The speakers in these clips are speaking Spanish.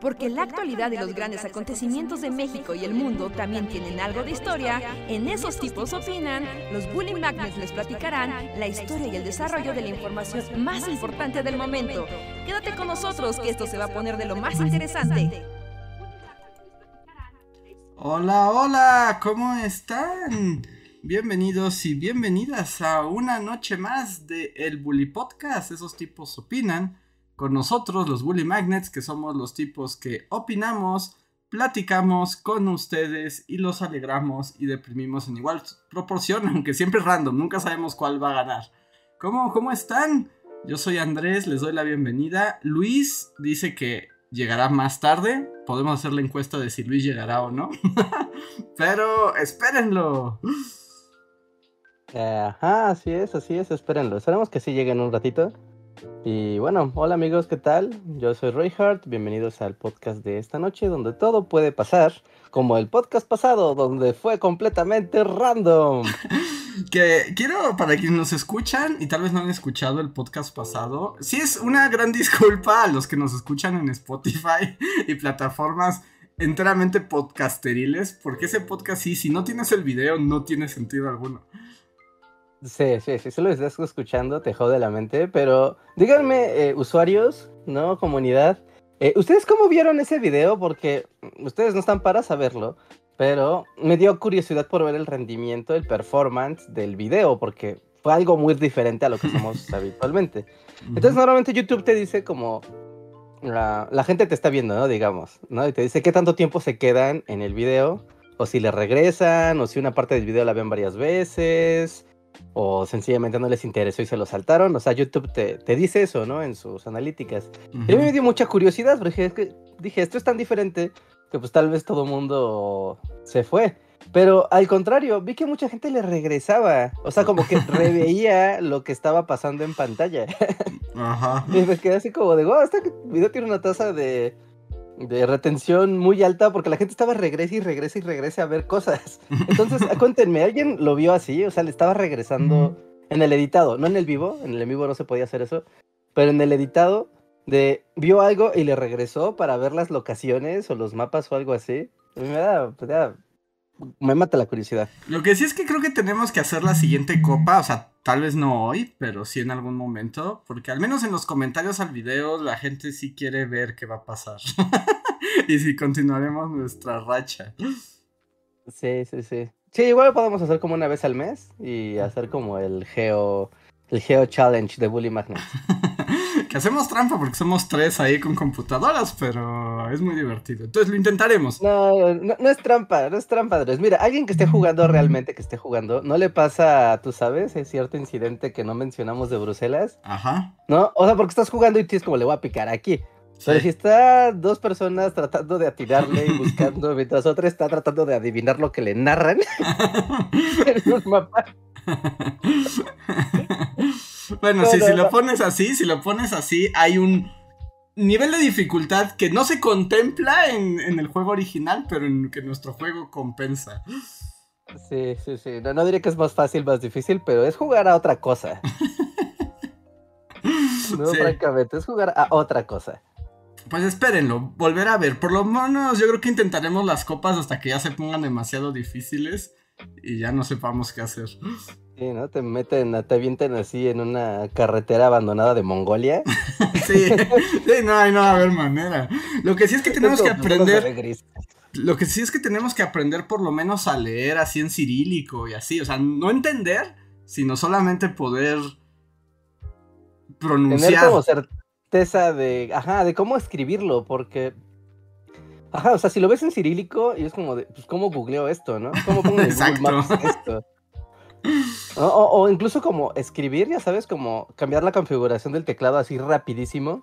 Porque la actualidad y los grandes acontecimientos de México y el mundo también tienen algo de historia, en esos tipos opinan, los Bully Magnets les platicarán la historia y el desarrollo de la información más importante del momento. Quédate con nosotros que esto se va a poner de lo más interesante. Hola, hola, ¿cómo están? Bienvenidos y bienvenidas a una noche más de El Bully Podcast. Esos tipos opinan con nosotros, los Bully Magnets, que somos los tipos que opinamos, platicamos con ustedes y los alegramos y deprimimos en igual proporción, aunque siempre es random, nunca sabemos cuál va a ganar. ¿Cómo, cómo están? Yo soy Andrés, les doy la bienvenida. Luis dice que llegará más tarde. Podemos hacer la encuesta de si Luis llegará o no. Pero espérenlo. Ajá, así es, así es, espérenlo. Esperemos que sí lleguen un ratito. Y bueno, hola amigos, ¿qué tal? Yo soy Roy bienvenidos al podcast de esta noche donde todo puede pasar, como el podcast pasado donde fue completamente random. que quiero, para quienes nos escuchan y tal vez no han escuchado el podcast pasado, sí es una gran disculpa a los que nos escuchan en Spotify y plataformas enteramente podcasteriles, porque ese podcast sí, si no tienes el video no tiene sentido alguno. Sí, sí, sí, solo estás escuchando, te jode la mente, pero díganme, eh, usuarios, ¿no? Comunidad, eh, ¿ustedes cómo vieron ese video? Porque ustedes no están para saberlo, pero me dio curiosidad por ver el rendimiento, el performance del video, porque fue algo muy diferente a lo que hacemos habitualmente. Entonces, normalmente YouTube te dice como, la, la, gente te está viendo, ¿no? Digamos, ¿no? Y te dice qué tanto tiempo se quedan en el video, o si le regresan, o si una parte del video la ven varias veces, o sencillamente no les interesó y se lo saltaron. O sea, YouTube te, te dice eso, ¿no? En sus analíticas. Y a mí me dio mucha curiosidad, porque dije, esto es tan diferente que pues tal vez todo mundo se fue. Pero al contrario, vi que mucha gente le regresaba. O sea, como que reveía lo que estaba pasando en pantalla. Ajá. Y me quedé así como de, wow, este video tiene una tasa de de retención muy alta porque la gente estaba regresa y regresa y regresa a ver cosas. Entonces, cuéntenme, ¿alguien lo vio así? O sea, le estaba regresando en el editado, no en el vivo, en el vivo no se podía hacer eso, pero en el editado de vio algo y le regresó para ver las locaciones o los mapas o algo así. Me da, me mata la curiosidad. Lo que sí es que creo que tenemos que hacer la siguiente copa, o sea, tal vez no hoy, pero sí en algún momento, porque al menos en los comentarios al video la gente sí quiere ver qué va a pasar. y si continuaremos nuestra racha. Sí, sí, sí. Sí, igual podemos hacer como una vez al mes y hacer como el geo el Geo Challenge de Bully Magnet. que hacemos trampa porque somos tres ahí con computadoras, pero es muy divertido. Entonces lo intentaremos. No, no, es trampa, no es trampa, Andrés. Mira, alguien que esté jugando realmente, que esté jugando, ¿no le pasa, tú sabes, es cierto incidente que no mencionamos de Bruselas? Ajá. ¿No? O sea, porque estás jugando y tienes como le voy a picar aquí. Pero si está dos personas tratando de atirarle y buscando, mientras otra está tratando de adivinar lo que le narran en un mapa. Bueno, si lo pones así, si lo pones así, hay un nivel de dificultad que no se contempla en, el juego original, pero en que nuestro juego compensa. Sí, sí, sí. No, no diré que es más fácil, más difícil, pero es jugar a otra cosa. no, francamente, es jugar a otra cosa. Pues espérenlo, volver a ver. Por lo menos yo creo que intentaremos las copas hasta que ya se pongan demasiado difíciles y ya no sepamos qué hacer. Sí, ¿no? Te meten, te avienten así en una carretera abandonada de Mongolia. sí, sí, no, no va a haber manera. Lo que sí es que tenemos que aprender. Lo que sí es que tenemos que aprender por lo menos a leer así en cirílico y así. O sea, no entender, sino solamente poder pronunciar. Tener como certeza de, ajá, de cómo escribirlo, porque Ajá, o sea, si lo ves en cirílico y es como de, pues, ¿cómo googleo esto, no? ¿Cómo pongo en Google Maps esto? O, incluso como escribir, ya sabes, como cambiar la configuración del teclado así rapidísimo.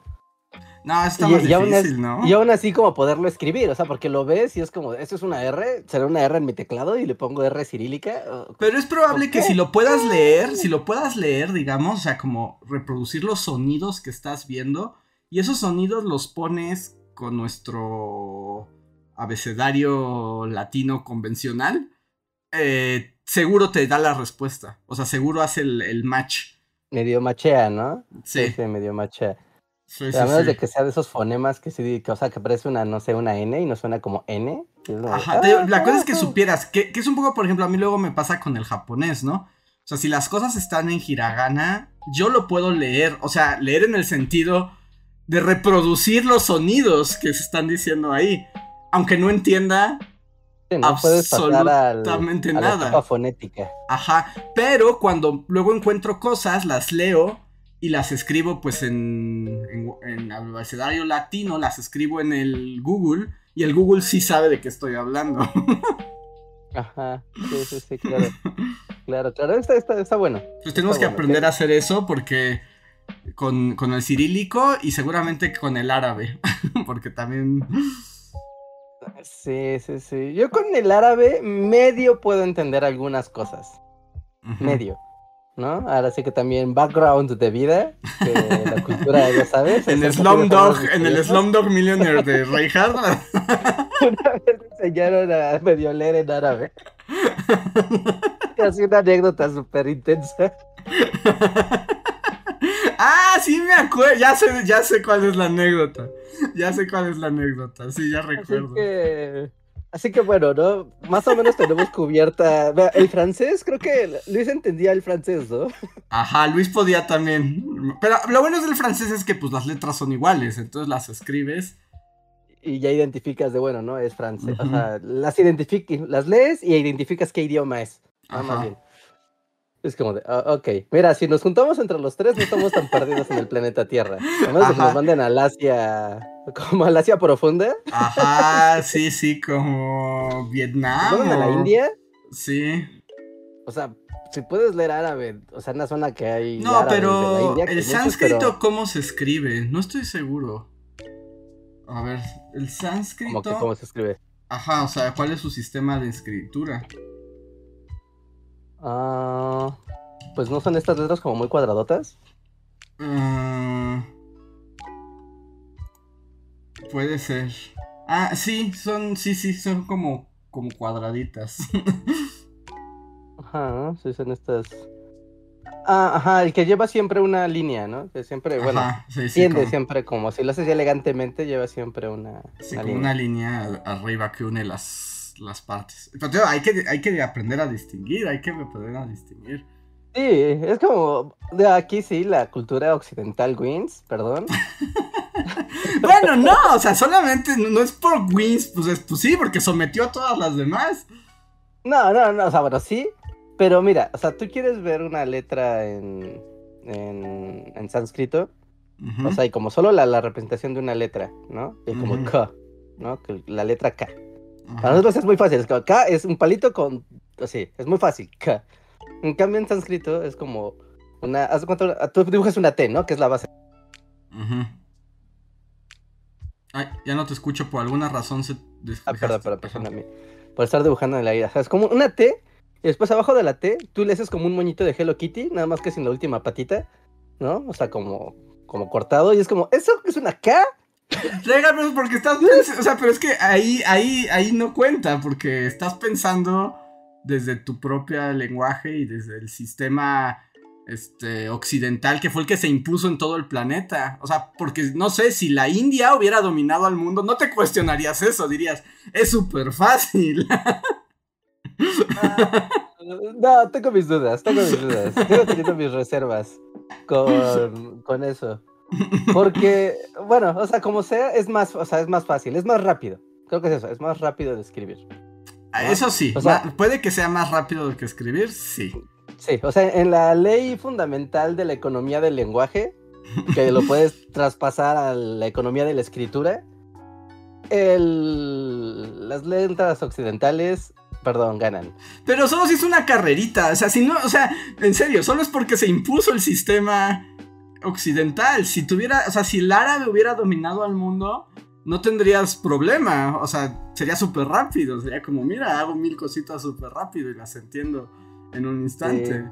No, está más difícil, ¿no? Y aún así como poderlo escribir, o sea, porque lo ves y es como, esto es una R, será una R en mi teclado y le pongo R cirílica. Pero es probable que si lo puedas leer, si lo puedas leer, digamos, o sea, como reproducir los sonidos que estás viendo y esos sonidos los pones con nuestro abecedario latino convencional, eh, seguro te da la respuesta. O sea, seguro hace el, match. Medio machea, ¿no? Sí. medio machea. Sí, a sí, menos sí. de que sea de esos fonemas que sí, que, o sea, que parece una, no sé, una N y no suena como N. como Ajá, te la "Ah, cosa es que ah". supieras, que, que es un poco, por ejemplo, a mí luego me pasa con el japonés, ¿no? O sea, si las cosas están en hiragana, yo lo puedo leer, o sea, leer en el sentido de reproducir los sonidos que se están diciendo ahí, aunque no entienda, Sí, no pasar al, absolutamente a la nada. fonética. ajá, pero cuando luego encuentro cosas, las leo y las escribo pues en, en, en abecedario latino, las escribo en el Google y el Google sí sabe de qué estoy hablando. Ajá, sí, sí, sí, claro. Claro, claro, está, está, está bueno. Pues tenemos Está que bueno, aprender ¿qué? a hacer eso porque con, con el cirílico y seguramente con el árabe, porque también... Sí, sí, sí. Yo con el árabe medio puedo entender algunas cosas. Medio. ¿No? Ahora sí que también background de vida, que la cultura, ya sabes. Un Slumdog, en el. Slumdog Millionaire de Reinhardt. Una vez me enseñaron a medio leer en árabe. Así una anécdota súper intensa. Ah, sí me acuerdo, ya sé, ya sé cuál es la anécdota. Ya sé cuál es la anécdota, sí, ya Así recuerdo. que, así que bueno, ¿no? Más o menos tenemos cubierta. El francés, creo que Luis entendía el francés, ¿no? Ajá, Luis podía también. Pero lo bueno del francés es que pues las letras son iguales, entonces las escribes. Y ya identificas de, bueno, ¿no? Es francés. O sea, las, identific- las lees y identificas qué idioma es. Ah, más bien. Es como de, ah, ok. Mira, si nos juntamos entre los tres, no estamos tan perdidos en el planeta Tierra. A menos que nos manden al Asia, como al Asia profunda. Ajá, sí, sí, como Vietnam. ¿Nos mandan a la India? Sí. O sea, si puedes leer árabe, o sea, en una zona que hay. No, árabes de la pero India, el sánscrito, pero ¿cómo se escribe? No estoy seguro. A ver, el sánscrito. Que cómo se escribe. Ajá, o sea, ¿cuál es su sistema de escritura? Ah, pues no son estas letras como muy cuadradotas. Mm, puede ser. Ah, sí, son, sí, sí, son como, como cuadraditas. Ajá, sí, son estas. Ah, ajá, el que lleva siempre una línea, ¿no? Que siempre, bueno, sí, sí, tiende como, siempre como si lo haces elegantemente, lleva siempre una, sí, una como línea. una línea arriba que une las, las partes. Pero hay que, hay que aprender a distinguir, hay que aprender a distinguir. Sí, es como de aquí sí, la cultura occidental wins, perdón. Bueno, no, o sea, solamente no, es por Wins, pues, es, pues sí, porque sometió a todas las demás. No, no, no, o sea, bueno, sí, pero mira, o sea, tú quieres ver una letra en, en, en sánscrito, o sea, y como solo la, la representación de una letra, ¿no? Y como. K, ¿no? La letra K. Ajá. Para nosotros es muy fácil, es como K es un palito con, así, es muy fácil, K. En cambio en sánscrito es como una, haz de cuenta, tú dibujas una T, ¿no? Que es la base. Ay, ya no te escucho, por alguna razón se Ah, perdón, perdón, Ajá. perdóname. Por estar dibujando en la ira. O sea, es como una T, y después abajo de la T, tú le haces como un moñito de Hello Kitty, nada más que sin la última patita, ¿no? O sea, como, como cortado, y es como, ¿eso es una K? Régame, porque estás o sea, pero es que ahí, ahí, ahí no cuenta, porque estás pensando desde tu propio lenguaje y desde el sistema este, occidental, que fue el que se impuso en todo el planeta. O sea, porque no sé, si la India hubiera dominado al mundo, no te cuestionarías eso, dirías, es súper fácil. No, tengo mis dudas, tengo mis dudas. Sigo teniendo mis reservas con, con eso. Porque, bueno, o sea, como sea, es más, o sea, es más fácil, es más rápido. Creo que es eso, es más rápido de escribir. Eso sí, O sea- ma- puede que sea más rápido que escribir, sí. Sí, o sea, en la ley fundamental de la economía del lenguaje, que lo puedes traspasar a la economía de la escritura, el, las letras occidentales, perdón, ganan. Pero solo si es una carrerita, o sea, si no, o sea, en serio, solo es porque se impuso el sistema occidental. Si tuviera, o sea, si el árabe hubiera dominado al mundo, no tendrías problema, o sea, sería súper rápido, sería como, mira, hago mil cositas súper rápido y las entiendo en un instante.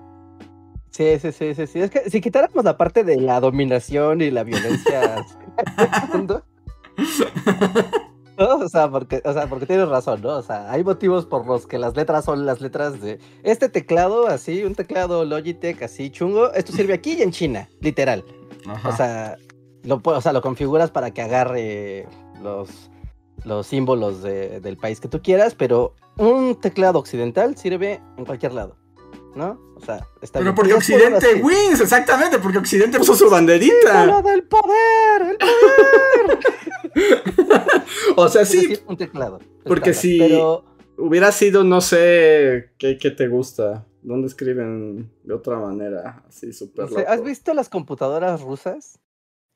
Sí, sí, sí, sí, sí. Es que si quitáramos la parte de la dominación y la violencia ¿no? O sea, porque, o sea, porque tienes razón, ¿no? O sea, hay motivos por los que las letras son las letras de este teclado, así, un teclado Logitech así chungo, esto sirve aquí y en China, literal. Ajá. O sea, lo, o sea, lo configuras para que agarre los, los símbolos de- del país que tú quieras, pero un teclado occidental sirve en cualquier lado, ¿no? O sea, está Pero bien. porque Occidente wins, exactamente, porque Occidente puso su banderita. ¡Símbolo del poder! ¡El poder! O sea, sí, decir, un teclado. porque si- Pero hubiera sido, no sé, ¿qué, qué te gusta? ¿Dónde escriben de otra manera? Así súper no sé, ¿has visto las computadoras rusas?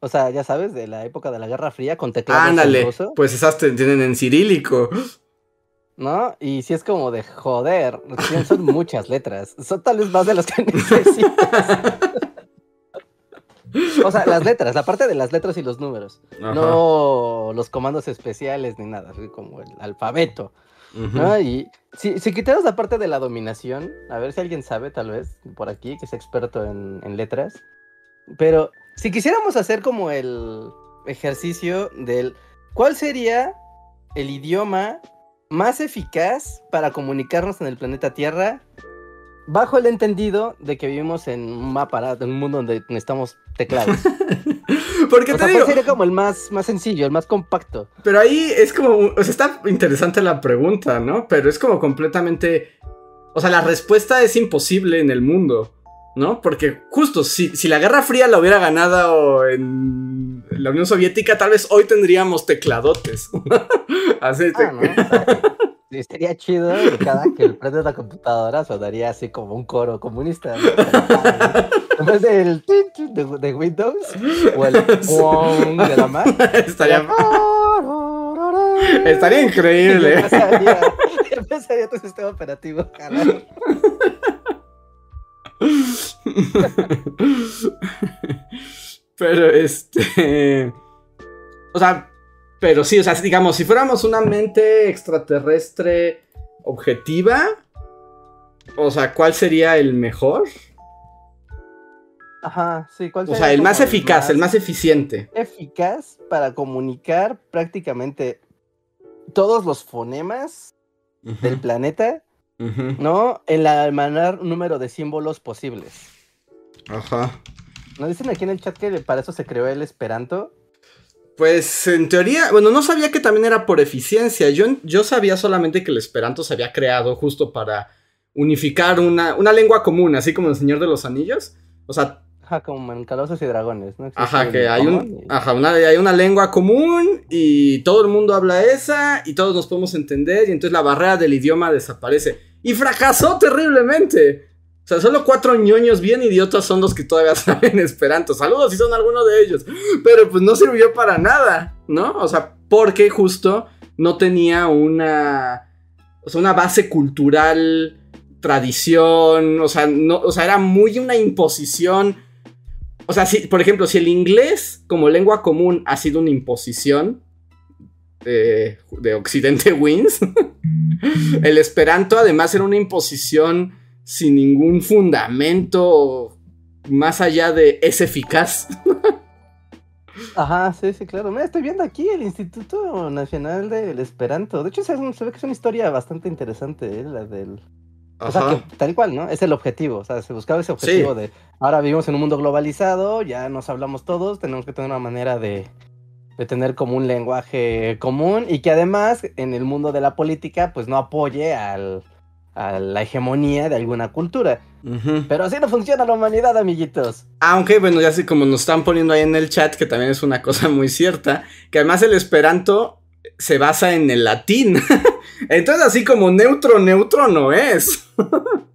O sea, ya sabes, de la época de la Guerra Fría con teclados en Ándale, pues esas te tienen en cirílico. ¿No? Y si es como de joder, son muchas letras. Son tal vez más de las que necesitas. O sea, las letras, la parte de las letras y los números. Ajá. No los comandos especiales ni nada, como el alfabeto. Y si, si quitamos la parte de la dominación, a ver si alguien sabe, tal vez, por aquí, que es experto en, en letras. Pero si quisiéramos hacer como el ejercicio del cuál sería el idioma más eficaz para comunicarnos en el planeta Tierra, bajo el entendido de que vivimos en un mapa, en un mundo donde necesitamos teclados. Porque O te sea, digo, ¿cuál sería como el más, más sencillo, el más compacto? pero ahí es como, o sea, está interesante la pregunta, ¿no? Pero es como completamente, o sea, la respuesta es imposible en el mundo, ¿no? Porque justo, si, si la Guerra Fría la hubiera ganado en la Unión Soviética, tal vez hoy tendríamos tecladotes. Así Ah, ¿no? Estaría chido que cada que prende la computadora sonaría así como un coro comunista. ¿no? En vez del de, de Windows o el Sí. pong de la Mac. estaría, estaría Y increíble. empezaría, empezaría tu sistema operativo jalar. Pero este. O sea, pero sí, o sea, digamos, si fuéramos una mente extraterrestre objetiva, o sea, ¿cuál sería el mejor? Ajá, sí. ¿cuál O sería sea, el más eficaz, el más eficiente. eficaz para comunicar prácticamente todos los fonemas del planeta, ¿no? En el menor número de símbolos posibles. Ajá. Nos dicen aquí en el chat que para eso se creó el Esperanto. Pues en teoría, bueno, no sabía que también era por eficiencia. Yo, yo sabía solamente que el Esperanto se había creado justo para unificar una, una lengua común, así como el Señor de los Anillos. O sea, Ajá, como en Calabozos y Dragones, ¿no? Existe Ajá, que hay, un, y- ajá, una, hay una lengua común y todo el mundo habla esa y todos nos podemos entender y entonces la barrera del idioma desaparece. Y fracasó terriblemente. O sea, solo cuatro ñoños bien idiotas son los que todavía saben esperanto. Saludos si son alguno de ellos. Pero pues no sirvió para nada, ¿no? O sea, porque justo no tenía una, o sea, una base cultural, tradición, o sea, no, o sea, era muy una imposición. O sea, si, por ejemplo, si el inglés como lengua común ha sido una imposición de, de Occidente Wins, el Esperanto además era una imposición sin ningún fundamento más allá de es eficaz. Ajá, sí, sí, claro. Mira, estoy viendo aquí el Instituto Nacional del Esperanto. De hecho, se, se ve que es una historia bastante interesante, ¿eh? la del... O sea, que tal cual, ¿no? Es el objetivo. O sea, se buscaba ese objetivo de ahora vivimos en un mundo globalizado, ya nos hablamos todos, tenemos que tener una manera de, de tener como un lenguaje común y que además en el mundo de la política, pues no apoye al, a la hegemonía de alguna cultura. Pero así no funciona la humanidad, amiguitos. Aunque, bueno, ya sé como nos están poniendo ahí en el chat, que también es una cosa muy cierta, que además el esperanto se basa en el latín. Entonces, así como neutro, neutro no es.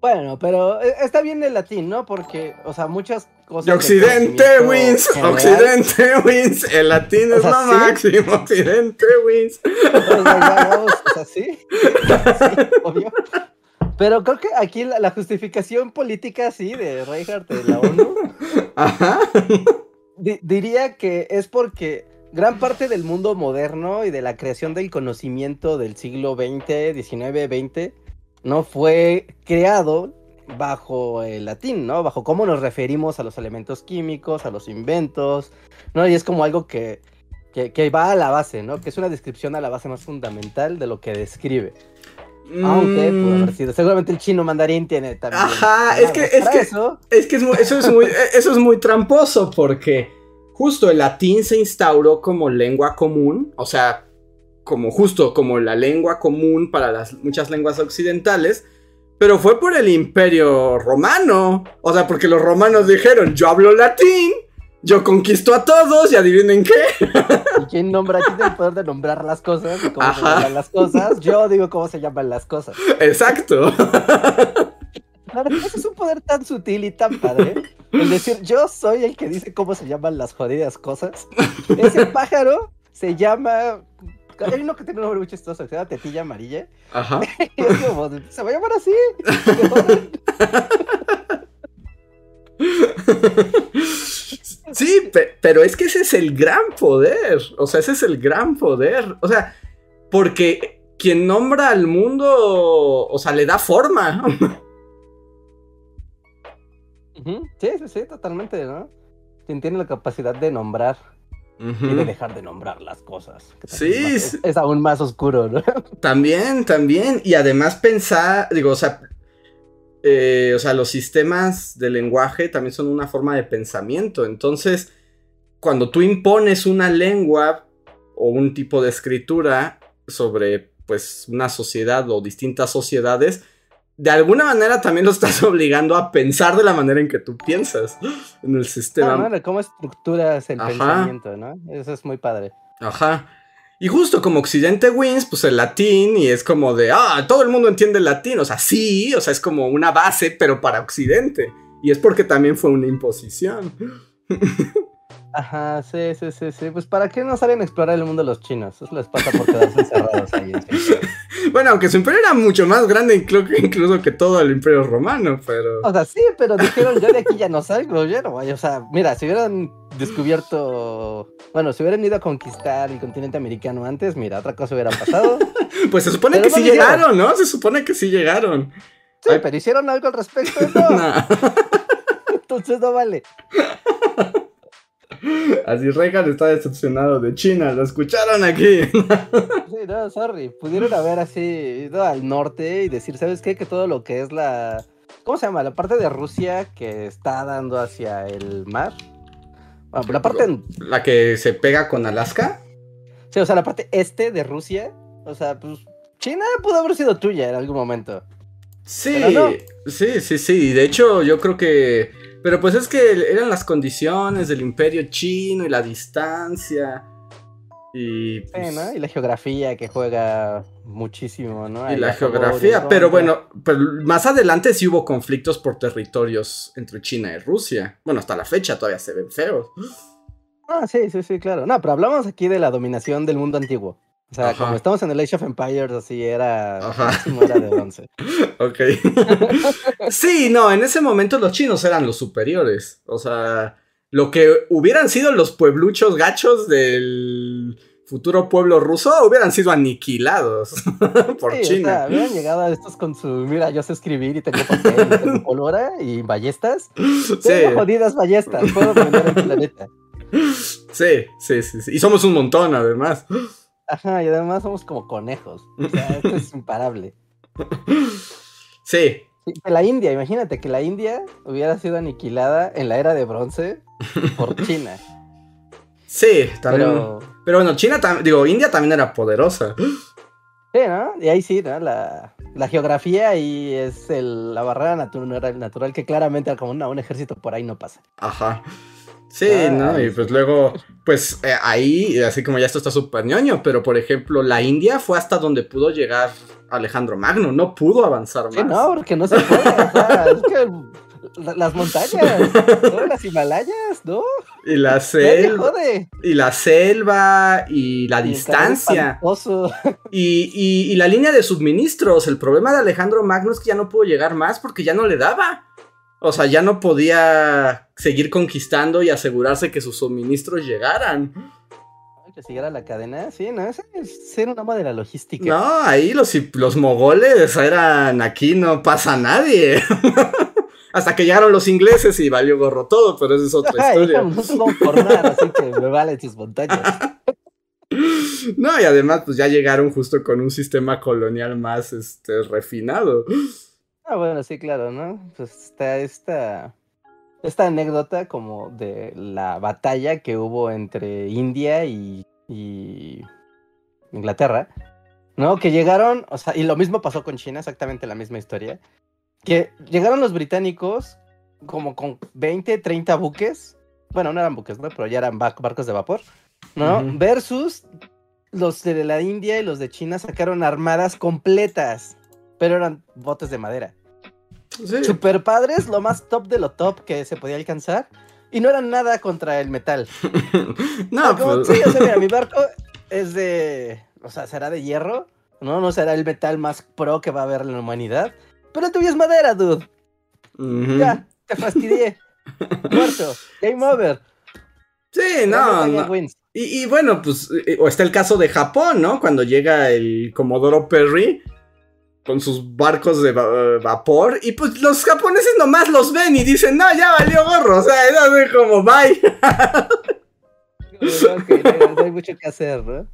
Bueno, pero eh, está bien el latín, ¿no? Porque, o sea, muchas cosas. De del Occidente wins, general- Occidente wins, el latín O es sea, lo ¿sí? máximo, Occidente wins. O sea, ya vamos, o sea, sí. Sí, obvio. Pero creo que aquí la, la justificación política, sí, de Reinhardt de la ONU, Ajá. di- diría que es porque gran parte del mundo moderno y de la creación del conocimiento del siglo XX, XIX, XX, no fue creado bajo el latín, ¿no? Bajo cómo nos referimos a los elementos químicos, a los inventos, ¿no? Y es como algo que, que, que va a la base, ¿no? Que es una descripción a la base más fundamental de lo que describe. Aunque pudo Mm, haber sido. Seguramente el chino mandarín tiene también. Ajá, es que- es que- Eso. Es que es muy- eso, es muy, eso es muy tramposo porque justo el latín se instauró como lengua común, o sea, como justo como la lengua común para las muchas lenguas occidentales, pero fue por el imperio romano, o sea, porque los romanos dijeron, yo hablo latín, yo conquisto a todos y adivinen qué. ¿Y quién nombra? ¿Quién tiene el poder de nombrar las cosas? y cómo se Ajá. llaman las cosas? Yo digo cómo se llaman las cosas. Exacto. Ese es un poder tan sutil y tan padre. El decir, yo soy el que dice cómo se llaman las jodidas cosas. Ese pájaro se llama. Hay uno que tiene un nombre muy chistoso, que se llama Tetilla Amarilla. Ajá. Y es como, se va a llamar así. Sí, pe- pero es que ese es el gran poder. O sea, ese es el gran poder. O sea, porque quien nombra al mundo, o sea, le da forma. Sí, sí, sí, totalmente, ¿no? Quien tiene la capacidad de nombrar y de dejar de nombrar las cosas. Sí, es aún más oscuro, ¿no? También, también. Y además pensar, digo, o sea, eh, o sea, los sistemas de lenguaje también son una forma de pensamiento. Entonces, cuando tú impones una lengua o un tipo de escritura sobre, pues, una sociedad o distintas sociedades, de alguna manera también lo estás obligando a pensar de la manera en que tú piensas en el sistema. No, cómo estructuras el Ajá. pensamiento, ¿no? Eso es muy padre. Ajá. Y justo como Occidente wins, pues el latín, y es como de, ah, todo el mundo entiende el latín. O sea, sí, o sea, es como una base, pero para Occidente. Y es porque también fue una imposición. Ajá, sí, sí, sí, sí. Pues ¿para qué no salen a explorar el mundo los chinos? Eso les pasa por quedarse encerrados ahí. en su imperio. Bueno, aunque su imperio era mucho más grande inclu- incluso que todo el imperio romano, pero... O sea, sí, pero dijeron, yo de aquí ya no salgo, yo no voy. O sea, mira, si hubieran descubierto, bueno, si hubieran ido a conquistar el continente americano antes, mira, otra cosa hubiera pasado. Pues se supone Pero que no sí hicieron. llegaron, ¿no? Se supone que sí llegaron. Sí, Ay. pero hicieron algo al respecto, no. Nah. Entonces no vale. Así Reagan está decepcionado de China, lo escucharon aquí. Sí, no, sorry. Pudieron haber así ido al norte y decir, ¿sabes qué? Que todo lo que es la. ¿Cómo se llama? La parte de Rusia que está dando hacia el mar. Bueno, la parte. La que se pega con Alaska. Sí, o sea, la parte este de Rusia. O sea, pues. China pudo haber sido tuya en algún momento. Sí, no. sí, sí, sí. De hecho, yo creo que. Pero pues es que eran las condiciones del imperio chino y la distancia. Y. Sí, pues, ¿no? Y la geografía que juega muchísimo, ¿no? y la favor geografía. Pero bueno, pero más adelante sí hubo conflictos por territorios entre China y Rusia. Bueno, hasta la fecha todavía se ven feos. Ah, sí, sí, sí, claro. No, pero hablamos aquí de la dominación del mundo antiguo. O sea, Ajá. como estamos en el Age of Empires, así era. Era de bronce. Ok. sí, no, en ese momento los chinos eran los superiores. O sea, lo que hubieran sido los puebluchos gachos del futuro pueblo ruso hubieran sido aniquilados por Sí, o sea, China. habían llegado a estos con su. Mira, yo sé escribir y tengo papel, y tengo pólvora y ballestas. Sí, Tengo jodidas ballestas, puedo dominar el planeta. sí, sí, sí, sí. Y somos un montón, además. Ajá, y además somos como conejos. O sea, esto es imparable. Sí, Sí, que la India, imagínate que la India hubiera sido aniquilada en la era de bronce por China. sí, también. Pero, Pero. bueno, China, digo, India también era poderosa. Sí, ¿no? Y ahí sí, ¿no? La, la geografía ahí es el- la barrera natural, natural que claramente como un ejército por ahí no pasa. Ajá. Sí, Ah, ¿no? Y pues luego, pues eh, ahí, así como ya esto está súper ñoño, pero por ejemplo, la India fue hasta donde pudo llegar Alejandro Magno, no pudo avanzar más. Sí, no, porque no se puede. o sea, es que la- las montañas, ¿no? las Himalayas, ¿no? Y la selva, y la selva, y la Y distancia, y, y- y la línea de suministros. El problema de Alejandro Magno es que ya no pudo llegar más porque ya no le daba. O sea, ya no podía seguir conquistando y asegurarse que sus suministros llegaran. Que siguiera la cadena, sí, ¿no? Es ser una ama de la logística. No, ahí los, los mogoles eran aquí no pasa nadie. Hasta que llegaron los ingleses y valió gorro todo, pero esa es otra historia. hija, nosotros vamos por nada, así que me valen sus montañas. No, y además, pues ya llegaron justo con un sistema colonial más este, refinado. Ah, bueno, sí, claro, ¿no? Pues está esta, esta anécdota como de la batalla que hubo entre India y, y Inglaterra, ¿no? Que llegaron, o sea, y lo mismo pasó con China, exactamente la misma historia, que llegaron los británicos como con 20, 30 buques, bueno, no eran buques, ¿no? Pero ya eran ba- barcos de vapor, ¿no? Versus los de la India y los de China sacaron armadas completas, pero eran botes de madera. Sí. Super padres, lo más top de lo top que se podía alcanzar. Y no eran nada contra el metal. No, Ah, como- pues. Sí, o sea, mira, mi barco es de. O sea, será de hierro. No, no será el metal más pro que va a haber en la humanidad. Pero tuyo es madera, dude. Ya, te fastidié. Muerto. Game over. Sí, no, no. Y, y bueno, pues, eh, o está el caso de Japón, ¿no? Cuando llega el Comodoro Perry con sus barcos de va- eh, vapor y pues los japoneses nomás los ven y dicen, no, ya valió gorro, o sea, es así como, bye. Ok, no, no hay mucho que hacer, ¿no?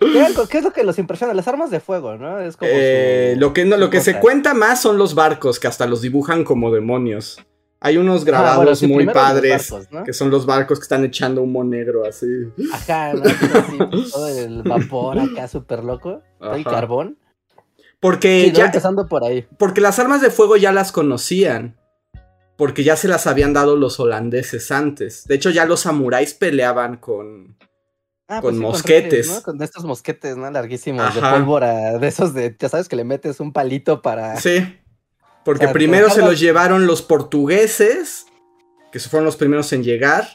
¿Qué, es lo que los impresiona? Las armas de fuego, ¿no? Es como. Eh, su- lo que, no, lo que se cuenta más son los barcos, que hasta los dibujan como demonios. Hay unos Ah, grabados bueno, sí, muy padres, barcos, ¿no? que son los barcos que están echando humo negro así. Ajá, ¿no? Así, todo el vapor acá súper loco. Todo el carbón. Porque Sí, ¿no? ya, empezando por ahí. Porque las armas de fuego ya las conocían. Porque ya se las habían dado los holandeses antes. De hecho, ya los samuráis peleaban con. Ah, Con sí, mosquetes. Con estos mosquetes, ¿no? Larguísimos, de pólvora, de esos de, ya sabes que le metes un palito para... Sí. Porque O sea, primero se los llevaron los portugueses. Que fueron los primeros en llegar.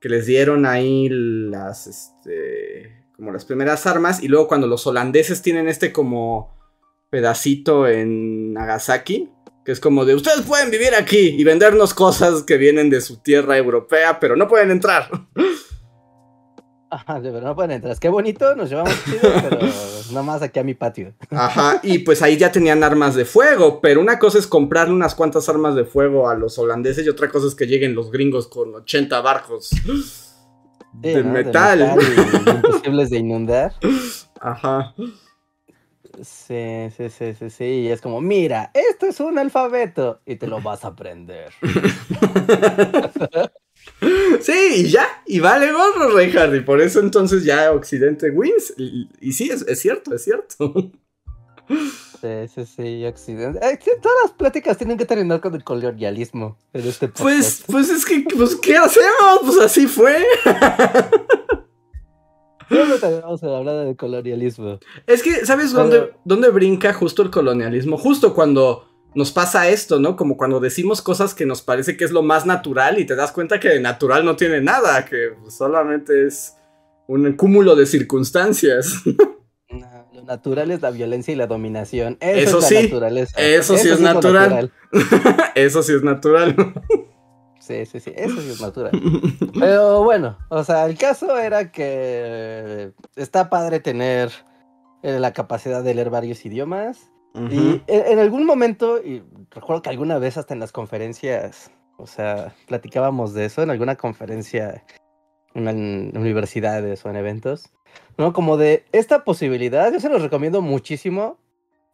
Que les dieron ahí las. Este. Como las primeras armas. Y luego cuando los holandeses tienen este como. Pedacito en Nagasaki. Que es como de ustedes pueden vivir aquí y vendernos cosas que vienen de su tierra europea, pero no pueden entrar. Ajá, verdad, no pueden entrar. Qué bonito, nos llevamos chido, pero nomás aquí a mi patio. Ajá, y pues ahí ya tenían armas de fuego, pero una cosa es comprarle unas cuantas armas de fuego a los holandeses y otra cosa es que lleguen los gringos con 80 barcos Sí, de ¿no? metal. imposibles de inundar. Ajá. Sí, sí, sí, sí, sí. Y es como, mira, esto es un alfabeto y te lo vas a aprender. Sí, y ya, y vale gorro, Reinhardt, y por eso entonces ya Occidente wins. Y, y sí, es, es cierto, es cierto. Sí, sí, sí, sí, todas las pláticas tienen que terminar con el colonialismo en este. Pues, pues es que, pues, ¿qué hacemos? Pues así fue. Siempre tenemos a hablar del colonialismo. Es que, ¿sabes Pero- dónde, dónde brinca justo el colonialismo? Justo cuando nos pasa esto, ¿no? Como cuando decimos cosas que nos parece que es lo más natural y te das cuenta que de natural no tiene nada, que solamente es un cúmulo de circunstancias. No, lo natural es la violencia y la dominación. Eso, Eso es sí, la naturaleza. eso sí es natural. Eso sí es natural. Sí, sí, sí, eso sí es natural. Pero bueno, o sea, el caso era que está padre tener eh, la capacidad de leer varios idiomas. Y en, algún momento, y recuerdo que alguna vez hasta en las conferencias, o sea, platicábamos de eso en alguna conferencia en, en universidades o en eventos, ¿no? Como de esta posibilidad, yo se los recomiendo muchísimo,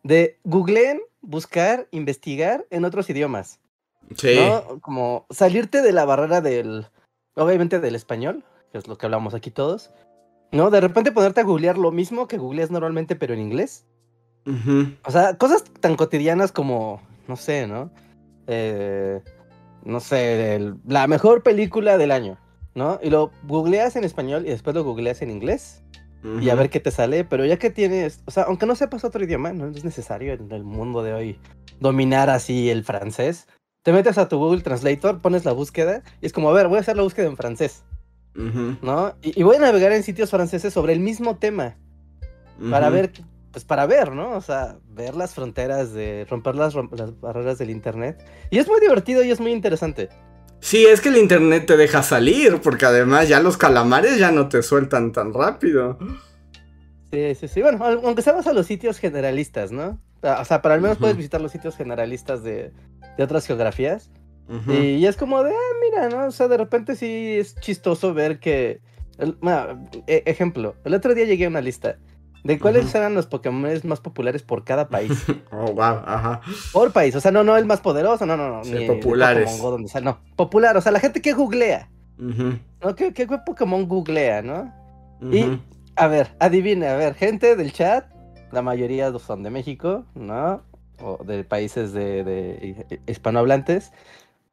de googleen, buscar, investigar en otros idiomas. Sí. ¿no? Como salirte de la barrera del, obviamente del español, que es lo que hablamos aquí todos, ¿no? De repente ponerte a googlear lo mismo que googleas normalmente, pero en inglés. O sea, cosas tan cotidianas como, no sé, ¿no? Eh, no sé, el- la mejor película del año, ¿no? Y lo googleas en español y después lo googleas en inglés y a ver qué te sale, pero ya que tienes, o sea, aunque no sepas otro idioma, no es necesario en el mundo de hoy dominar así el francés. Te metes a tu Google Translator, pones la búsqueda y es como, a ver, voy a hacer la búsqueda en francés. ¿no? Y, y voy a navegar en sitios franceses sobre el mismo tema para ver, pues para ver, ¿no? O sea, ver las fronteras de romper las, rom- las barreras del internet. Y es muy divertido y es muy interesante. Sí, es que el internet te deja salir, porque además ya los calamares ya no te sueltan tan rápido. Sí, sí, sí. Bueno, aunque vas a los sitios generalistas, ¿no? O sea, para al menos puedes visitar los sitios generalistas de, de otras geografías. Ujú. Y es como de, ah, mira, ¿no? O sea, de repente sí es chistoso ver que el- bueno, e- ejemplo, el otro día llegué a una lista de cuáles Ujú. eran los Pokémon más populares por cada país. Oh, wow, ajá. Por país, o sea, no, no el más poderoso, no, no, no. Sí, ni populares. Pokémon Go, donde sale, no, popular, o sea, la gente que googlea, Ujú, ¿no? ¿Qué, qué Pokémon googlea, no? Y-. A ver, adivine, a ver, gente del chat, la mayoría son de México, ¿no? O de países de, de hispanohablantes.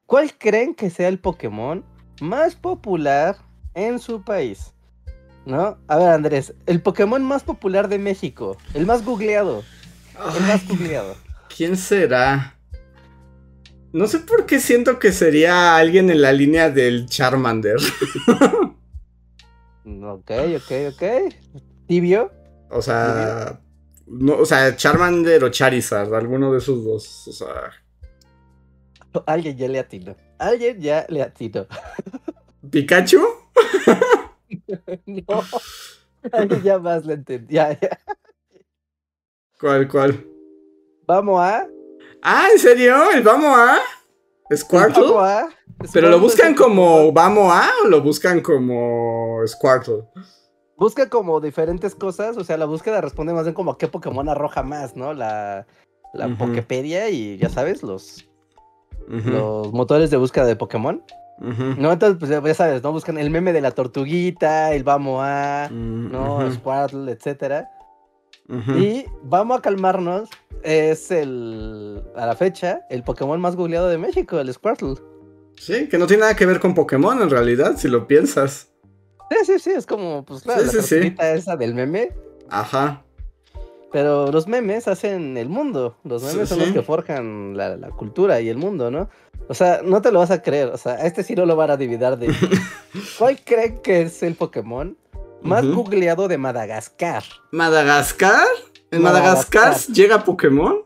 ¿Cuál creen que sea el Pokémon más popular en su país? ¿No? A ver, Andrés, el Pokémon más popular de México, el más googleado, el más googleado. ¿Quién será? No sé por qué siento que sería alguien en la línea del Charmander. Ok, ok, ok. Tibio. O sea, no, o sea, Charmander o Charizard, alguno de esos dos. O sea, Alguien ya le atinó. Alguien ya le atinó. ¿Pikachu? no. Alguien ya más le. Ya, ya. ¿Cuál, cuál? Vamos a. Ah, ¿en serio? ¿El vamos a? ¿Squirtle? Vamos a. ¿Pero lo buscan como vamos a o lo buscan como Squirtle? Busca como diferentes cosas. O sea, la búsqueda responde más bien como a qué Pokémon arroja más, ¿no? La, la. Poképedia y ya sabes, los, los motores de búsqueda de Pokémon. No, entonces, pues ya sabes, ¿no? Buscan el meme de la tortuguita, el vamos a. mm, No, Squirtle, etcétera. Y vamos a calmarnos. Es el. A la fecha, el Pokémon más googleado de México, el Squirtle. Sí, que no tiene nada que ver con Pokémon en realidad, si lo piensas. Sí, sí, sí, es como, pues claro, Sí, la sí, esa del meme. Ajá. Pero los memes hacen el mundo. Los memes son los que forjan la, la cultura y el mundo, ¿no? O sea, no te lo vas a creer. O sea, a este sí no lo van a dividir de. ¿Cuál creen que es el Pokémon más googleado de Madagascar? ¿Madagascar? ¿En Madagascar, Madagascar. llega Pokémon?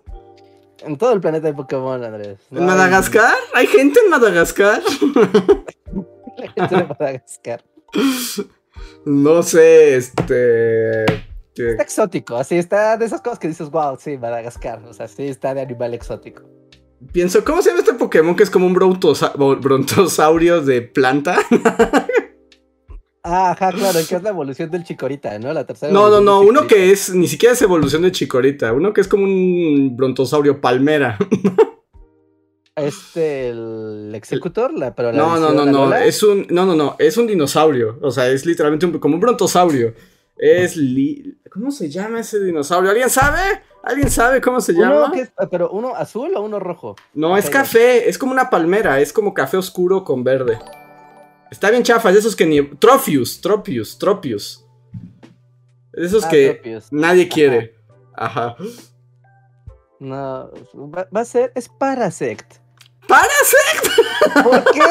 En todo el planeta de Pokémon, Andrés. ¿En Madagascar? ¿Hay gente en Madagascar? La gente de Madagascar. No sé, este. Está exótico, así está de esas cosas que dices, wow, sí, Madagascar. O sea, sí está de animal exótico. Pienso, ¿cómo se llama este Pokémon que es como un brontosa- brontosaurio de planta? Ah, ajá, claro, que es la evolución del Chikorita, ¿no? La tercera. No, no, no, uno que es, ni siquiera es evolución de Chikorita, uno que es como un brontosaurio palmera. Este, el Executor, la, pero la No, no, no, no, es un, no, no, no, es un dinosaurio, o sea, es literalmente un- como un brontosaurio. Es li- ¿Cómo se llama ese dinosaurio? ¿Alguien sabe? ¿Alguien sabe cómo se llama? es- pero uno azul o uno rojo. No, es café, es como una palmera, es como café oscuro con verde. Está bien chafa, es de esos que ni... Trophius, Tropius, Tropius. Es de esos Ah, que Tropius. nadie quiere. Ajá. No, va, va a ser, es Parasect. ¡Parasect! ¿Por qué?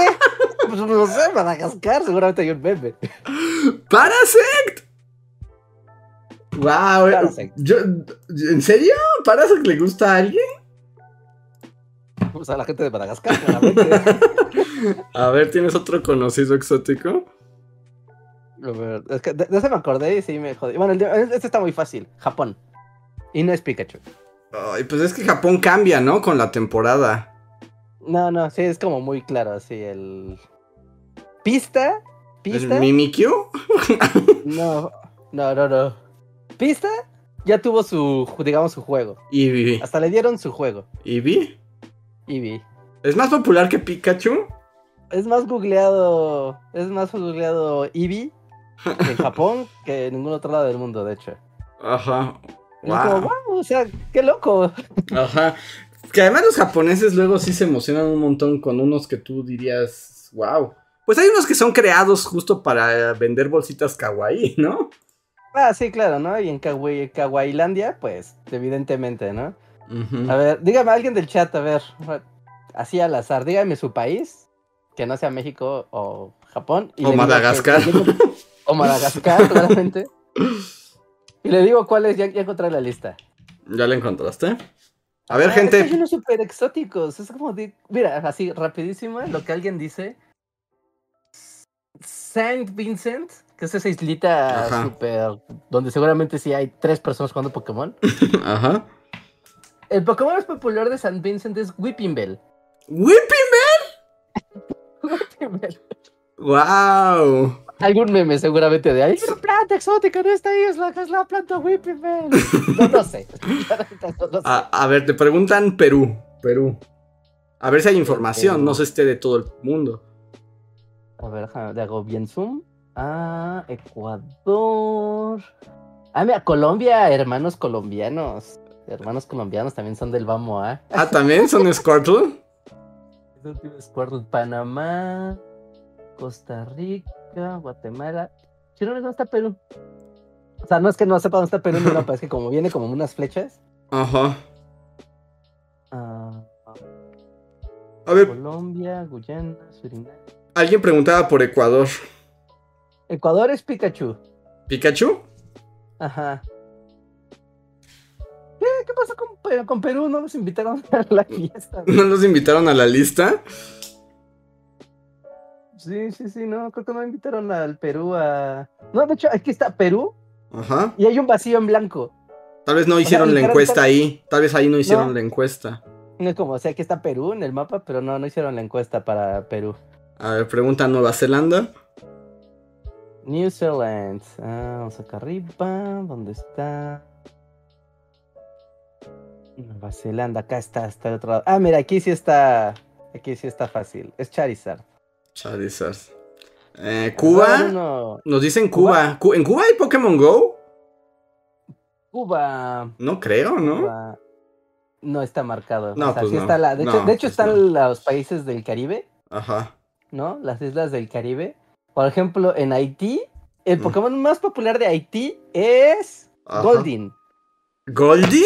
pues no sé, Madagascar, seguramente hay un meme. ¡Parasect! ¡Wow! Parasect. Yo, ¿En serio? ¿Parasect le gusta a alguien? O sea, la gente de Madagascar, claramente. A ver, ¿tienes otro conocido exótico? A ver, es que de, de ese me acordé y sí me jodí. Bueno, de- este está muy fácil. Japón. Y no es Pikachu. Ay, pues es que Japón cambia, ¿no? Con la temporada. No, no, sí, es como muy claro, así el... ¿Pista? ¿Es ¿Pista? Mimikyu? No, no, no, no. ¿Pista? Ya tuvo su, digamos, su juego. Eevee. Hasta le dieron su juego. ¿Eevee? Eevee. ¿Es más popular que Pikachu? Es más googleado, es más googleado Eevee en Japón que en ningún otro lado del mundo, de hecho. Ajá. Es como, Wow. wow, o sea, qué loco. Ajá. Que además los japoneses luego sí se emocionan un montón con unos que tú dirías, wow. Pues hay unos que son creados justo para vender bolsitas kawaii, ¿no? Ah, sí, claro, ¿no? Y en Kawaii, Kawailandia, pues, evidentemente, ¿no? A ver, dígame alguien del chat, a ver, así al azar, dígame su país, que no sea México o Japón. y O Madagascar. que- o Madagascar, claramente. Y le digo cuál es, ya, ya encontré la lista. ¿Ya la encontraste? A ver, Ah, gente. Hay unos súper exóticos, es como de, mira, así rapidísimo, lo que alguien dice. Saint Vincent, que es esa islita Ajá. súper, donde seguramente sí hay tres personas jugando Pokémon. Ajá. El Pokémon más popular de Saint Vincent es Whipping Bell. ¡Whipping! Whipping Bell. ¡Wow! Algún meme seguramente de ahí. Hay una planta exótica en esta isla que es la planta Whipping Man. No, no sé. No, no sé. A, a ver, te preguntan Perú. Perú. A ver si hay información, no sé esté de todo el mundo. A ver, le hago bien zoom. Ah, Ecuador. Ah, mira, Colombia, hermanos colombianos. Hermanos colombianos también son del Vamos a. Ah, también son Squirtle. Squirtle, Panamá, Costa Rica, Guatemala. Chile, ¿dónde está Perú? O sea, no es que no sepa dónde está Perú en es que como viene como unas flechas. Ajá. ah, A ver, Colombia, Guyana, Surinam. alguien preguntaba por Ecuador. Ecuador es Pikachu. ¿Pikachu? Ajá. ¿Qué? ¿Qué pasa con, con Perú? No nos invitaron a la fiesta. ¿No los invitaron a la lista? Sí, sí, sí, no, creo que no invitaron al Perú a... No, de hecho, aquí está Perú Ajá. y hay un vacío en blanco. Tal vez no sea, hicieron la encuesta ahí. Tal vez ahí no hicieron No. la encuesta. No es como, o sea, aquí está Perú en el mapa, pero no, no hicieron la encuesta para Perú. A ver, pregunta Nueva Zelanda. New Zealand. Ah, vamos acá arriba. ¿Dónde está? Nueva Zelanda, acá está, está al otro lado. Ah, mira, aquí sí está. Aquí sí está fácil. Es Charizard. Charizard. Eh, Cuba. No, no, no. Nos dicen Cuba. Cu- ¿En Cuba hay Pokémon Go? Cuba. No creo, ¿no? Cuba. No está marcado. No, o sea, pues sí no. está la. De hecho, No, de hecho pues están los países del Caribe, Ajá. ¿no? Las islas del Caribe. Por ejemplo, en Haití, el Mm. Pokémon más popular de Haití es Ajá. Goldin. ¿Goldie?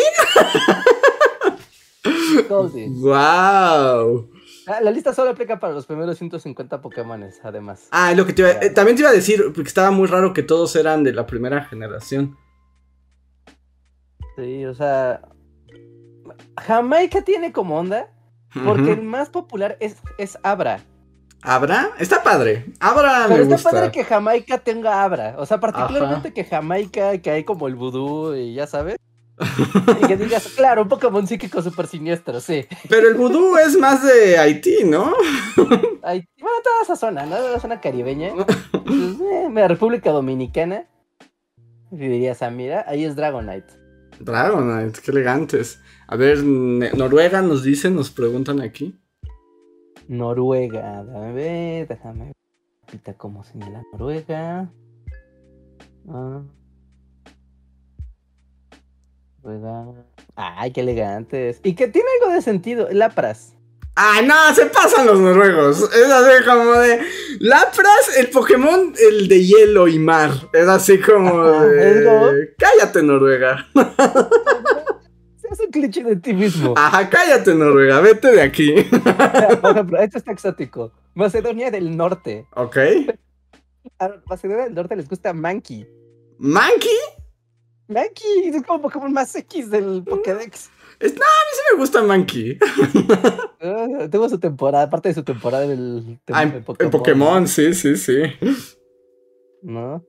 Goldin. ¡Wow! Ah, la lista solo aplica para los primeros 150 Pokémones, además. Ah, lo que te iba, eh, también te iba a decir, porque estaba muy raro que todos eran de la primera generación. Sí, o sea. Jamaica tiene como onda, porque el más popular es, es Abra. ¿Abra? Está padre. Abra Pero me está gusta. padre que Jamaica tenga Abra. O sea, particularmente que Jamaica, que hay como el vudú y ya sabes. Y que digas, claro, un Pokémon psíquico súper siniestro, sí. Pero el vudú es más de Haití, ¿no? Hay, bueno, toda esa zona, ¿no? La zona caribeña. Pues, eh, República Dominicana. Y dirías, ah, mira, ahí es Dragonite. Dragonite, qué elegantes. A ver, Noruega nos dicen, nos preguntan aquí. Noruega, déjame ver, déjame ver. Ahorita cómo señala Noruega. Ah. Ay, qué elegantes. Y que tiene algo de sentido. Lapras. ¡Ay, no! Se pasan los noruegos. Es así como de. Lapras, el Pokémon, el de hielo y mar. Es así como de. Cállate, Noruega. Es un cliché de ti mismo. Ajá, cállate, Noruega. Vete de aquí. Por ejemplo, esto está exótico. Macedonia del Norte. ¿Ok? A Macedonia del Norte les gusta Mankey. ¿Mankey? Mankey es como Pokémon más X del Pokédex. Sí me gusta Mankey. Ah, Tuvo su temporada, parte de su temporada en el, Ah, en, en Pokémon, sí, sí, sí. ¿No?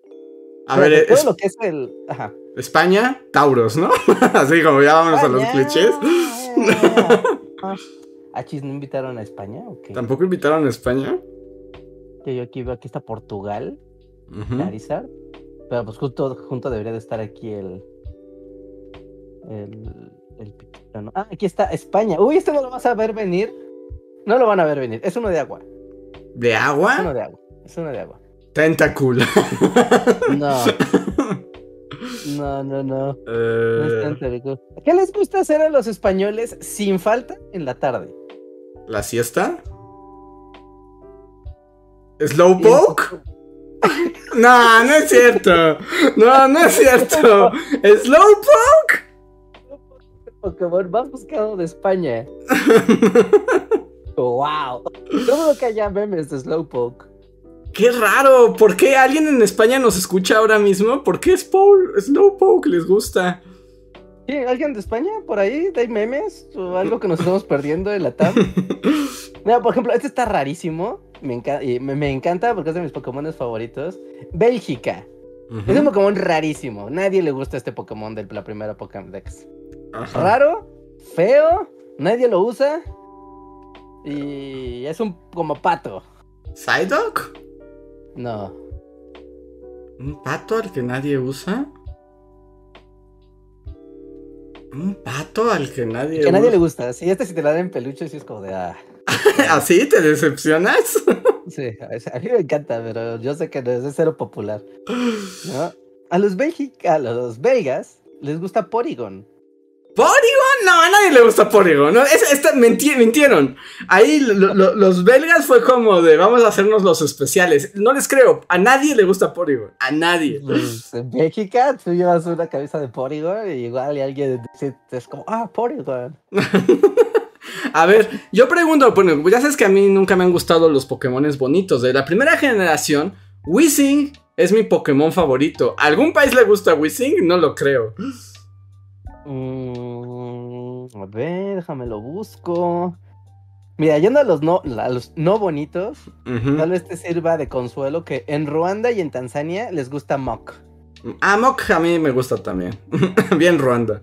A Pero ver, es- lo que es el. Ajá. España, Tauros, ¿no? Así como ya vámonos a los clichés. Ah, chis, ¿no invitaron a España? ¿O qué? ¿Tampoco invitaron a España? Que yo aquí veo, aquí está Portugal. Charizard. Pero pues justo junto debería de estar aquí el. El. El ¿no? Ah, aquí está España. Uy, este no lo vas a ver venir. No lo van a ver venir. Es uno de agua. ¿De Es uno agua? de agua. Es uno de agua. Tentacool. No. No, no, no. No es Eh, tan terrible. ¿Qué les gusta hacer a los españoles sin falta en la tarde? ¿La siesta? ¿Slowpoke? No, no es cierto. No, no es cierto. ¿Slowpoke? Pokémon más buscado de España. wow. Todo lo que haya memes de Slowpoke. Qué raro. ¿Por qué alguien en España nos escucha ahora mismo? ¿Por qué Spawn- Slowpoke les gusta? ¿Sí? ¿Alguien de España por ahí? ¿Hay memes? ¿O algo que nos estamos perdiendo de la tab? Mira, por ejemplo, este está rarísimo. Me, enca- y me, me encanta porque es de mis Pokémon favoritos. Bélgica. Es un Pokémon rarísimo. Nadie le gusta este Pokémon de la primera Pokédex. Ajá. Raro, feo, nadie lo usa. Y es un como pato. ¿Psyduck? No. ¿Un pato al que nadie usa? Un pato al que nadie Que nadie le gusta. Si este si te la dan en peluche, sí es como de ah. ¿Así te decepcionas? Sí, a mí me encanta, pero yo sé que no es de cero popular. ¿no? A los a los belgas les gusta Porygon. ¿Porygon? No, a nadie le gusta Porygon. No, es- esta- menti- mintieron. Ahí lo- lo- los belgas fue como de vamos a hacernos los especiales. No les creo. A nadie le gusta Porygon. A nadie. Pues, en Bélgica tú llevas una cabeza de Porygon y igual y alguien dice, es como, ah, Porygon. A ver, yo pregunto, bueno, ya sabes que a mí nunca me han gustado los Pokémones bonitos. De la primera generación, Weezing es mi Pokémon favorito. ¿A algún país le gusta Weezing? No lo creo. Mm, a ver, déjame lo busco. Mira, yendo a los no, a los no bonitos, tal vez te sirva de consuelo que en Ruanda y en Tanzania les gusta Mock. Amok a mí me gusta también. Bien Ruanda.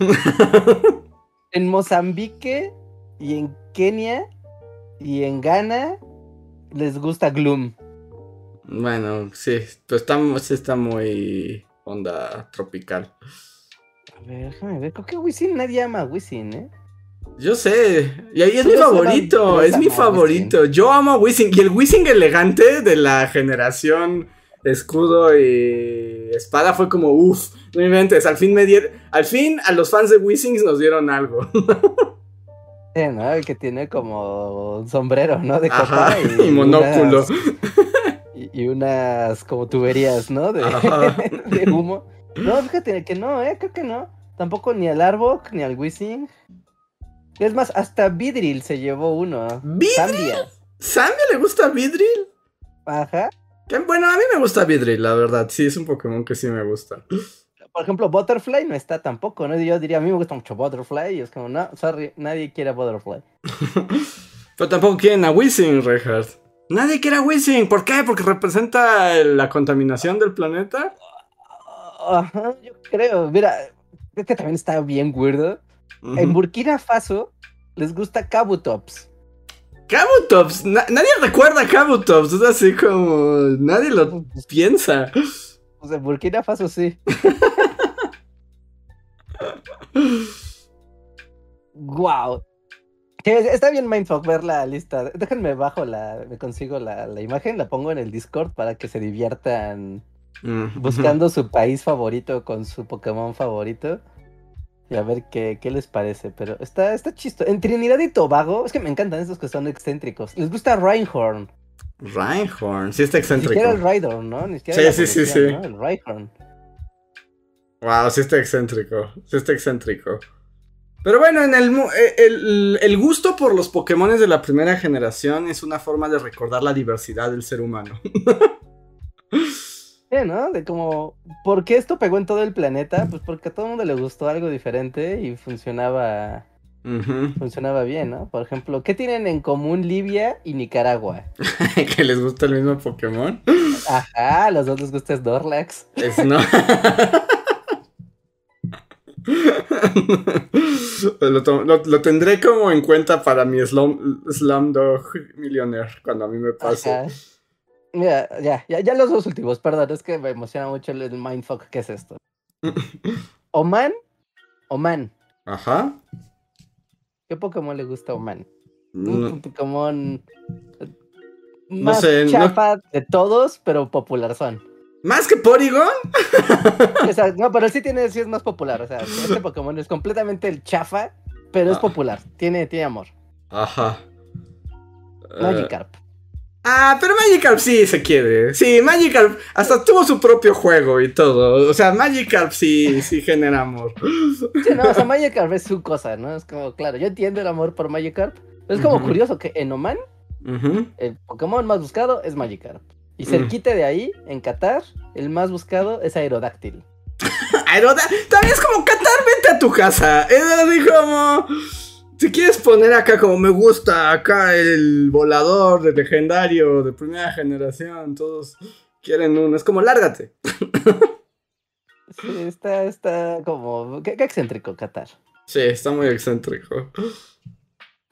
En Mozambique y en Kenia y en Ghana les gusta Gloom. Bueno, sí, pues está, sí está muy onda tropical. A ver, déjame ver. Creo que Wisin nadie ama a Wisin, ¿eh? Yo sé, y ahí es mi favorito, es mi favorito. Yo amo a Wisin y el Wisin elegante de la generación escudo y espada fue como uff, no inventes, al fin me dieron, al fin a los fans de Wisin nos dieron algo. Sí, ¿no? El que tiene como un sombrero, ¿no? De Ajá, copa y monóculo. unas- y, y unas como tuberías, ¿no? De, humo. No, fíjate que no, ¿eh? Creo que no. Tampoco ni al Arbok ni al Wisin. Es más, hasta Vidril se llevó uno. ¿Vidril? Zambia. ¿Sammy le gusta Vidril? Ajá. Bueno, a mí me gusta Vidril, la verdad, sí, es un Pokémon que sí me gusta. Por ejemplo, Butterfly no está tampoco, ¿no? Yo diría, a mí me gusta mucho Butterfly y es como, no, sorry, nadie quiere a Butterfly. Pero tampoco quieren a Wisin, Reinhardt. Nadie quiere a Wisin, ¿por qué? Porque representa la contaminación del planeta. Ajá, yo creo. Mira, es que también está bien weirdo. En. Burkina Faso les gusta Kabutops. Kabutops, na- nadie recuerda a Kabutops, es así como nadie lo piensa. Pues en Burkina Faso sí. wow. Está bien Mindfuck ver la lista. Déjenme bajo la, me consigo la, la imagen, la pongo en el Discord para que se diviertan Mm, buscando su país favorito con su Pokémon favorito. Y a ver qué, qué les parece. Pero está, está chisto. En Trinidad y Tobago, es que me encantan estos que son excéntricos. Les gusta Reinhorn. Reinhorn, sí está Ni siquiera el excéntrico. Rhydon, ¿no? Ni siquiera Sí, sí, sí, sí. ¿no? El Reinhorn. Wow, sí está excéntrico, sí está excéntrico. Pero bueno, en el, eh, el, el gusto por los Pokémones de la primera generación es una forma de recordar la diversidad del ser humano. Sí, ¿no? De como, ¿por qué esto pegó en todo el planeta? Pues porque a todo el mundo le gustó algo diferente y funcionaba, funcionaba bien, ¿no? Por ejemplo, ¿qué tienen en común Libia y Nicaragua? que les gusta el mismo Pokémon. Ajá, a los dos les gusta Snorlax. Es no. lo- lo tendré como en cuenta para mi Slum, Slumdog Millionaire cuando a mí me pase. Ajá. Mira, ya, ya, ya los dos últimos, perdón, es que me emociona mucho el, mindfuck que es esto. Oman, Oman. Ajá. ¿Qué Pokémon le gusta a Oman? No- Un Pokémon eh, No más sé, no- chafa de todos, pero popular son. ¿Más que Porygon? O sea, no, pero sí tiene, sí es más popular. O sea, este Pokémon es completamente el chafa, pero es Ah. popular. Tiene, tiene amor. Ajá. Magikarp. Ah, pero Magikarp sí se quiere. Sí, Magikarp hasta tuvo su propio juego y todo. O sea, Magikarp sí, sí genera amor. Sí, no, o sea, Magikarp es su cosa, ¿no? Es como, claro, yo entiendo el amor por Magikarp. Pero es como curioso que en Oman, el Pokémon más buscado es Magikarp. Y Mm. cerquita de ahí, en Qatar, el más buscado es Aerodáctil. Aeroda, también es como Qatar, vete a tu casa. Es así como. Si quieres poner acá como me gusta, acá el volador de legendario de primera generación, todos quieren uno. Es como lárgate. Sí, está, está como. Qué, qué excéntrico Qatar. Sí, está muy excéntrico.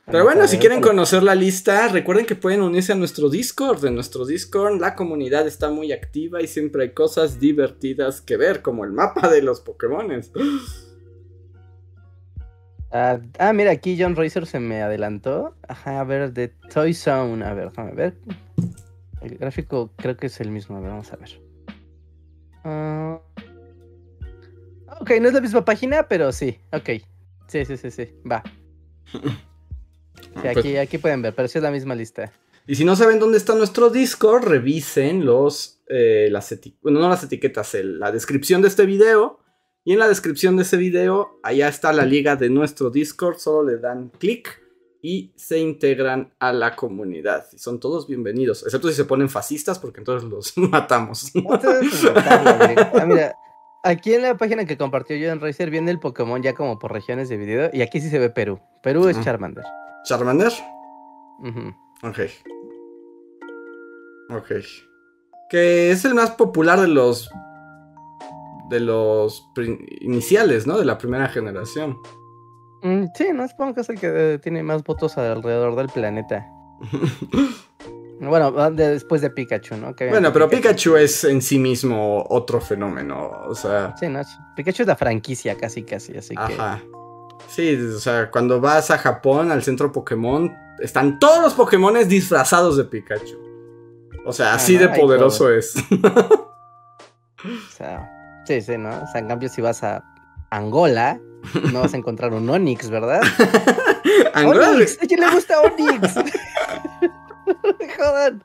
Pero bueno, si quieren conocer la lista, recuerden que pueden unirse a nuestro Discord. En nuestro Discord la comunidad está muy activa y siempre hay cosas divertidas que ver, como el mapa de los Pokémones. Ah, ah, mira, aquí John Racer se me adelantó. Ajá, a ver, de Toy Zone. A ver, déjame ver. El gráfico creo que es el mismo. A ver, vamos a ver. Ah, ok, no es la misma página, pero sí. Ok. Sí, sí, sí, sí. Va. Sí, aquí, aquí pueden ver, pero sí es la misma lista. Y si no saben dónde está nuestro Discord, revisen los, eh, las eti- bueno, no las etiquetas, el- la descripción de este video. Y en la descripción de ese video, allá está la liga de nuestro Discord. Solo le dan clic y se integran a la comunidad. Y son todos bienvenidos, excepto si se ponen fascistas, porque entonces los matamos. Entonces. Ah, mira, aquí en la página que compartió John Racer viene el Pokémon ya como por regiones de video. Y aquí sí se ve Perú. Perú es. Charmander. Charmander. Ok. Ok. Que es el más popular de los. De los iniciales, ¿no? De la primera generación. Mm, sí, no supongo que es el que eh, tiene más votos alrededor del planeta. Bueno, de- después de Pikachu, ¿no? Que bueno, pero Pikachu es en sí mismo otro fenómeno. O sea. Sí, no, Pikachu es la franquicia casi, casi, así que... Ajá. Sí, o sea, cuando vas a Japón, al centro Pokémon, están todos los Pokémones disfrazados de Pikachu. O sea, así Ah, de poderoso es. O sea, sí, sí, ¿no? O sea, en cambio si vas a Angola, no vas a encontrar un Onix, ¿verdad? Angola, ¡Onix! ¿A quién le gusta Onix? Jodan.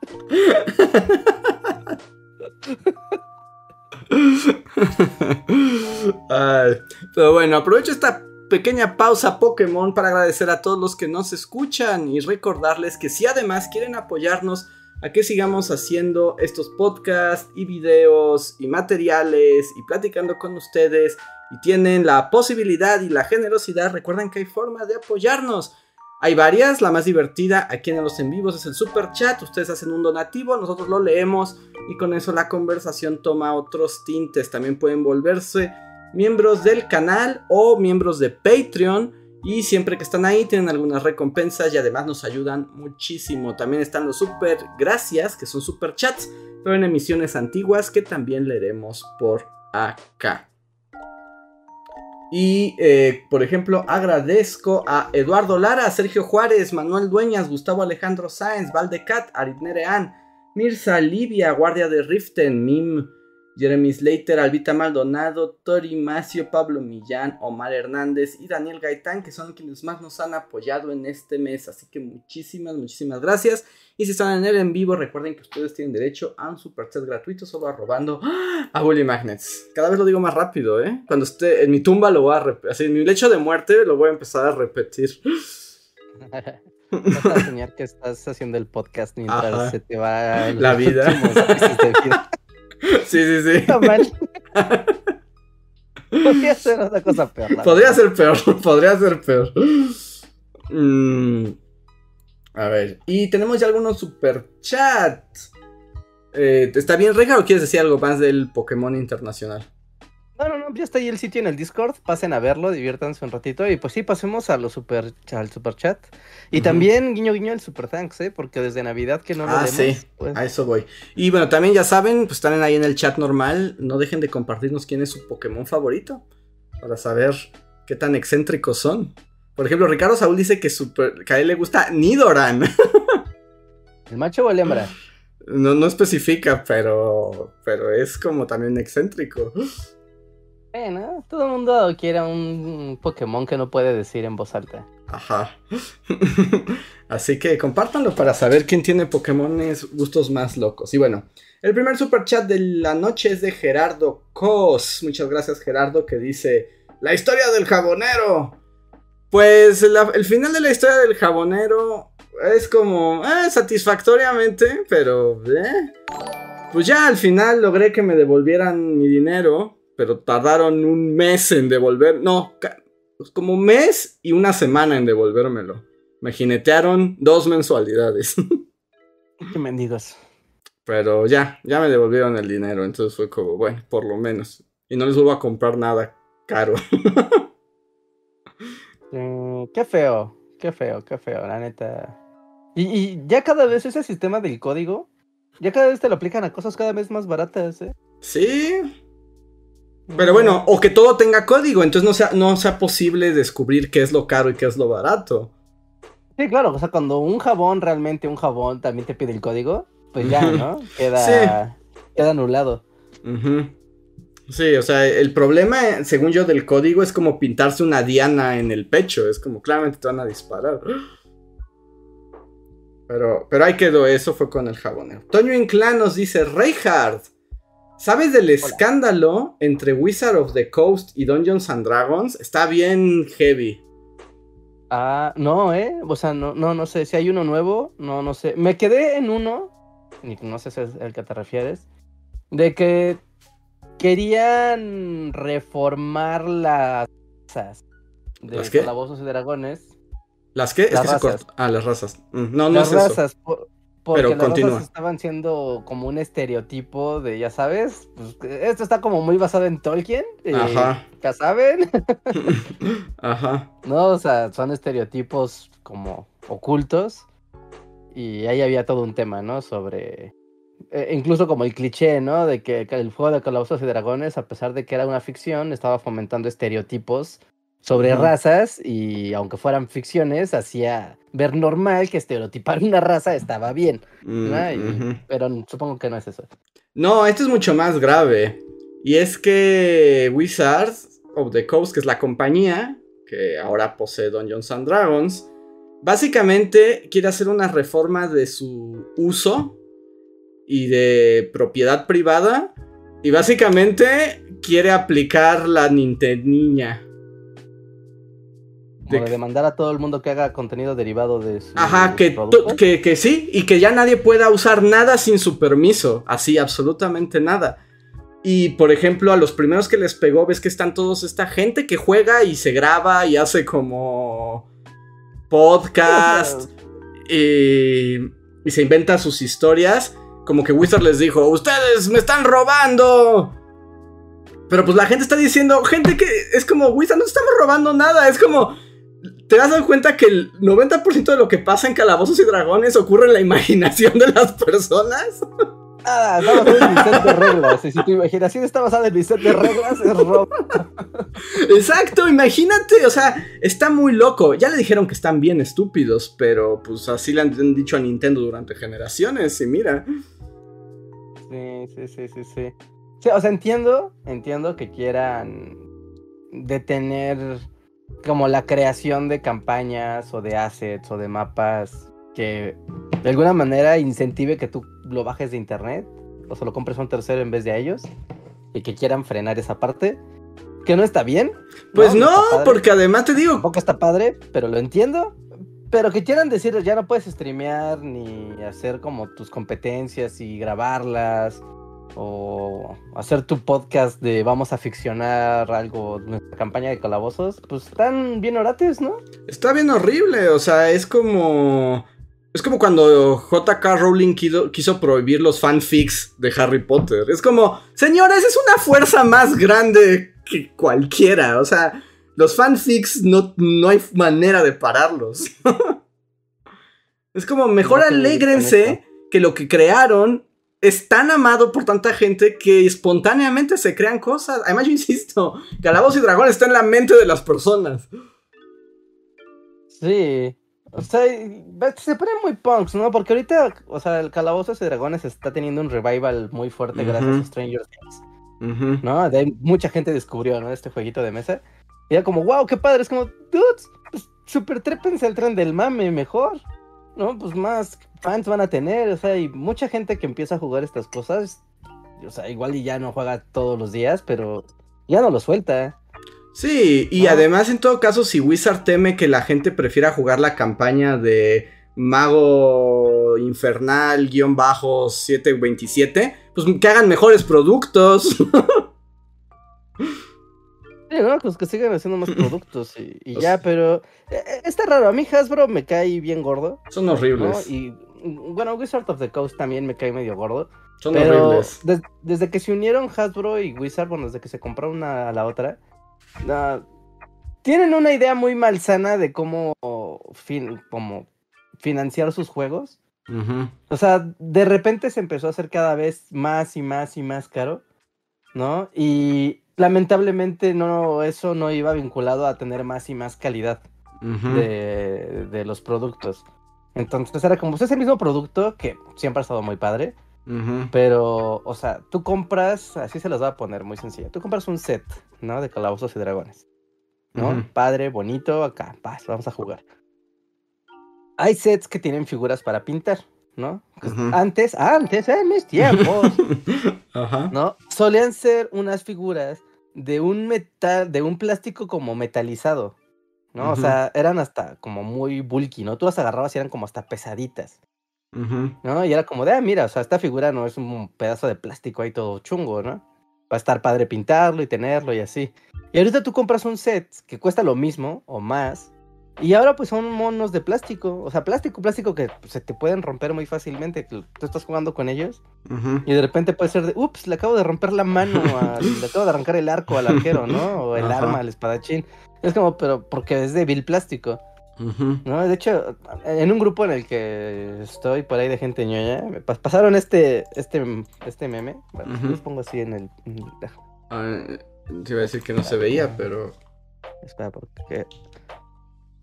Ay, pero bueno, aprovecho esta pequeña pausa Pokémon para agradecer a todos los que nos escuchan y recordarles que si además quieren apoyarnos a que sigamos haciendo estos podcasts y videos y materiales y platicando con ustedes y tienen la posibilidad y la generosidad, recuerden que hay forma de apoyarnos. Hay varias, la más divertida aquí en los en vivos es el super chat, ustedes hacen un donativo, nosotros lo leemos y con eso la conversación toma otros tintes. También pueden volverse miembros del canal o miembros de Patreon. Y siempre que están ahí tienen algunas recompensas y además nos ayudan muchísimo. También están los super gracias, que son super chats, pero en emisiones antiguas que también leeremos por acá. Y, eh, por ejemplo, agradezco a Eduardo Lara, Sergio Juárez, Manuel Dueñas, Gustavo Alejandro Sáenz, Valdecat, Aritnerean, Mirza Livia, Guardia de Riften, Mim, Jeremy Slater, Albita Maldonado, Tori Macio, Pablo Millán, Omar Hernández y Daniel Gaitán, que son quienes más nos han apoyado en este mes. Así que muchísimas, muchísimas gracias. Y si están en el en vivo, recuerden que ustedes tienen derecho a un super chat gratuito solo arrobando a Bully Magnets. Cada vez lo digo más rápido, ¿eh? Cuando esté en mi tumba lo voy a repetir. Así, en mi lecho de muerte lo voy a empezar a repetir. Vas a enseñar que estás haciendo el podcast mientras Ajá. se te va La de vida. Sí, sí, sí. Está mal. Podría ser otra cosa peor. Podría ser peor, podría ser peor. Mm, a ver, y tenemos ya algunos super chats. Eh, ¿Está bien, Reja, o quieres decir algo más del Pokémon internacional? Ya está ahí el sitio en el Discord. Pasen a verlo, diviértanse un ratito. Y pues sí, pasemos a los super, al super chat. Y también, guiño, guiño, el super thanks, ¿eh? Porque desde Navidad que no lo Ah, leemos, sí. pues, A eso voy. Y bueno, también ya saben, pues están ahí en el chat normal. No dejen de compartirnos quién es su Pokémon favorito. Para saber qué tan excéntricos son. Por ejemplo, Ricardo Saúl dice que, super- que a él le gusta Nidoran. ¿El macho o el hembra? No, no especifica, pero, pero es como también excéntrico. Bueno, todo el mundo quiere un Pokémon que no puede decir en voz alta. Ajá. Así que compártanlo para saber quién tiene Pokémones gustos más locos. Y bueno, el primer super chat de la noche es de Gerardo Cos. Muchas gracias, Gerardo, que dice: La historia del jabonero. Pues el final de la historia del jabonero es como eh, satisfactoriamente, pero eh. pues ya al final logré que me devolvieran mi dinero, pero tardaron un mes en devolver, no, pues como un mes y una semana en devolvérmelo. Me jinetearon dos mensualidades, Qué mendigos. pero ya, ya me devolvieron el dinero, entonces fue como, bueno, por lo menos. Y no les vuelvo a comprar nada caro. Eh, qué feo. qué feo, qué feo, la neta. Y, y ya cada vez ese sistema del código, ya cada vez te lo aplican a cosas cada vez más baratas, ¿eh? Sí. Pero bueno, o que todo tenga código, entonces no sea, no sea posible descubrir qué es lo caro y qué es lo barato. Sí, claro, o sea, cuando un jabón, realmente un jabón también te pide el código, pues ya, ¿no? Queda, Sí. queda anulado. Sí, o sea, el problema, según yo, del código es como pintarse una diana en el pecho. Es como claramente te van a disparar. Pero, pero ahí quedó, eso fue con el jabonero. Toño Inclán nos dice, Reinhardt, ¿sabes del escándalo entre Wizard of the Coast y Dungeons and Dragons? Está bien heavy. Ah, no, ¿eh? O sea, no, no, no sé si hay uno nuevo, no, no sé. Me quedé en uno, no sé si es el que te refieres, de que querían reformar las razas de ¿Las qué? calabozos y dragones. ¿Las qué? Es Las se razas. cortó. Ah, las razas. Mm, No, no las es eso. razas, por- porque Pero las continúa. razas estaban siendo como un estereotipo de, ya sabes, pues, esto está como muy basado en Tolkien, eh, Ajá. ya saben, Ajá. ¿no? O sea, son estereotipos como ocultos. Y ahí había todo un tema, ¿no? Sobre. eh, incluso como el cliché, ¿no? De que que el juego de calabozos y dragones, a pesar de que era una ficción, estaba fomentando estereotipos sobre razas. Y aunque fueran ficciones, hacía ver normal que estereotipar una raza estaba bien. Mm, ¿no? Y-. Pero supongo que no es eso. No, esto es mucho más grave. Y es que Wizards of the Coast, que es la compañía que ahora posee Dungeons and Dragons, básicamente quiere hacer una reforma de su uso y de propiedad privada. Y básicamente quiere aplicar la Nintendinha. Como De- de demandar a todo el mundo que haga contenido derivado de su Ajá, que, que, que sí, y que ya nadie pueda usar nada sin su permiso, así, absolutamente nada. Y por ejemplo, a los primeros que les pegó, ves que están todos esta gente que juega y se graba y hace como podcast y, y se inventa sus historias. Como que Wizard les dijo, ustedes me están robando. Pero pues la gente está diciendo, gente que es como, Wizard, no estamos robando nada, es como... ¿Te das cuenta que el 90% de lo que pasa en Calabozos y Dragones ocurre en la imaginación de las personas? Ah, está basado en mi set de reglas. Y si tu imaginación está basada en mi set de reglas, es robo. Exacto, imagínate, o sea, está muy loco. Ya le dijeron que están bien estúpidos, pero pues así le han dicho a Nintendo durante generaciones y mira. Sí, sí, sí, sí, sí. Sí, o sea, entiendo, entiendo que quieran detener como la creación de campañas o de assets o de mapas que de alguna manera incentive que tú lo bajes de internet o se lo compres a un tercero en vez de a ellos y que quieran frenar esa parte. Que no está bien. Pues no, padre. porque además te digo, Tampoco está padre, pero lo entiendo. Pero que quieran decir, ya no puedes streamear ni hacer como tus competencias y grabarlas. O hacer tu podcast de vamos a ficcionar algo, nuestra campaña de calabozos. Pues están bien orates, ¿no? está bien horrible, o sea, es como... Es como cuando JK Rowling quiso, quiso prohibir los fanfics de Harry Potter. Es como, señores, es una fuerza más grande que cualquiera. O sea, los fanfics no, no hay manera de pararlos. es como, mejor No que lo que crearon es tan amado por tanta gente que espontáneamente se crean cosas. Además, yo insisto, Calabozos y Dragón está en la mente de las personas. Sí. O sea, se ponen muy punks, ¿no? Porque ahorita, o sea, el Calabozos y Dragones está teniendo un revival muy fuerte gracias a Stranger Things. ¿no? De ahí mucha gente descubrió, ¿no? Este jueguito de mesa. Y era como, wow, qué padre. Es como, dudes, pues super trépense al tren del mame mejor. ¿No? Pues más fans van a tener. O sea, y mucha gente que empieza a jugar estas cosas. O sea, igual y ya no juega todos los días, pero ya no lo suelta. Sí, y Ah. además en todo caso, si Wizard teme que la gente prefiera jugar la campaña de Mago Infernal guion bajo 727, pues que hagan mejores productos. ¿no? Pues que sigan haciendo más productos y, y ya, pero eh, eh, está raro. A mí Hasbro me cae bien gordo. Son ¿no? horribles. Y mm, bueno, Wizard of the Coast también me cae medio gordo. Son Pero horribles. des- desde que se unieron Hasbro y Wizard, bueno, desde que se compraron una a la otra, tienen una idea muy malsana de cómo, fin, cómo financiar sus juegos. O sea, de repente se empezó a hacer cada vez más y más y más caro, ¿no? Y lamentablemente no, eso no iba vinculado a tener más y más calidad de, de los productos. Entonces era como, pues es el mismo producto que siempre ha estado muy padre, pero, o sea, tú compras, así se los voy a poner muy sencillo, tú compras un set, ¿no? De calabozos y dragones, ¿no? Padre, bonito, acá, paz, vamos a jugar. Hay sets que tienen figuras para pintar, ¿no? Pues. Antes, antes, en mis tiempos. ¿no? Solían ser unas figuras de un metal, de un plástico como metalizado, ¿no? O sea, eran hasta como muy bulky, ¿no? Tú las agarrabas y eran como hasta pesaditas. ¿no? Y era como de, ah, mira, o sea, esta figura no es un pedazo de plástico ahí todo chungo, ¿no? Va a estar padre pintarlo y tenerlo y así. Y ahorita tú compras un set que cuesta lo mismo o más. Y ahora pues son monos de plástico, o sea, plástico, plástico que pues, se te pueden romper muy fácilmente. Tú estás jugando con ellos Ujú. y de repente puede ser de, ups, le acabo de romper la mano, a- le acabo de arrancar el arco al arquero, ¿no? O el arma al espadachín. Es como, pero porque es de vil plástico. ¿no? De hecho, en un grupo en el que estoy por ahí de gente ñoña, me pas- pasaron este, este, este meme. Bueno, los pongo así en el... Ah, te iba a decir que no se veía, pero Espera, porque...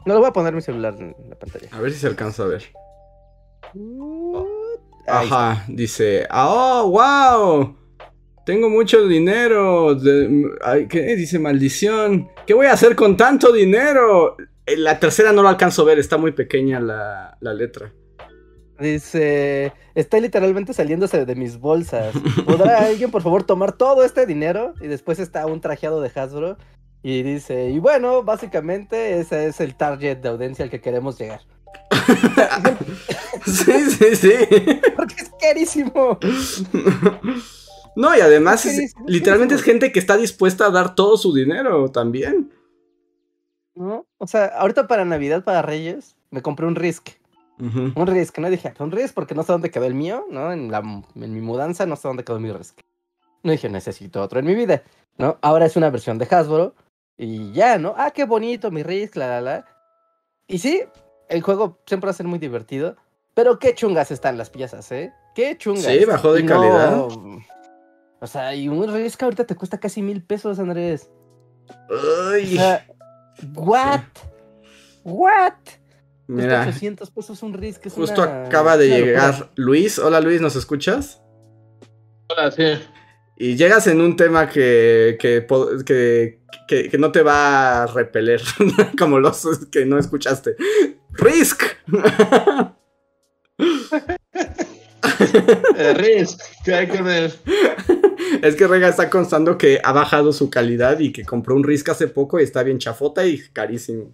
No lo voy a poner mi celular en la pantalla. a ver si se alcanza a ver. Ajá, dice, "Ah, ¡Oh, wow! Tengo mucho dinero. de- ay, ¿Qué? Dice, maldición. ¿Qué voy a hacer con tanto dinero? Eh, La tercera no lo alcanzo a ver, está muy pequeña la, la letra. Dice, está literalmente saliéndose de mis bolsas. ¿Podrá alguien, por favor, tomar todo este dinero? Y después está un trajeado de Hasbro. Y dice, y bueno, básicamente ese es el target de audiencia al que queremos llegar. sí, sí, sí. Porque es carísimo. No, y además, Es es- literalmente es gente que está dispuesta a dar todo su dinero también. ¿No? O sea, ahorita para Navidad, para Reyes, me compré un Risk. Un Risk, ¿no? Dije, un Risk porque no sé dónde quedó el mío, ¿no? En, la, en mi mudanza no sé dónde quedó mi Risk. No dije, necesito otro en mi vida, ¿no? Ahora es una versión de Hasbro y ya, ¿no? Ah, qué bonito mi Risk, la, la, la. Y sí, el juego siempre va a ser muy divertido, pero qué chungas están las piezas, ¿eh? Qué chungas. Sí, bajó de calidad. O sea, y un Risk ahorita te cuesta casi mil pesos, Andrés. O sea, ¿what? ¿What? Mira, 800 pesos un Risk. es justo una- acaba de una locura. llegar Luis. Hola Luis, ¿nos escuchas? Hola, sí. Y llegas en un tema que, que, que, que- que no te va a repeler, como los que no escuchaste. Risk. Eh, ¿qué hay con él? es que Rega está constando que ha bajado su calidad y que compró un Risk hace poco y está bien chafota y carísimo.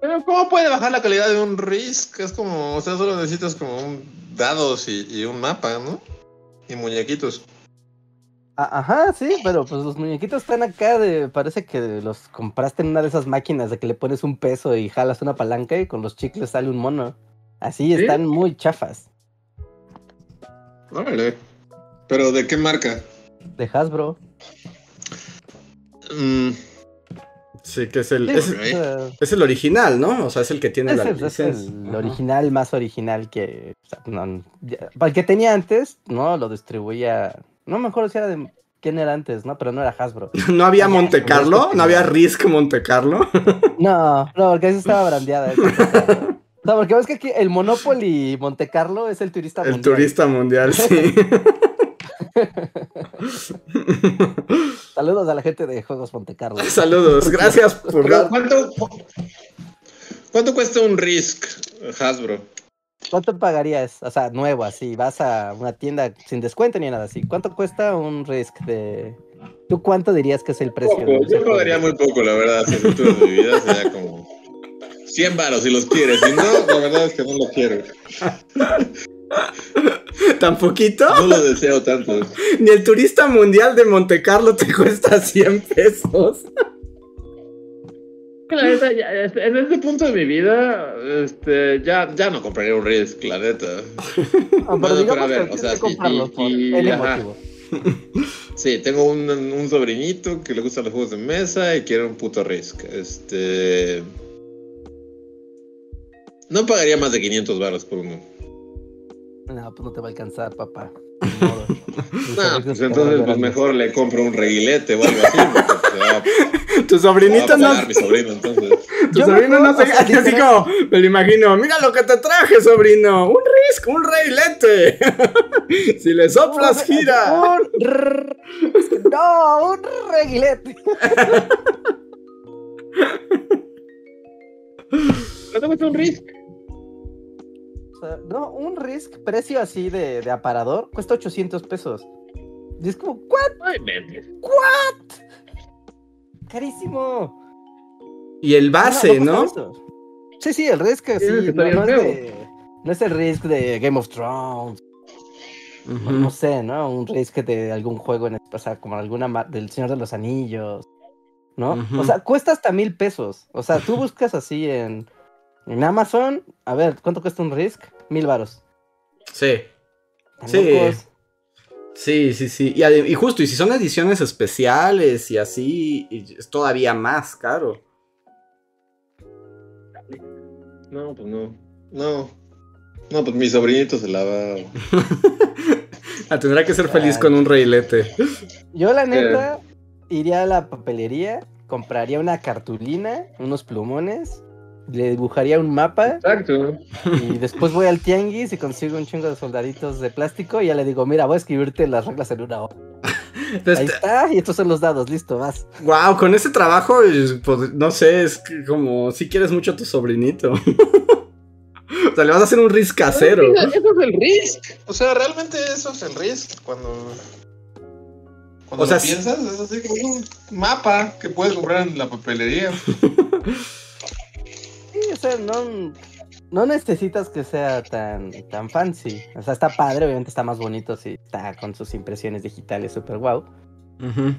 Pero ¿cómo puede bajar la calidad de un Risk? Es como, o sea, solo necesitas como un dados y, y un mapa, ¿no? Y muñequitos. A- Ajá, sí, pero pues los muñequitos están acá de. Parece que los compraste en una de esas máquinas de que le pones un peso y jalas una palanca y con los chicles sale un mono. Así ¿Sí? están muy chafas. Órale. ¿Pero de qué marca? De Hasbro. Mm, Sí, que es el, Sí, es, el original, ¿no? O sea, es el que tiene es la el, es el licencia. Ajá. original más original que. o sea, no, ya- para el que tenía antes, no, lo distribuía. No me acuerdo si era de. ¿Quién era antes, no? Pero no era Hasbro. ¿No había Monte Carlo? ¿No había. Risk Monte Carlo? No, no, porque eso estaba brandeada. esa cosa. O sea, porque ves que aquí el Monopoly Monte Carlo es el turista El mundial. turista mundial, sí. Saludos a la gente de Juegos Monte Carlo. Saludos, gracias por. ¿cuánto, ¿Cuánto cuesta un Risk Hasbro? ¿Cuánto pagarías? O sea, nuevo, así. Vas a una tienda sin descuento ni nada así. ¿Cuánto cuesta un Risk de. ¿Tú cuánto dirías que es el precio? Poco, yo pagaría muy poco, la verdad. Si el futuro de mi vida sería como 100 varos si los quieres. Si no, la verdad es que no lo quiero. ¿Tan poquito? No lo deseo tanto. Ni el turista mundial de Monte Carlo te cuesta 100 pesos. La neta, ya, este, en este punto de mi vida, este, ya, ya no compraría un Risk, la neta. No, pero Bueno, digamos pero a ver, o sea, y- el. Sí, tengo un, un sobrinito que le gustan los juegos de mesa y quiere un puto Risk. Este. No pagaría más de 500 baros por uno. No, pues no te va a alcanzar, papá. No, pues entonces pues mejor le compro un reguilete o algo así. porque, Tu sobrinito no. pagar mi sobrino, entonces. Tu Yo sobrino no se así literal- como, me lo imagino, mira lo que te traje, sobrino, un risk, un reilete. si le soplas, gira. Un rrr- No, un reguilete. ¿No te gusta un Risk? Sea, no, un Risk, precio así de, de aparador, cuesta 800 pesos. Y es como, ¿what? Ay. Carísimo. Y el base, ¿no? Sí, sí, el Risk Sí, no, es de, no es el Risk de Game of Thrones, no sé, ¿no? Un Risk de algún juego, en, o sea, como alguna del Señor de los Anillos, ¿no? O sea, cuesta hasta mil pesos. O sea, tú buscas así en, en Amazon, a ver, ¿cuánto cuesta un Risk? Mil varos. Sí, Sí. locos. sí, sí, sí. Y, justo, y si son ediciones especiales y así, y es todavía más caro. No, pues no. No. No, pues mi sobrinito se la va. Ah, tendrá que ser feliz con un reilete. Yo la neta iría a la papelería, compraría una cartulina, unos plumones, le dibujaría un mapa Exacto. y después voy al tianguis y consigo un chingo de soldaditos de plástico y ya le digo, mira, voy a escribirte las reglas en una hora. Ahí está, y estos son los dados, listo, vas. Wow, con ese trabajo, es, pues, no sé, es que como si quieres mucho a tu sobrinito. o sea, le vas a hacer un risk casero. Eso es el Risk. O sea, realmente eso es el Risk. Cuando. Cuando O sea, lo sí- piensas, es así como un mapa que puedes comprar en la papelería. Sí, o sea, no, no necesitas que sea tan, tan fancy. O sea, está padre, obviamente está más bonito si está con sus impresiones digitales super guau.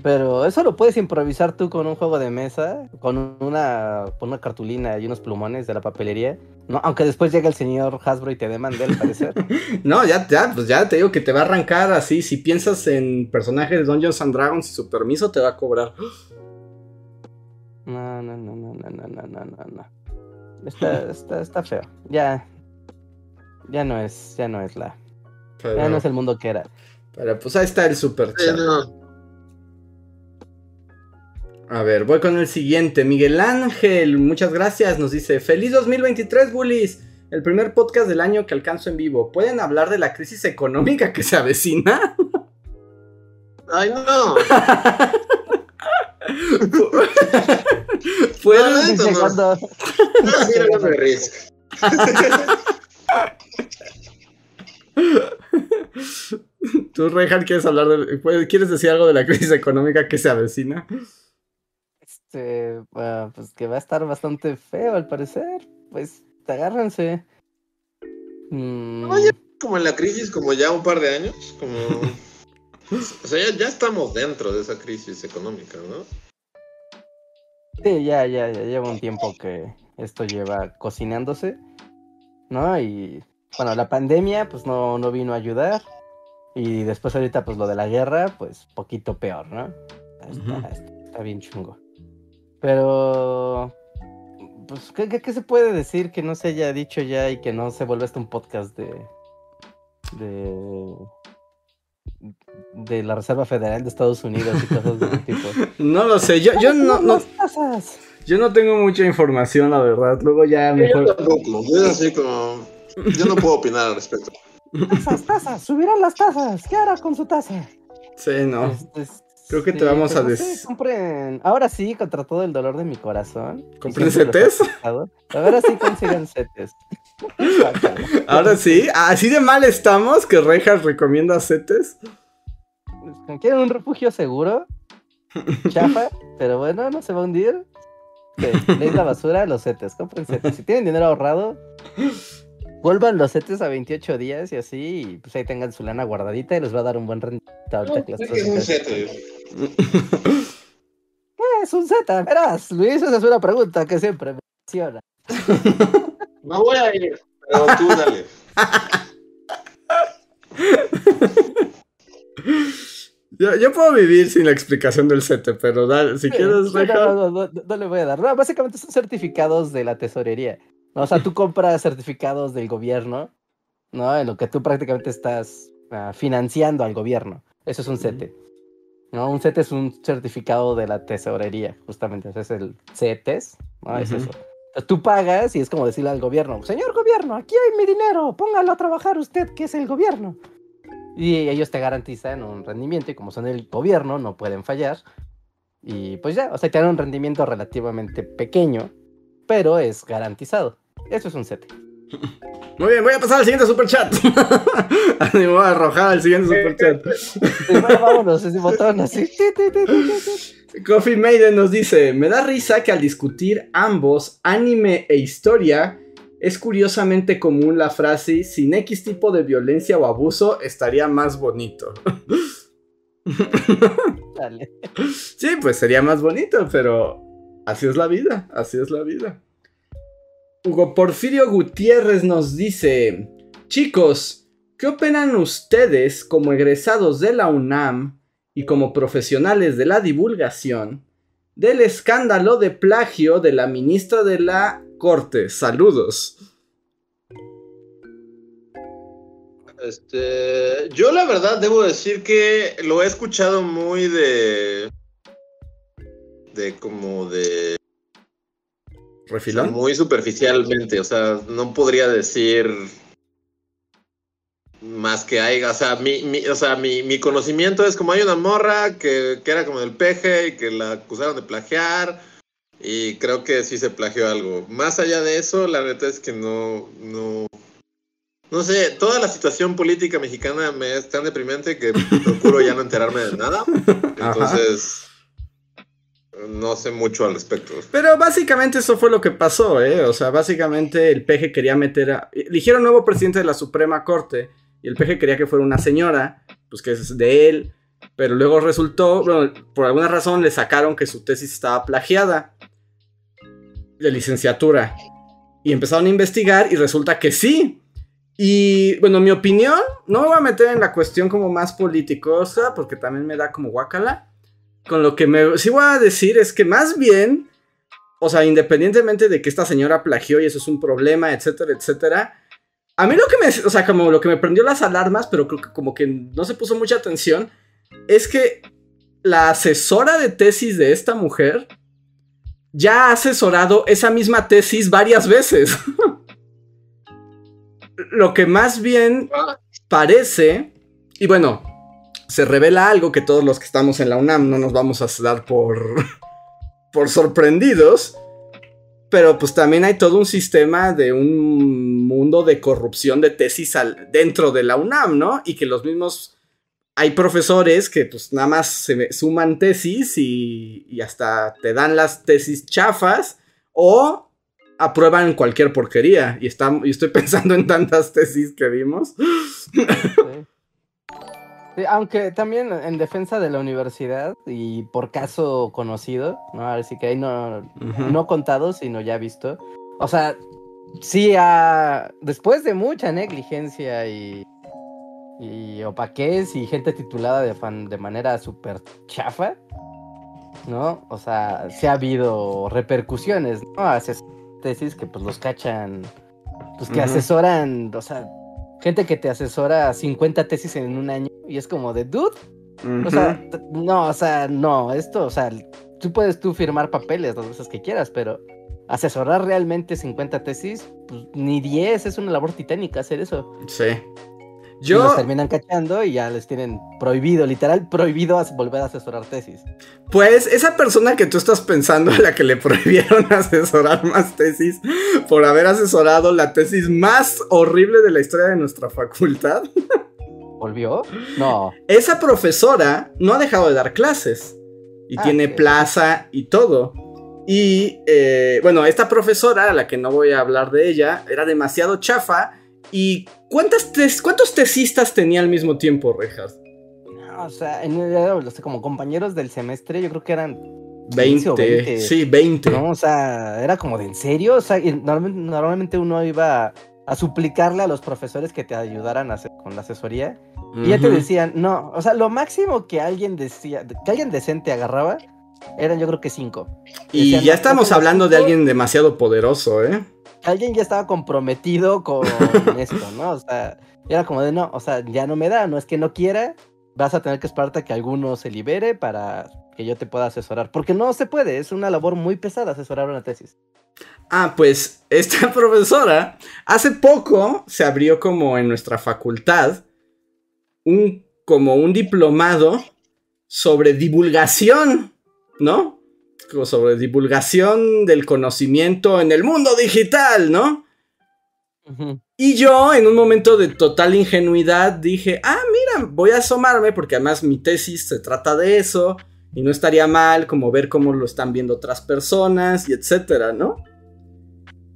Pero eso lo puedes improvisar tú con un juego de mesa, con una, con una cartulina y unos plumones de la papelería. No, aunque después llegue el señor Hasbro y te demande, al parecer. No, ya, ya, pues ya te digo que te va a arrancar así. Si piensas en personajes de Dungeons and Dragons y su permiso te va a cobrar. No, no, no, no, no, no, no, no, no. Está, está, está feo. Ya. Ya no es, ya no es la. Ya no es el mundo que era. pero, pues ahí está el super chat. A ver, voy con el siguiente. Miguel Ángel, muchas gracias. Nos dice: Feliz 2023, Bullies. El primer podcast del año que alcanzo en vivo. ¿Pueden hablar de la crisis económica que se avecina? Ay, no. ¿Pueden, No, no. No, Risk. Tú, Rejan, ¿quieres hablar de, puedes- ¿quieres decir algo de la crisis económica que se avecina? Este, ah, pues que va a estar bastante feo al parecer. Pues agárrense. Mm, Oye. Como en la crisis, como ya un par de años. Como. O sea, ya, ya estamos dentro de esa crisis económica, ¿no? Sí, ya, ya, ya lleva un tiempo que esto lleva cocinándose, ¿no? Y bueno, la pandemia pues no, no vino a ayudar. Y después ahorita pues lo de la guerra, pues poquito peor, ¿no? Está, Ujú. está- está bien chungo. Pero, pues, ¿qué, qué, qué se puede decir que no se haya dicho ya y que no se vuelva esto un podcast de, de, de la Reserva Federal de Estados Unidos y cosas de ese tipo? No lo sé, yo, yo no, no, yo no tengo mucha información, la verdad. Luego ya Yo mejor. tampoco. Yo así como. Yo no puedo opinar al respecto. Tasas, tasas, subirán las tasas. ¿Qué hará con su tasa? Sí, no. Este, Creo que te vamos pero a no des- sé, compren. Ahora sí, contra todo el dolor de mi corazón. ¿Compren setes? Ahora sí consigan setes. Ahora sí, así de mal estamos que Rejas recomienda setes. ¿Quieren un refugio seguro? Chafa, pero bueno, no se va a hundir. Sí, lees la basura, los setes, compren setes. Si tienen dinero ahorrado, vuelvan los setes a 28 días y así, y pues ahí tengan su lana guardadita y les va a dar un buen que las Es un están- set. ¿Qué es un Z? Verás, Luis, esa es una pregunta que siempre me emociona. No voy a ir. Pero tú dale. Yo, yo puedo vivir sin la explicación del CETE, pero dale, si quieres, Sí, no, no, no, no, no le voy a dar. No, básicamente son certificados de la tesorería. ¿no? O sea, tú compras certificados del gobierno, ¿no? En lo que tú prácticamente estás ah, financiando al gobierno. Eso es un. CETE. ¿no? Un CETE es un certificado de la tesorería, justamente. Ese es el CETES, ¿no? Es eso. Tú pagas y es como decirle al gobierno, señor gobierno, aquí hay mi dinero, póngalo a trabajar usted, que es el gobierno. Y ellos te garantizan un rendimiento y como son el gobierno, no pueden fallar. Y pues ya, o sea, te dan un rendimiento relativamente pequeño, pero es garantizado. Eso es un CETE. Muy bien, voy a pasar al siguiente superchat. Me voy a arrojar al siguiente superchat. Sí, bueno, vámonos, ese botón así. Coffee Maiden nos dice: Me da risa que al discutir ambos, anime e historia, es curiosamente común la frase: sin X tipo de violencia o abuso estaría más bonito. Dale. Sí, pues sería más bonito, pero así es la vida, así es la vida. Hugo Porfirio Gutiérrez nos dice, chicos, ¿qué opinan ustedes como egresados de la UNAM y como profesionales de la divulgación del escándalo de plagio de la ministra de la Corte? Saludos. Este, yo la verdad debo decir que lo he escuchado muy de, de como de ¿Refilón? muy superficialmente, o sea, no podría decir más que hay, o sea, mi, mi- o sea, mi, mi conocimiento es como hay una morra que, que era como del peje y que la acusaron de plagiar y creo que sí se plagió algo. Más allá de eso, la neta es que no, no, no sé, toda la situación política mexicana me es tan deprimente que procuro ya no enterarme de nada, entonces no sé mucho al respecto. Pero básicamente eso fue lo que pasó, ¿eh? O sea, básicamente el PG quería meter a... Eligieron nuevo presidente de la Suprema Corte y el PG quería que fuera una señora, pues que es de él, pero luego resultó, bueno, por alguna razón le sacaron que su tesis estaba plagiada de licenciatura y empezaron a investigar y resulta que sí. Y bueno, mi opinión, no me voy a meter en la cuestión como más politicosa, porque también me da como guacala. Con lo que me sí voy a decir es que más bien, o sea, independientemente de que esta señora plagió y eso es un problema, etcétera, etcétera. A mí lo que me, o sea, como lo que me prendió las alarmas, pero creo que como que no se puso mucha atención, es que la asesora de tesis de esta mujer ya ha asesorado esa misma tesis varias veces. lo que más bien parece, y bueno, se revela algo que todos los que estamos en la UNAM no nos vamos a dar por, por sorprendidos. Pero pues también hay todo un sistema de un mundo de corrupción de tesis dentro de la UNAM, ¿no? Y que los mismos... Hay profesores que pues nada más se suman tesis y, y hasta te dan las tesis chafas o aprueban cualquier porquería. Y, está, y estoy pensando en tantas tesis que vimos. Sí. Sí, aunque también en defensa de la universidad y por caso conocido, ¿no? Así que ahí no, no contado, sino ya visto. O sea, sí, ha- después de mucha negligencia y, y opaquez y gente titulada de, fan, de manera súper chafa, ¿no? O sea, sí ha habido repercusiones, ¿no? Hacia tesis que pues los cachan, pues que asesoran, o sea, gente que te asesora 50 tesis en un año y es como de, dude, o sea, no, o sea, no, esto, o sea, tú puedes tú firmar papeles las veces que quieras, pero asesorar realmente 50 tesis, pues ni 10, es una labor titánica hacer eso. Sí. Y Yo, los terminan cachando y ya les tienen prohibido, literal prohibido volver a asesorar tesis. pues, esa persona que tú estás pensando a la que le prohibieron asesorar más tesis por haber asesorado la tesis más horrible de la historia de nuestra facultad, ¿Volvió? No. esa profesora no ha dejado de dar clases y Ah, tiene plaza y todo. Y eh, bueno, esta profesora, a la que no voy a hablar de ella, era demasiado chafa. ¿Y cuántas tes- cuántos tesistas tenía al mismo tiempo, Rejas? No, O sea, en, o sea, como compañeros del semestre, yo creo que eran 20. o 20. Sí, 20. No, o sea, era como de en serio. O sea, normalmente, normalmente uno iba a suplicarle a los profesores que te ayudaran a hacer, con la asesoría. Y ya te decían, no, o sea, lo máximo que alguien decía, que alguien decente agarraba, eran yo creo que cinco. Y Decían, ya "No, estamos ponte hablando de cinco". alguien demasiado poderoso, ¿eh? Alguien ya estaba comprometido con esto, ¿no? O sea, era como de no, o sea, ya no me da, no es que no quiera, vas a tener que esperarte a que alguno se libere para que yo te pueda asesorar. Porque no se puede, es una labor muy pesada asesorar una tesis. Ah, pues esta profesora hace poco se abrió como en nuestra facultad un como un diplomado sobre divulgación, ¿no? Sobre divulgación del conocimiento en el mundo digital, ¿no? Y yo, en un momento de total ingenuidad, dije, ah, mira, voy a asomarme porque además mi tesis se trata de eso y no estaría mal como ver cómo lo están viendo otras personas y etcétera, ¿no?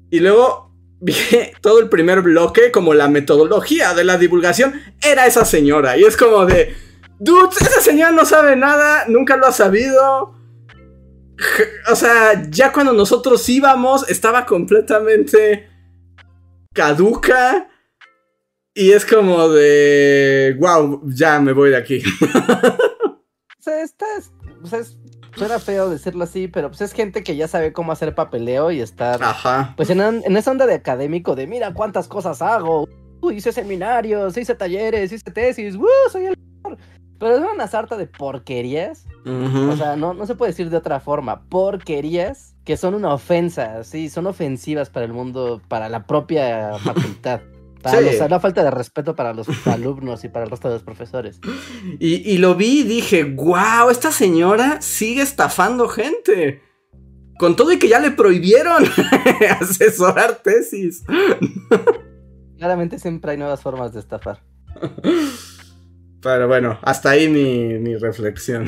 Y luego vi todo el primer bloque como la metodología de la divulgación era esa señora y es como de, dude, esa señora no sabe nada, nunca lo ha sabido. O sea, ya cuando nosotros íbamos estaba completamente caduca. Y es como de. Wow, ya me voy de aquí. O sea, está, o sea, es- suena feo decirlo así, pero pues es gente que ya sabe cómo hacer papeleo y estar Ajá. pues en, en esa onda de académico de mira cuántas cosas hago. Uh, hice seminarios, hice talleres, hice tesis, uh, soy el. Pero es una sarta de porquerías. O sea, no, no se puede decir de otra forma. Porquerías que son una ofensa, sí, son ofensivas para el mundo, para la propia facultad. Para Sí. los- la falta de respeto para los alumnos y para el resto de los profesores. y, y lo vi y dije, wow, esta señora sigue estafando gente. Con todo y que ya le prohibieron asesorar tesis. Claramente siempre hay nuevas formas de estafar. Pero bueno, hasta ahí mi, mi reflexión.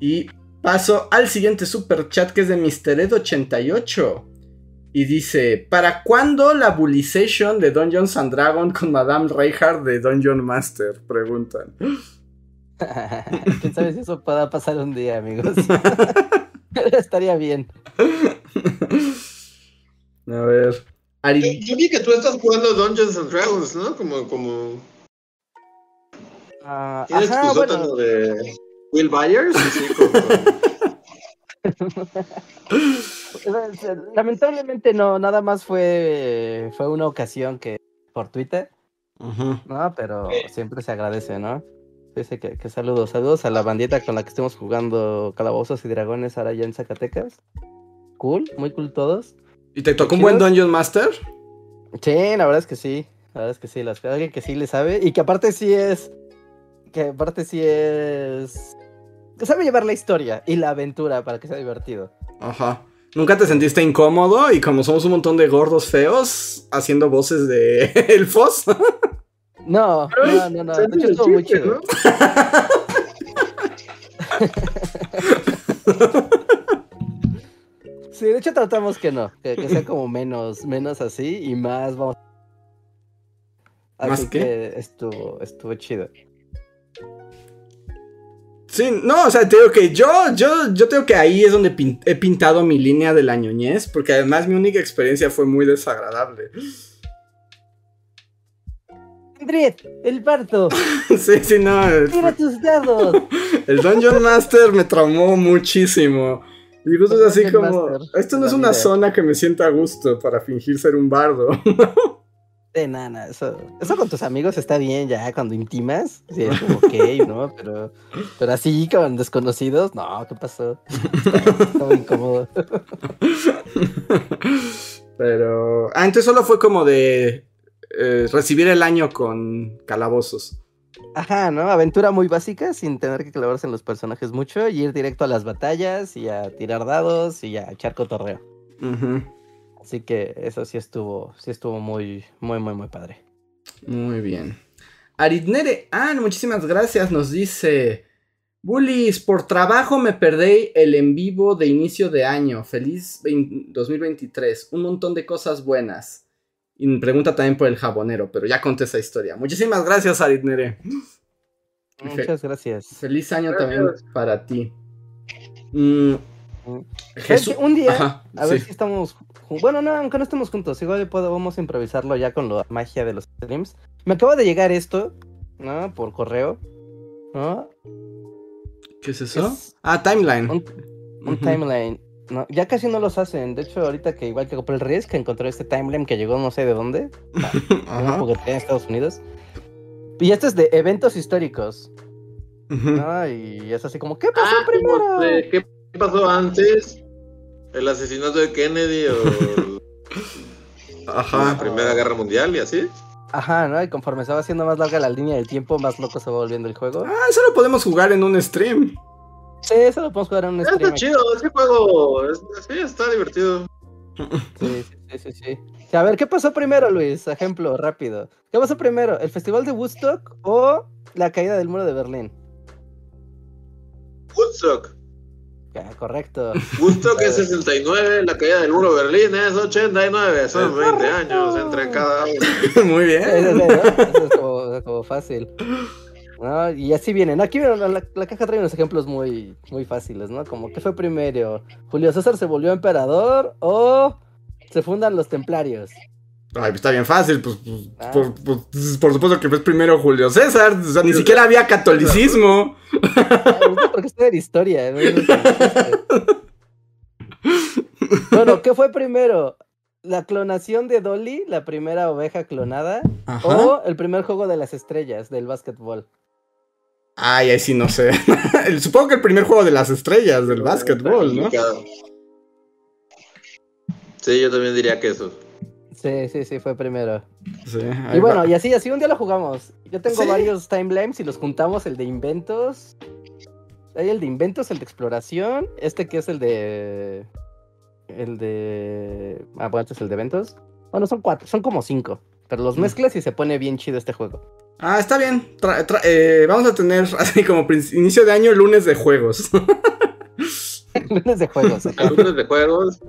y paso al siguiente super chat que es de Mr. Ed88. Y dice: ¿Para cuándo la bullyzation de Dungeons and Dragon con Madame Reinhardt de Dungeon Master? Preguntan. ¿Quién sabe si eso pueda pasar un día, amigos? Estaría bien. A ver. Yo, Ari- yo vi que tú estás jugando Dungeons and Dragons, ¿no? Como, como. Ah, ¿Tienes ajá, tu bueno, sótano de Will Byers? Como- lamentablemente no, nada más fue, fue una ocasión que por Twitter. ¿no? Pero siempre se agradece, ¿no? Dice que, que saludos, saludos a la bandita con la que estemos jugando Calabozos y Dragones ahora ya en Zacatecas. Cool, muy cool todos. ¿Y te tocó un buen. Dungeon Master? Sí, la verdad es que sí. La verdad es que sí, las, alguien que sí le sabe y que aparte sí es. Que aparte sí es. Que sabe llevar la historia y la aventura para que sea divertido. Ajá. ¿Nunca te sentiste incómodo? Y como somos un montón de gordos feos, haciendo voces de elfos. No, no, no, no. De hecho estuvo muy chido. ¿no? Sí, de hecho tratamos que no, que, que sea como menos, menos así y más vamos. ¿Más qué? que estuvo, estuvo chido. Sí, no, o sea, te digo que yo, yo, yo tengo que ahí es donde pin- he pintado mi línea de la ñoñez, porque además mi única experiencia fue muy desagradable. Andrés, el parto, sí, sí, no. mira tus dados. El Dungeon Master me traumó muchísimo. Y justo es así como, esto no es una zona que me sienta a gusto para fingir ser un bardo. De nada, eso, eso con tus amigos está bien ya cuando intimas, sí, es como ok, ¿no? Pero, pero así con desconocidos, no, ¿qué pasó? Está muy incómodo. Pero... Ah, entonces solo fue como de eh, recibir el año con calabozos. Ajá, ¿no? Aventura muy básica, sin tener que clavarse en los personajes mucho, y ir directo a las batallas, y a tirar dados, y a echar cotorreo. Así que eso sí estuvo, sí estuvo muy, muy, muy, muy padre. Muy bien. Aritnere, ah, muchísimas gracias, nos dice... Bullies, por trabajo me perdí el en vivo de inicio de año. Feliz vein- 2023. Un montón de cosas buenas. Y me pregunta también por el jabonero, pero ya conté esa historia. Muchísimas gracias, Aritnere. Muchas gracias. Feliz año Gracias. también para ti. Mm, Jesús... Un día, a ver si estamos. Bueno, no, aunque no estemos juntos, igual podemos improvisarlo ya con la magia de los streams. Me acaba de llegar esto, ¿no? Por correo, ¿no? ¿Qué es eso? ah, timeline. Un, timeline. No, ya casi no los hacen. De hecho, ahorita que igual que compré el Risk, que encontré este timeline que llegó no sé de dónde. porque en Estados Unidos. Y esto es de eventos históricos. Y es así como, ¿qué pasó ah, primero? ¿Qué pasó antes? ¿El asesinato de Kennedy o Ajá. la Primera Guerra Mundial y así? Ajá, ¿no? Y conforme se va haciendo más larga la línea del tiempo, más loco se va volviendo el juego. Ah, eso lo podemos jugar en un stream. Sí, eso lo podemos jugar en un stream. Está chido, ese juego. Sí, está divertido. Sí, sí, sí, sí. A ver, ¿qué pasó primero, Luis? Ejemplo, rápido. ¿Qué pasó primero? ¿El Festival de Woodstock o la caída del muro de Berlín? Woodstock. correcto. Woodstock es 69, la caída del muro de Berlín es 89, son 20 años entre cada uno. Muy bien. Eso, es, como, fácil. Y así vienen. Aquí la, la, caja trae unos ejemplos muy, muy fáciles, ¿no? Como que fue primero. ¿Julio César se volvió emperador o se fundan los templarios? Ay, pues está bien fácil, pues, pues, ah. pues, por, supuesto que fue primero Julio César, o sea, ni siquiera había catolicismo. porque está en historia. bueno, ¿qué fue primero? ¿La clonación de Dolly, la primera oveja clonada? ¿O el primer juego de las estrellas del básquetbol? Ay, ahí sí no sé. Supongo que el primer juego de las estrellas del básquetbol, ¿no? Sí, yo también diría que eso. Sí, sí, sí, fue primero. y bueno, y así, así un día lo jugamos. Yo tengo varios timelines y los juntamos, el de inventos. Hay el de inventos, el de exploración, este que es el de... El de... Ah, bueno, este es el de eventos. Bueno, son cuatro, son como cinco. Pero los mm. mezclas y se pone bien chido este juego. Ah, está bien. Eh, vamos a tener así como inicio de año lunes de juegos. lunes de juegos. lunes de juegos.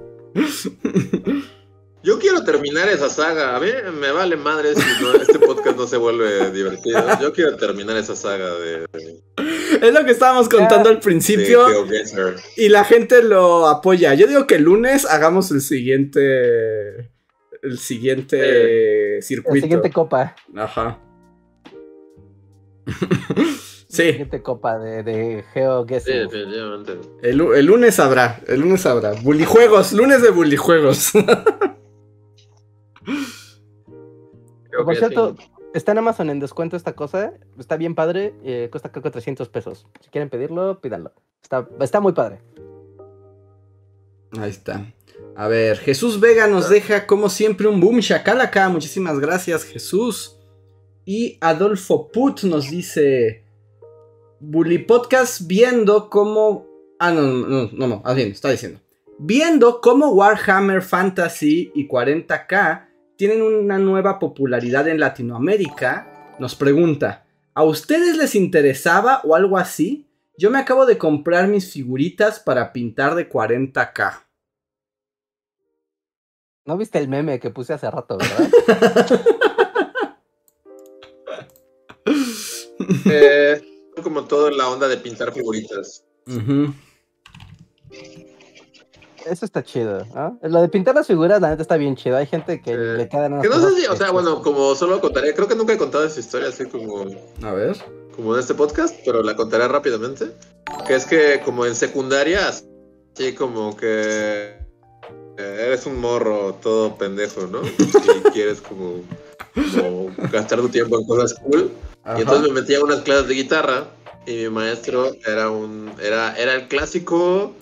Yo quiero terminar esa saga. A mí me vale madre si este podcast no se vuelve divertido. Yo quiero terminar esa saga de. Es lo que estábamos contando al principio. Y la gente lo apoya. Yo digo que el lunes hagamos el siguiente. El siguiente circuito. El siguiente copa. Ajá. sí. La siguiente copa de, de GeoGuessr. Sí, definitivamente. El, el, lunes habrá. El lunes habrá. Bulijuegos. Lunes de bulijuegos. Por cierto, está en Amazon en descuento esta cosa. Está bien padre. Eh, cuesta creo que 300 pesos. Si quieren pedirlo, pídanlo. Está, está muy padre. Ahí está. A ver, Jesús Vega nos deja como siempre un boom acá. Muchísimas gracias, Jesús. Y Adolfo Put nos dice: Bully Podcast viendo cómo. Ah, no, no, no, no, más bien, está diciendo. Viendo cómo Warhammer Fantasy y 40k tienen una nueva popularidad en Latinoamérica, nos pregunta, ¿a ustedes les interesaba o algo así? Yo me acabo de comprar mis figuritas para pintar de 40k. ¿No viste el meme que puse hace rato, verdad? eh, como todo en la onda de pintar figuritas. Eso está chido, ¿no? Lo de pintar las figuras, la neta está bien chido. Hay gente que le eh, quedan Que no sé si, o sea, bueno, como solo contaré, creo que nunca he contado esa historia así como. A ver. Como en este podcast, pero la contaré rápidamente. Que es que, como en secundaria, así como que. Eres un morro todo pendejo, ¿no? Y quieres como, como gastar tu tiempo en cosas cool. Y entonces me metí a unas clases de guitarra y mi maestro era un era era el clásico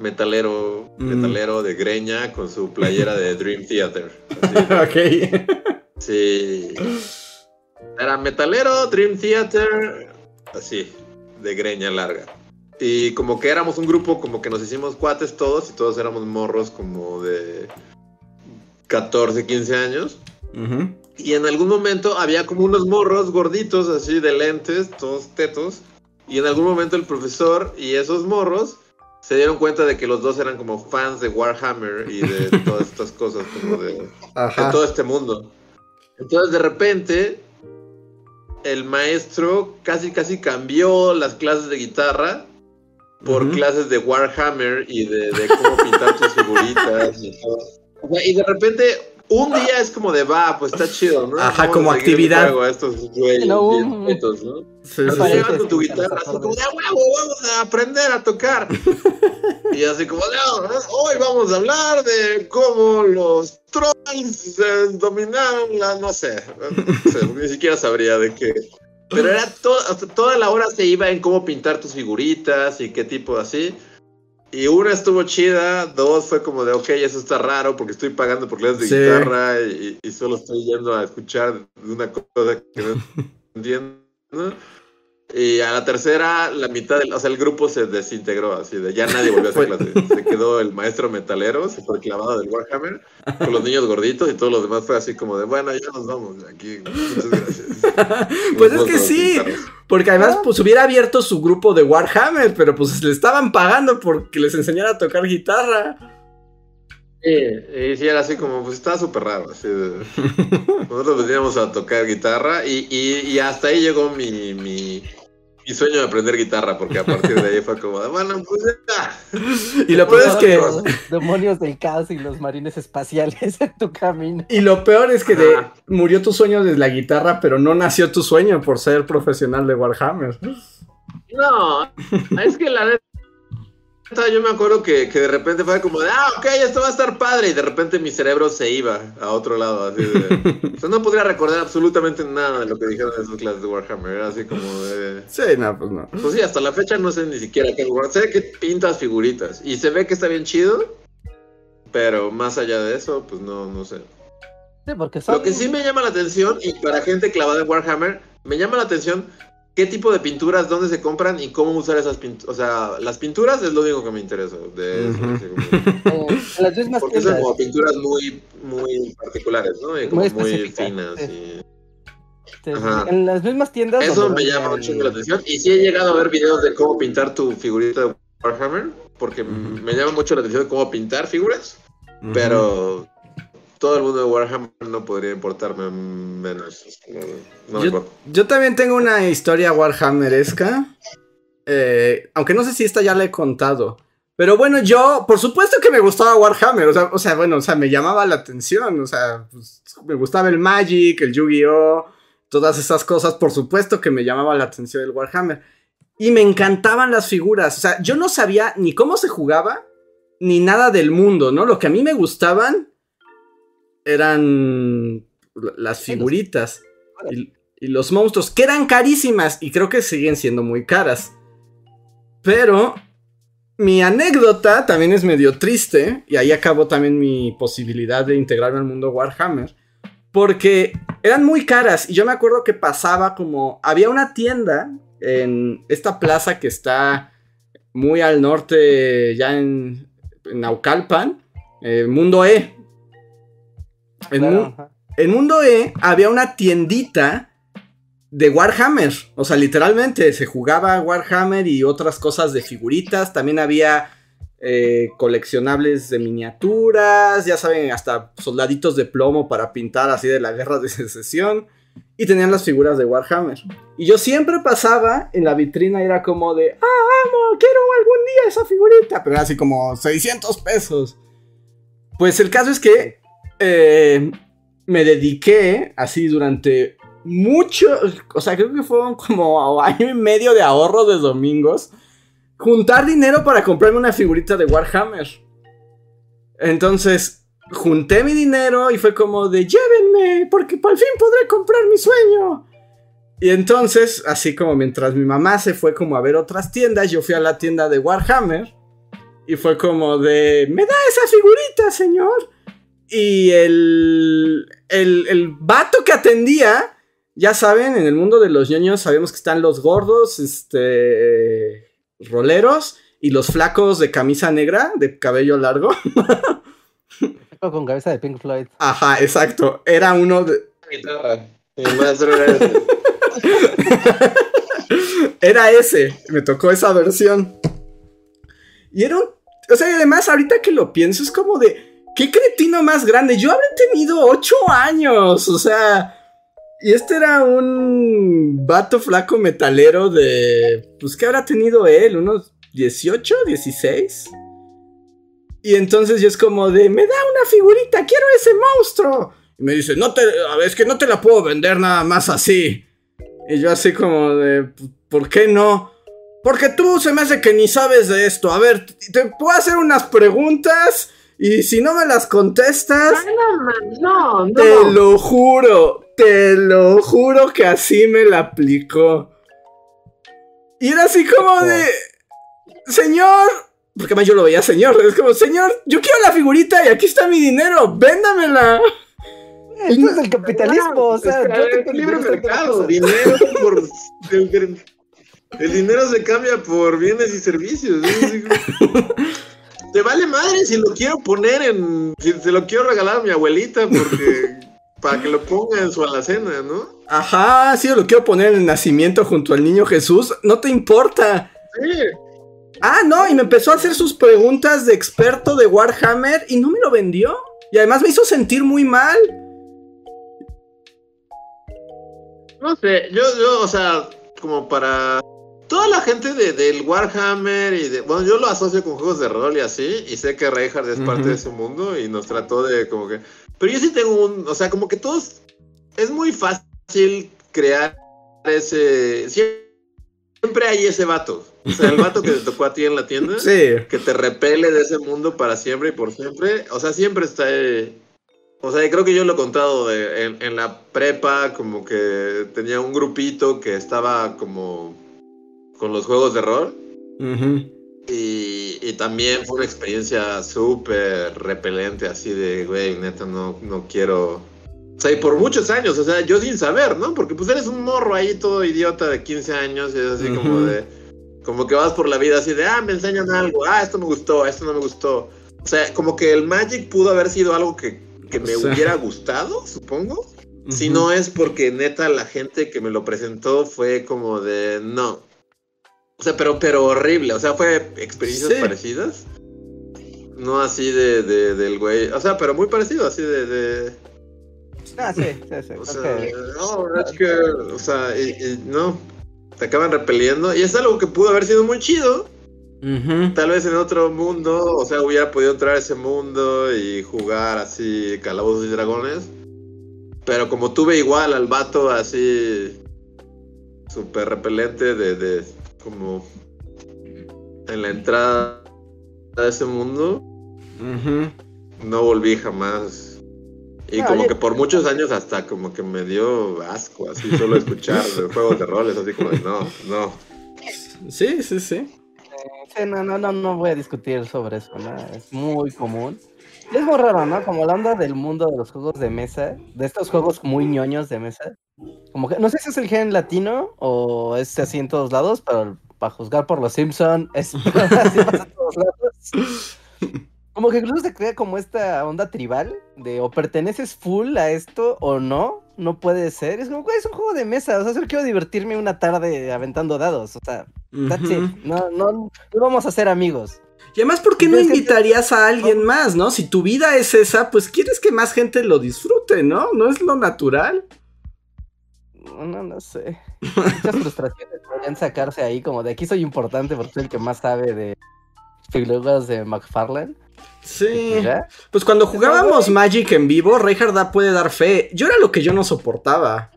metalero, mm. metalero de greña con su playera de Dream Theater. ok. Sí. Era metalero, Dream Theater, así, de greña larga. Y como que éramos un grupo, como que nos hicimos cuates todos y todos éramos morros como de 14, 15 años. Y en algún momento había como unos morros gorditos así de lentes, todos tetos. Y en algún momento el profesor y esos morros se dieron cuenta de que los dos eran como fans de Warhammer y de todas estas cosas, como de, todo este mundo. Entonces de repente el maestro casi casi cambió las clases de guitarra por clases de Warhammer y de, de cómo pintar tus figuritas y todo. O sea, y de repente, un día es como de, va, pues está chido, ¿no? Ajá, Vamos como actividad. a estos güeyes No, bien tetos, ¿no? Sí, sí, sí. con tu guitarra, sí, así sí. como de, "Ah, huevo, vamos a aprender a tocar. y así como, no, no, hoy vamos a hablar de cómo los trolls eh, dominaron la, no sé, no sé, ni siquiera sabría de qué. Pero era todo, hasta toda la hora se iba en cómo pintar tus figuritas y qué tipo así. Y una estuvo chida, dos fue como de, ok, eso está raro porque estoy pagando por clases de Sí. guitarra y, y solo estoy yendo a escuchar una cosa que no entiendo. Y a la tercera, la mitad del, o sea, el grupo se desintegró, así de ya nadie volvió a hacer clase. Se quedó el maestro metalero, se fue clavado del Warhammer, con los niños gorditos y todos los demás fue así como de, bueno, ya nos vamos de aquí, muchas gracias. Pues es que sí. Porque además, pues hubiera abierto su grupo de Warhammer, pero pues le estaban pagando porque les enseñara a tocar guitarra. Sí, y sí, era así como, pues estaba súper raro, así de... Nosotros veníamos a tocar guitarra y, y, y hasta ahí llegó mi, mi, mi sueño de aprender guitarra, porque a partir de ahí fue como, de, bueno, pues ya. Y lo peor es que. Los demonios del caos y los marines espaciales en tu camino. Y lo peor es que de- murió tu sueño de la guitarra, pero no nació tu sueño por ser profesional de Warhammer. No, es que la neta, yo me acuerdo que, que de repente fue como de, ah, ok, esto va a estar padre, y de repente mi cerebro se iba a otro lado, así de... O sea, no podría recordar absolutamente nada de lo que dijeron en esas clases de Warhammer, era así como de... Sí, no, pues no. Pues sí, hasta la fecha no sé ni siquiera qué lugar. Sé que pintas figuritas y se ve que está bien chido, pero más allá de eso, pues no, no sé. Sí, porque son... Lo que sí me llama la atención, y para gente clavada en Warhammer, me llama la atención qué tipo de pinturas, dónde se compran y cómo usar esas pinturas. O sea, las pinturas es lo único que me interesa. De eso, como- eh, en las mismas porque son como pinturas muy, muy particulares, ¿no? Y como Muy muy, finas. sí. y- Sí, Ajá. En las mismas tiendas. Eso me llama mucho la atención. Y sí he llegado a ver videos de cómo pintar tu figurita de Warhammer, porque me llama mucho la atención cómo pintar figuras, pero todo el mundo de Warhammer no podría importarme menos. No, no me Yo, también tengo una historia Warhammeresca. eh, aunque no sé si esta ya la he contado. Pero bueno, yo, por supuesto que me gustaba Warhammer. O sea, o sea, bueno, o sea, me llamaba la atención. O sea, pues, me gustaba el Magic, el Yu-Gi-Oh! Todas esas cosas. Por supuesto que me llamaba la atención el Warhammer. Y me encantaban las figuras. O sea, yo no sabía ni cómo se jugaba, ni nada del mundo, ¿no? Lo que a mí me gustaban eran las figuritas y, y los monstruos, que eran carísimas y creo que siguen siendo muy caras. Pero mi anécdota también es medio triste, y ahí acabó también mi posibilidad de integrarme al mundo Warhammer, porque eran muy caras y yo me acuerdo que pasaba como, había una tienda en esta plaza que está muy al norte, ya en, en Naucalpan, eh, Mundo E. En, Claro, en Mundo E había una tiendita de Warhammer. O sea, literalmente se jugaba Warhammer y otras cosas de figuritas. También había eh, coleccionables de miniaturas. Ya saben, hasta soldaditos de plomo para pintar así de la guerra de secesión. Y tenían las figuras de Warhammer. Y yo siempre pasaba en la vitrina y era como de, ah, amo, quiero algún día esa figurita. Pero era así como 600 pesos. Pues el caso es que eh, me dediqué así durante mucho, o sea, creo que fueron como año y medio de ahorro de domingos, juntar dinero para comprarme una figurita de Warhammer. Entonces, junté mi dinero y fue como de llévenme, porque por fin podré comprar mi sueño. Y entonces, así como mientras mi mamá se fue como a ver otras tiendas, yo fui a la tienda de Warhammer y fue como de, ¿me da esa figurita, señor? Y el, el, el vato que atendía, ya saben, en el mundo de los ñoños sabemos que están los gordos, este, roleros y los flacos de camisa negra, de cabello largo. Con cabeza de Pink Floyd. Ajá, exacto. Era uno de... Era ese. Me tocó esa versión. Y era un... O sea, además ahorita que lo pienso es como de... ¿Qué cretino más grande? Yo habré tenido ocho años, o sea... Y este era un vato flaco metalero de... Pues, ¿qué habrá tenido él? Unos 18, 16. Y entonces yo es como de, me da una figurita, quiero ese monstruo. Y me dice, no te, es que no te la puedo vender nada más así. Y yo así como de, ¿por qué no? Porque tú se me hace que ni sabes de esto. A ver, te puedo hacer unas preguntas y si no me las contestas... No, no, Te lo juro, te lo juro que así me la aplicó. Y era así como de... Señor... Porque además yo lo veía señor. Es como, señor, yo quiero la figurita y aquí está mi dinero. Véndamela. Esto es el capitalismo, o sea, yo te es libre mercado, dinero por el, el dinero se cambia por bienes y servicios. Te vale madre si lo quiero poner en. Si se lo quiero regalar a mi abuelita porque. para que lo ponga en su alacena, ¿no? Ajá, sí, lo quiero poner en el nacimiento junto al niño Jesús. No te importa. Sí. Ah, no, y me empezó a hacer sus preguntas de experto de Warhammer y no me lo vendió. Y además me hizo sentir muy mal. No sé, yo, yo, o sea, como para toda la gente de, del Warhammer y de. Bueno, yo lo asocio con juegos de rol y así, y sé que Reinhardt es parte de ese mundo y nos trató de como que. Pero yo sí tengo un. O sea, como que todos. Es muy fácil crear ese. Siempre hay ese vato. O sea, el vato que te tocó a ti en la tienda. Sí. Que te repele de ese mundo para siempre y por siempre. O sea, siempre está. eh, o sea, creo que yo lo he contado de- en, en la prepa, como que tenía un grupito que estaba como con los juegos de rol. Ujú. Y, y también fue una experiencia súper repelente, así de, güey, neta, no, no quiero... O sea, y por muchos años, o sea, yo sin saber, ¿no? Porque pues eres un morro ahí todo idiota de 15 años y es así como Ujú. de... Como que vas por la vida así de, ah, me enseñan algo, ah, esto me gustó, esto no me gustó. O sea, como que el Magic pudo haber sido algo que, que me O sea. hubiera gustado, supongo. Si Ujú. no es porque neta la gente que me lo presentó fue como de no. O sea, pero, pero horrible. O sea, fue experiencias Sí. parecidas. No así de, de- del güey. O sea, pero muy parecido, así de. de- Ah, sí, sí, sí. o sea, no, es que. O sea, y- y no. Te acaban repeliendo. Y es algo que pudo haber sido muy chido. Tal vez en otro mundo. O sea, hubiera podido entrar a ese mundo y jugar así calabozos y dragones. Pero como tuve igual al vato así súper repelente de, de como en la entrada de ese mundo, no volví jamás. Y No, como que por muchos años hasta como que me dio asco, así solo escuchar juegos de roles, así como no, no. Sí, sí, sí. Sí, no, no, no, no voy a discutir sobre eso, ¿no? Es muy común. Es muy raro, ¿no? Como la onda del mundo de los juegos de mesa, de estos juegos muy ñoños de mesa. Como que, no sé si es el gen latino o es así en todos lados, pero para juzgar por los Simpson es así en todos lados. Como que incluso se crea como esta onda tribal de o perteneces full a esto o no, no puede ser. Es como, güey, es un juego de mesa, o sea, solo quiero divertirme una tarde aventando dados, o sea, that's Ujú. it. No, no, no vamos a ser amigos. Y además, ¿por qué no invitarías a alguien más, no? Si tu vida es esa, pues quieres que más gente lo disfrute, ¿no? ¿No es lo natural? No, no, no sé. Muchas frustraciones podrían sacarse ahí, como de aquí soy importante porque soy el que más sabe de figuras de McFarlane. Sí. ¿Ya? Pues cuando jugábamos Magic en vivo, Reinhardt da- puede dar fe. Yo era lo que yo no soportaba.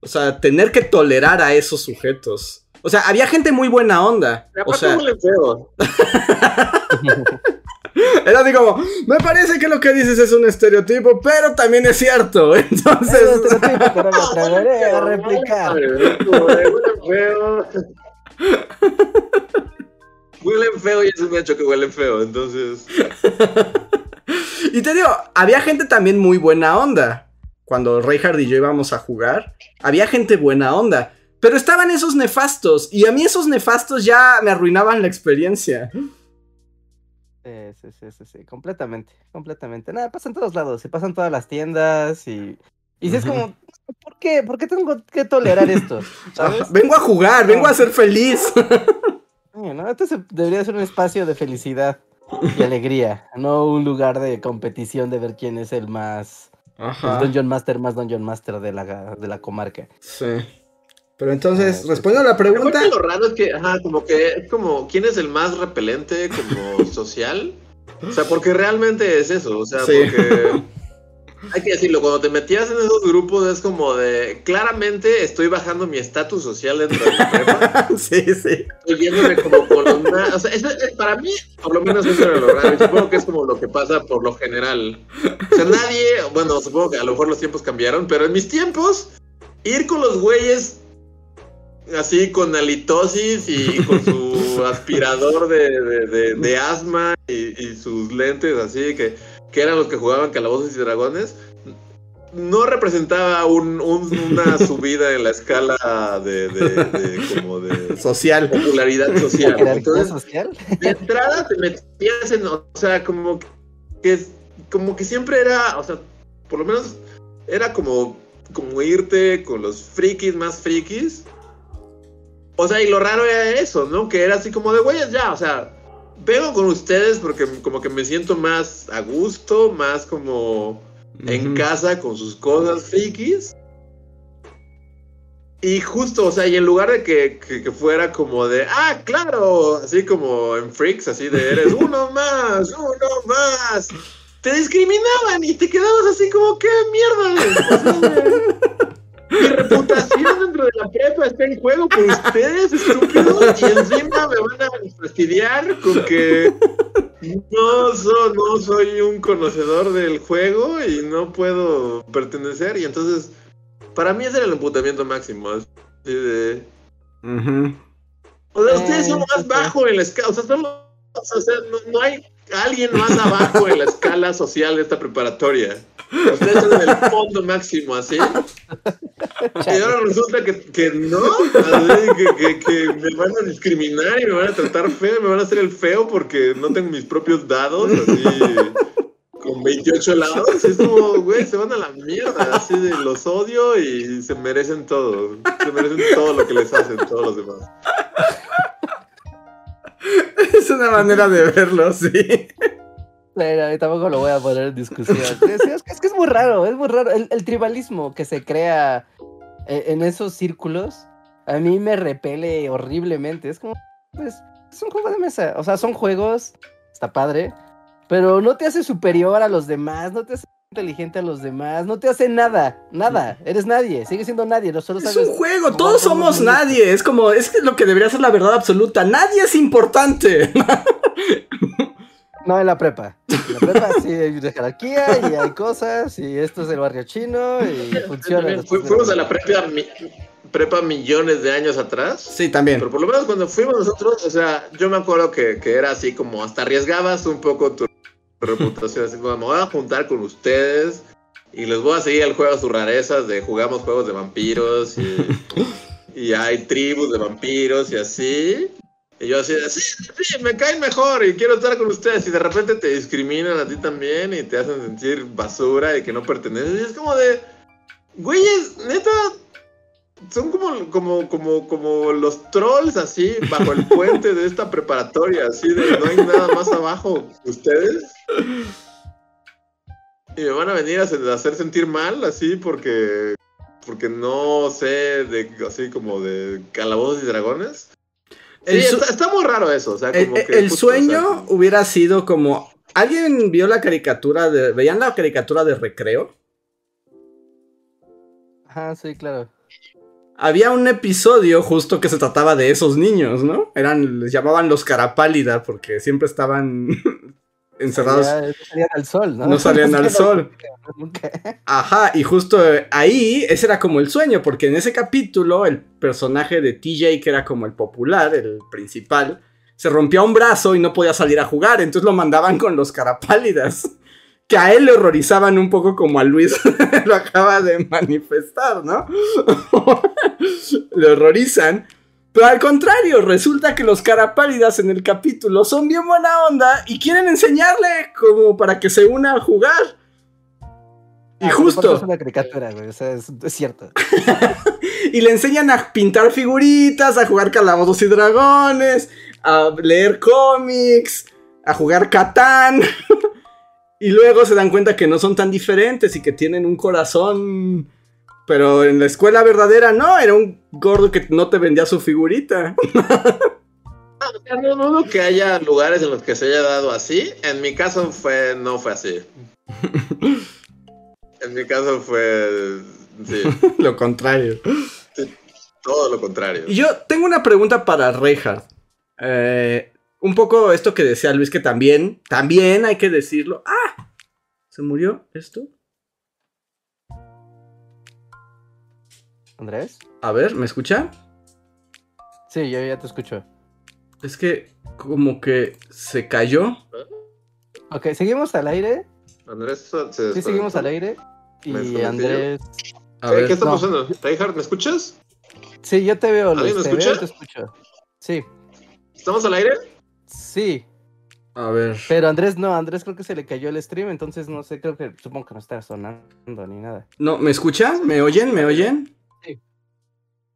O sea, tener que tolerar a esos sujetos. O sea, había gente muy buena onda. O sea, feo. era así como, me parece que lo que dices es un estereotipo, pero también es cierto. Entonces, te lo tengo, pero me atreveré a replicar. Huelen feo. Huelen feo y es un hecho que huelen feo, entonces. Y te digo, había gente también muy buena onda. Cuando Reinhardt y yo íbamos a jugar, había gente buena onda. Pero estaban esos nefastos. Y a mí esos nefastos ya me arruinaban la experiencia. Sí, sí, sí, sí, sí, completamente, completamente. Nada, pasa en todos lados, se pasa en todas las tiendas y... Y si es como, ¿por qué? ¿Por qué tengo que tolerar esto? ¿Sabes? Ajá, Vengo a jugar, vengo a ser feliz. Sí, ¿no? Este debería ser un espacio de felicidad y alegría, no un lugar de competición de ver quién es el más... El Ajá. Dungeon Master más Dungeon Master de la, de la comarca. Sí. Pero entonces, Ah, respondiendo a la pregunta, lo raro es que, ajá, como que es como, ¿quién es el más repelente como social? O sea, porque realmente es eso, o sea, Sí. porque hay que decirlo, cuando te metías en esos grupos es como de, claramente estoy bajando mi estatus social dentro de la prepa, sí, sí. estoy viéndome como más, o sea, eso es- para mí, por lo menos eso era lo raro, y supongo que es como lo que pasa por lo general. O sea, nadie, bueno, supongo que a lo mejor los tiempos cambiaron, pero en mis tiempos, ir con los güeyes así con halitosis y con su aspirador de, de- de- de asma y, y sus lentes así, que, que eran los que jugaban calabozos y dragones, no representaba un- un- una subida en la escala de, de- de- como de Social. popularidad ¿La social. Entonces, social? de entrada te metías en, o sea, como que, como que siempre era, o sea, por lo menos era como, como irte con los frikis más frikis. O sea, y lo raro era eso, ¿no? Que era así como de, güeyes, ya, o sea, vengo con ustedes porque como que me siento más a gusto, más como en casa con sus cosas frikis. Y justo, o sea, y en lugar de que, que- que fuera como de, ah, claro, así como en Freaks, así de, eres uno más, uno más, te discriminaban y te quedabas así como, qué mierda. O sea, mi reputación dentro de la prepa está en juego por ustedes, estúpidos, y encima me van a fastidiar con que no, so- no soy un conocedor del juego y no puedo pertenecer. Y entonces, para mí ese era el emputamiento máximo. así de-. O sea, Eh, ustedes son más bajo en la escala. O sea, son los- o sea, no, no hay alguien más abajo en la escala social de esta preparatoria. Ustedes son en el fondo máximo, así. Y ahora resulta que, que no, que- que me van a discriminar y me van a tratar feo, me van a hacer el feo porque no tengo mis propios dados, así con 28 lados. Es como, güey, se van a la mierda, así de los odio y se merecen todo. Se merecen todo lo que les hacen todos los demás. Es una manera de verlo, sí. Pero tampoco lo voy a poner en discusión. Es, es que- es que es muy raro, es muy raro. El, el tribalismo que se crea eh, en esos círculos a mí me repele horriblemente. Es como, pues, es un juego de mesa. O sea, son juegos, está padre, pero no te hace superior a los demás, no te hace inteligente a los demás, no te hace nada, nada. Eres nadie, sigue siendo nadie. No solo Es sabes un juego, todos somos nadie. Es como, es lo que debería ser la verdad absoluta. Nadie es importante. No, en la prepa. En la prepa sí hay una jerarquía y hay cosas y esto es el barrio chino y funciona. Fu- fuimos a la prepa, mi- prepa millones de años atrás. Sí, también. Pero por lo menos cuando fuimos nosotros, o sea, yo me acuerdo que, que era así como hasta arriesgabas un poco tu reputación, así como me voy a juntar con ustedes y les voy a seguir el juego a sus rarezas de jugamos juegos de vampiros y, y hay tribus de vampiros y así. Y yo así, sí, sí, me caen mejor y quiero estar con ustedes y de repente te discriminan a ti también y te hacen sentir basura y que no perteneces. Y es como de, güeyes, neta, son como, como, como, como los trolls así bajo el puente de esta preparatoria, así de no hay nada más abajo ustedes. Y me van a venir a hacer sentir mal así porque porque no sé de así como de calabozos y dragones. Sí, El está, está muy raro eso, o sea, El, como que el justo, o sea, sueño como- hubiera sido como. ¿Alguien vio la caricatura de. ¿Veían la caricatura de recreo? Ajá, sí, claro. Había un episodio justo que se trataba de esos niños, ¿no? Eran, les llamaban los carapálida porque siempre estaban encerrados. Ya, no salían al sol, ¿no? No salían al sol. Ajá, y justo eh, ahí, ese era como el sueño, porque en ese capítulo el personaje de TJ, que era como el popular, el principal, se rompía un brazo y no podía salir a jugar, entonces lo mandaban con los carapálidas, que a él le horrorizaban un poco como a Luis lo acaba de manifestar, ¿no? le horrorizan. Pero al contrario, resulta que los carapálidas en el capítulo son bien buena onda y quieren enseñarle como para que se una a jugar. Y Ah, justo. Es una caricatura, güey. O sea, es, es cierto. Y le enseñan a pintar figuritas, a jugar calabozos y dragones, a leer cómics, a jugar Catán. y luego se dan cuenta que no son tan diferentes y que tienen un corazón pero en la escuela verdadera no, era un gordo que no te vendía su figurita. No dudo que haya lugares en los que se haya dado así. En mi caso fue, no fue así. en mi caso fue, sí, lo contrario. todo lo contrario. Y yo tengo una pregunta para Reinhardt. Eh, un poco esto que decía Luis, que también, también hay que decirlo. ¡Ah! ¿Se murió esto? ¿Andrés? A ver, ¿me escucha? Sí, yo ya te escucho. Es que como que se cayó. Ok, seguimos al aire. Andrés se Sí, seguimos al aire. ¿Me Y Andrés. A ¿Qué, ver, ¿Qué está no. pasando? Reinhardt, ¿me escuchas? Sí, yo te veo, ¿Alguien Luis. me Te escucha? y te escucho. Sí, ¿Estamos al aire? sí. a ver. Pero Andrés no, Andrés creo que se le cayó el stream, entonces no sé, creo que supongo que no está sonando ni nada. No, ¿me escuchan? ¿Me oyen? ¿Me oyen?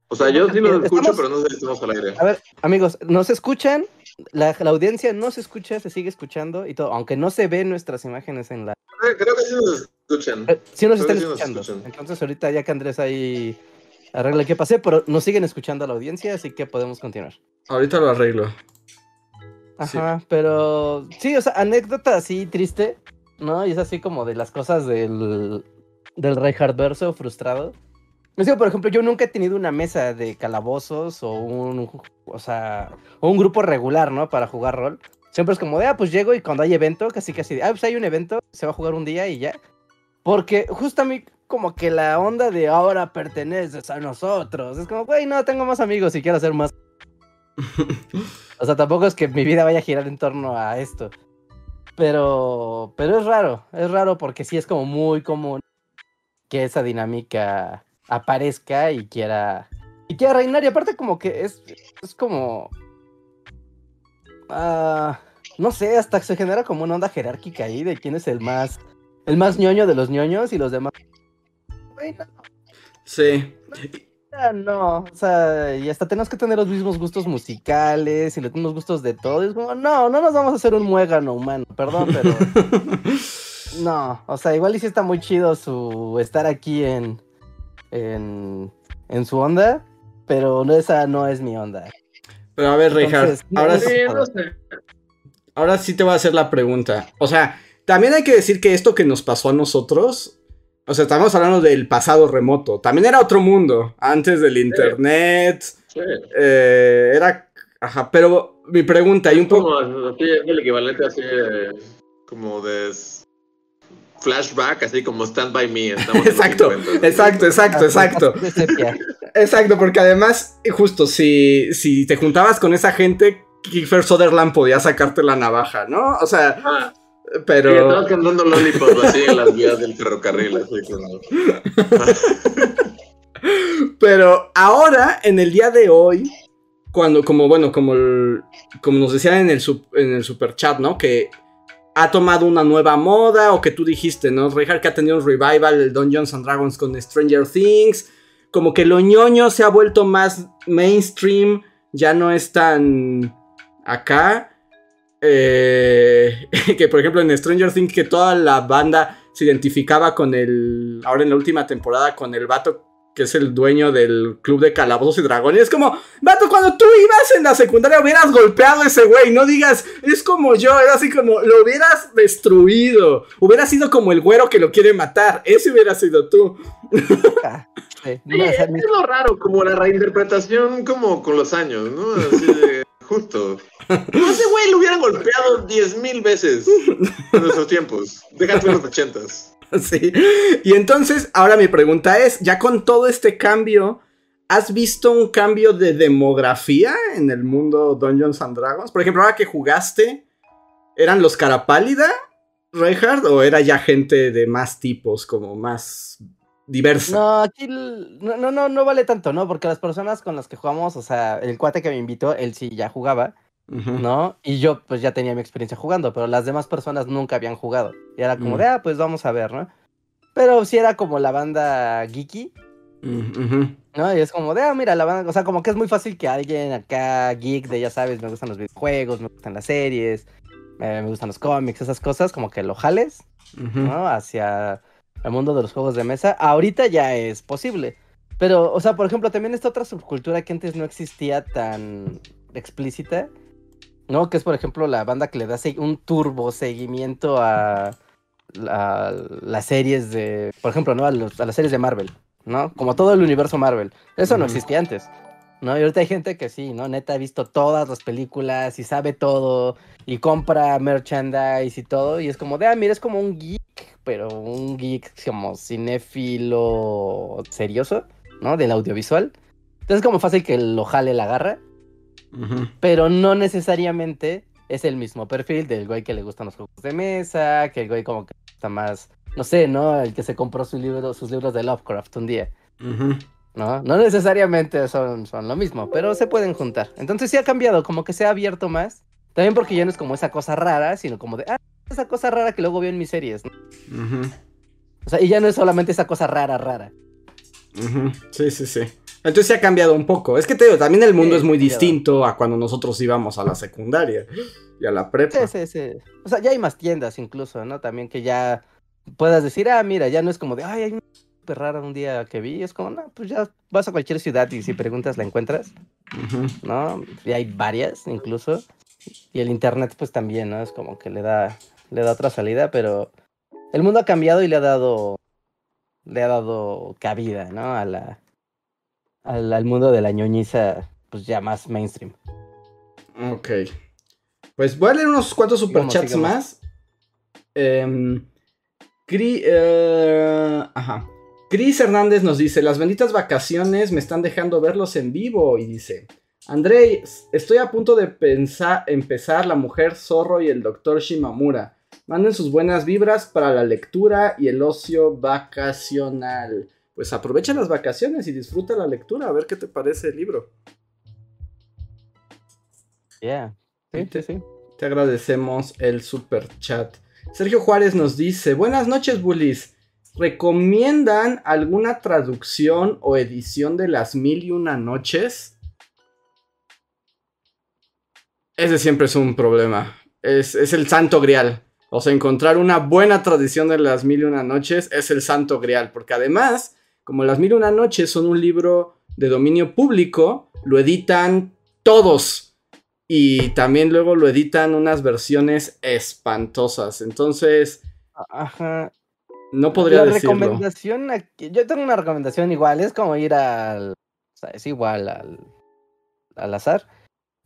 O sea, yo sí lo Estamos- escucho, pero no sé si estamos al aire. A ver, amigos, nos escuchan, la, la audiencia no se escucha, se sigue escuchando y todo, aunque no se ven nuestras imágenes en la... Creo creo que sí nos escuchan. Eh, sí nos Creo que están sí nos escuchando. escuchan. Entonces ahorita ya que Andrés ahí arregla qué pasé, pero nos siguen escuchando a la audiencia, así que podemos continuar. Ahorita lo arreglo. Sí. Ajá, pero sí, o sea, anécdota así triste, ¿no? Y es así como de las cosas del, del Reinhardt verso frustrado. Es que, por ejemplo, yo nunca he tenido una mesa de calabozos o un, o sea, o un grupo regular, ¿no? Para jugar rol. Siempre es como de, ah, pues llego y cuando hay evento, casi casi, ah, pues hay un evento, se va a jugar un día y ya. Porque justo a mí como que la onda de ahora perteneces a nosotros. Es como, güey, no, tengo más amigos y quiero hacer más. O sea, tampoco es que mi vida vaya a girar en torno a esto. Pero, pero es raro, es raro porque sí es como muy común que esa dinámica aparezca y quiera, y quiera reinar. Y aparte como que es, es como, ah, no sé, hasta se genera como una onda jerárquica ahí de quién es el más, el más ñoño de los ñoños y los demás. Sí. No, o sea, y hasta tenemos que tener los mismos gustos musicales y los mismos gustos de todo. y es como, no, no nos vamos a hacer un muégano humano, perdón, pero no, o sea, igual y sí está muy chido su estar aquí en, en, en su onda, pero no, esa no es mi onda. Pero a ver, Entonces, no, ahora sí, Sí, no sé. ahora sí te voy a hacer la pregunta. O sea, también hay que decir que esto que nos pasó a nosotros, o sea, estamos hablando del pasado remoto. También era otro mundo, antes del internet. Sí. eh, era. Ajá, pero mi pregunta, hay un poco. Como así, es el equivalente así de, como de flashback, así como Stand By Me. estamos en los Exacto, 50. exacto, exacto, exacto. Sepia. Exacto, porque además, justo, si, si te juntabas con esa gente, Kiefer Sutherland podía sacarte la navaja, ¿no? O sea, Ah, sí, pero. estabas cantando Lollipop así en las vías del ferrocarril. Así como... Pero ahora, en el día de hoy, cuando, como bueno, como, el- como nos decían en el, sup- en el super chat, ¿no? Que ha tomado una nueva moda, o que tú dijiste, ¿no? Reinhardt que ha tenido un revival del Dungeons and Dragons con Stranger Things. Como que lo ñoño se ha vuelto más mainstream, ya no es tan acá. Eh, que por ejemplo en Stranger Things que toda la banda se identificaba con el, ahora en la última temporada, con el vato que es el dueño del club de calabozos y dragones. Es como, vato, cuando tú ibas en la secundaria hubieras golpeado a ese güey, no digas, es como yo, era así como, lo hubieras destruido, hubieras sido como el güero que lo quiere matar, ese hubiera sido tú. Ah, sí, no, es lo raro, como la reinterpretación como con los años, ¿no? Así de, justo. A ese güey lo hubieran golpeado diez mil veces en nuestros tiempos. Déjate en los ochentas. Y entonces, ahora mi pregunta es, ya con todo este cambio, ¿has visto un cambio de demografía en el mundo Dungeons and Dragons? Por ejemplo, ahora que jugaste, ¿eran los cara pálida, Reinhardt, o era ya gente de más tipos, como más diversa? No, aquí no, no, no, no vale tanto, ¿no? Porque las personas con las que jugamos, o sea, el cuate que me invitó, él sí ya jugaba, ¿no? Y yo pues ya tenía mi experiencia jugando, pero las demás personas nunca habían jugado. Y era como Mm. de, ah, pues vamos a ver, ¿no? Pero sí era como la banda geeky, Mm. ¿no? Y es como de, ah, mira, la banda, o sea, como que es muy fácil que alguien acá geek de, ya sabes, me gustan los videojuegos, me gustan las series, eh, me gustan los cómics, esas cosas, como que lo jales. ¿no? Hacia, al mundo de los juegos de mesa, ahorita ya es posible. Pero, o sea, por ejemplo, también esta otra subcultura que antes no existía tan explícita, ¿no? Que es, por ejemplo, la banda que le da un turbo seguimiento a, las series de, por ejemplo, ¿no? A, las series de Marvel, ¿no? Como todo el universo Marvel. Eso no existía antes. ¿no? Y ahorita hay gente que sí, ¿no? Neta ha visto todas las películas y sabe todo y compra merchandise y todo y es como de, ah, mira, es como un geek, pero un geek como cinéfilo serioso, ¿no? Del audiovisual. Entonces es como fácil que lo jale la garra, pero no necesariamente es el mismo perfil del güey que le gustan los juegos de mesa, que el güey como que está más, no sé, ¿no? El que se compró su libro, sus libros de Lovecraft un día. ¿no? No necesariamente son, son lo mismo, pero se pueden juntar. Entonces sí ha cambiado, como que se ha abierto más. También porque ya no es como esa cosa rara, sino como de, ah, esa cosa rara que luego veo en mis series. O sea, y ya no es solamente esa cosa rara, rara. Sí, sí, sí. Entonces se ha cambiado un poco. Es que te digo, también el mundo es muy distinto a cuando nosotros íbamos a la secundaria y a la prepa. Sí, sí, sí. O sea, ya hay más tiendas incluso, ¿no? También que ya puedas decir, ah, mira, ya no es como de, ay, hay súper rara un día que vi. Es como, no, pues ya vas a cualquier ciudad y si preguntas la encuentras. ¿No? Y hay varias incluso. Y el internet pues también, ¿no? Es como que le da, le da otra salida, pero el mundo ha cambiado y le ha dado, le ha dado cabida, ¿no? A la, al, mundo de la ñoñiza, pues ya más mainstream. Ok. Pues voy a leer unos cuantos superchats más. Eh, ajá. Cris Hernández nos dice, las benditas vacaciones me están dejando verlos en vivo. Y dice, André, estoy a punto de pensar, empezar La Mujer Zorro y el Doctor Shimamura. Manden sus buenas vibras para la lectura y el ocio vacacional. Pues aprovecha las vacaciones y disfruta la lectura, a ver qué te parece el libro. Yeah, sí, sí, sí. Te agradecemos el super chat. Sergio Juárez nos dice, buenas noches, bullies. ¿Recomiendan alguna traducción o edición de las mil y una noches? Ese siempre es un problema. Es, el santo grial. O sea, encontrar una buena tradición de las mil y una noches es el santo grial. Porque además, como las mil una noches son un libro de dominio público, lo editan todos. Y también luego lo editan unas versiones espantosas. Entonces... Ajá. No podría la recomendación yo tengo una recomendación igual, es como ir al, o sea, es igual al, al azar,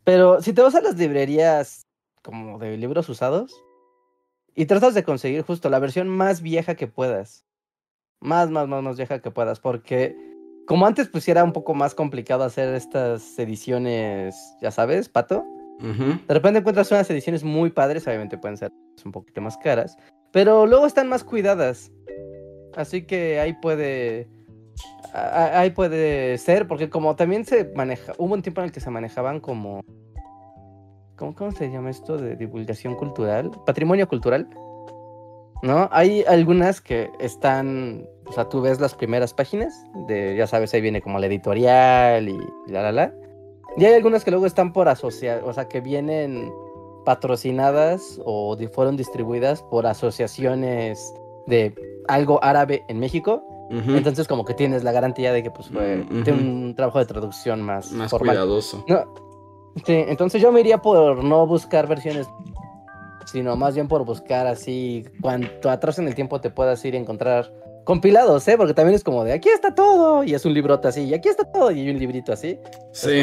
pero si te vas a las librerías como de libros usados y tratas de conseguir justo la versión más vieja que puedas, más, más, más, más vieja que puedas, porque como antes pues era un poco más complicado hacer estas ediciones, ya sabes, pato. De repente encuentras unas ediciones muy padres, obviamente pueden ser un poquito más caras, pero luego están más cuidadas. Así que ahí puede. Ahí puede ser, porque como también se maneja. Hubo un tiempo en el que se manejaban como. ¿Cómo, cómo se llama esto de divulgación cultural? Patrimonio cultural. ¿No? Hay algunas que están. O sea, tú ves las primeras páginas. De, ya sabes, ahí viene como la editorial y la la la. Y hay algunas que luego están por asociar. O sea, que vienen patrocinadas o fueron distribuidas por asociaciones de algo árabe en México. Entonces como que tienes la garantía de que pues fue un trabajo de traducción más, más cuidadoso. sí, entonces yo me iría por no buscar versiones, sino más bien por buscar así cuanto atrás en el tiempo te puedas ir a encontrar compilados, ¿eh? Porque también es como de aquí está todo y es un librote así y aquí está todo y hay un librito así. Sí.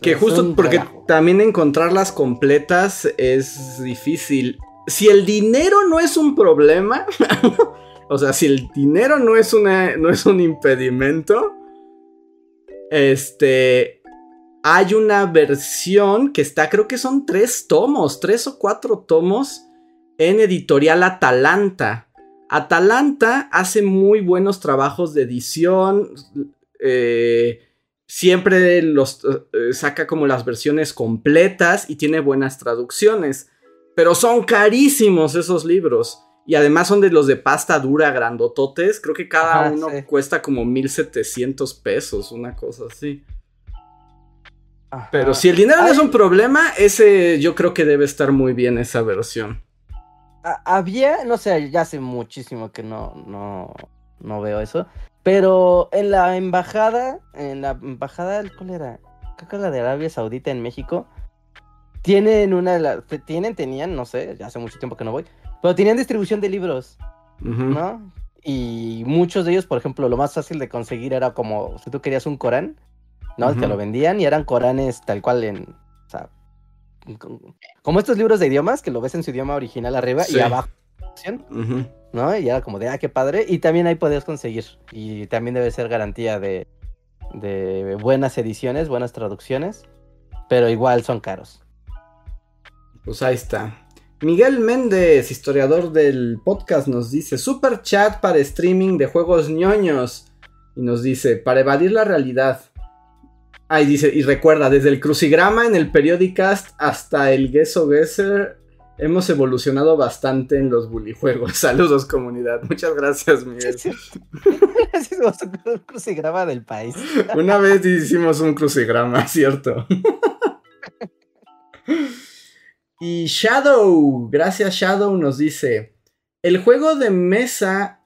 que justo porque también encontrarlas completas es difícil. Si el dinero no es un problema, O sea, si el dinero no es, una, no es un impedimento, este, hay una versión que está, creo que son tres tomos, tres o cuatro tomos en editorial Atalanta. Atalanta hace muy buenos trabajos de edición. Eh, siempre los eh, saca como las versiones completas y tiene buenas traducciones. Pero son carísimos esos libros. Y además son de los de pasta dura, grandototes. Creo que cada uno cuesta como 1700 pesos, una cosa así. Pero si el dinero no es un problema, ese yo creo que debe estar muy bien esa versión. había, no sé, ya hace muchísimo que no, no, no veo eso. Pero en la embajada, en la embajada, ¿cuál era? Creo que la de Arabia Saudita en México. Tienen una, la, tienen, tenían, no sé, ya hace mucho tiempo que no voy, pero tenían distribución de libros, ¿no? Y muchos de ellos, por ejemplo, lo más fácil de conseguir era como si tú querías un Corán, ¿no? Te lo vendían y eran Coranes tal cual en, o sea, como estos libros de idiomas que lo ves en su idioma original arriba y abajo. ¿No? Y era como de, ah, qué padre. Y también ahí podías conseguir. Y también debe ser garantía de, de buenas ediciones, buenas traducciones. Pero igual son caros. Pues ahí está. Miguel Méndez, historiador del podcast, nos dice: Super chat para streaming de juegos ñoños. Y nos dice: Para evadir la realidad. Ahí dice, y recuerda, desde el crucigrama en el Periodicast hasta el Gesso Gesser, hemos evolucionado bastante en los bullyjuegos. Saludos, comunidad. Muchas gracias, Miguel. hicimos un crucigrama del país. Una vez hicimos un crucigrama, cierto. y Shadow, gracias Shadow, nos dice: El juego de mesa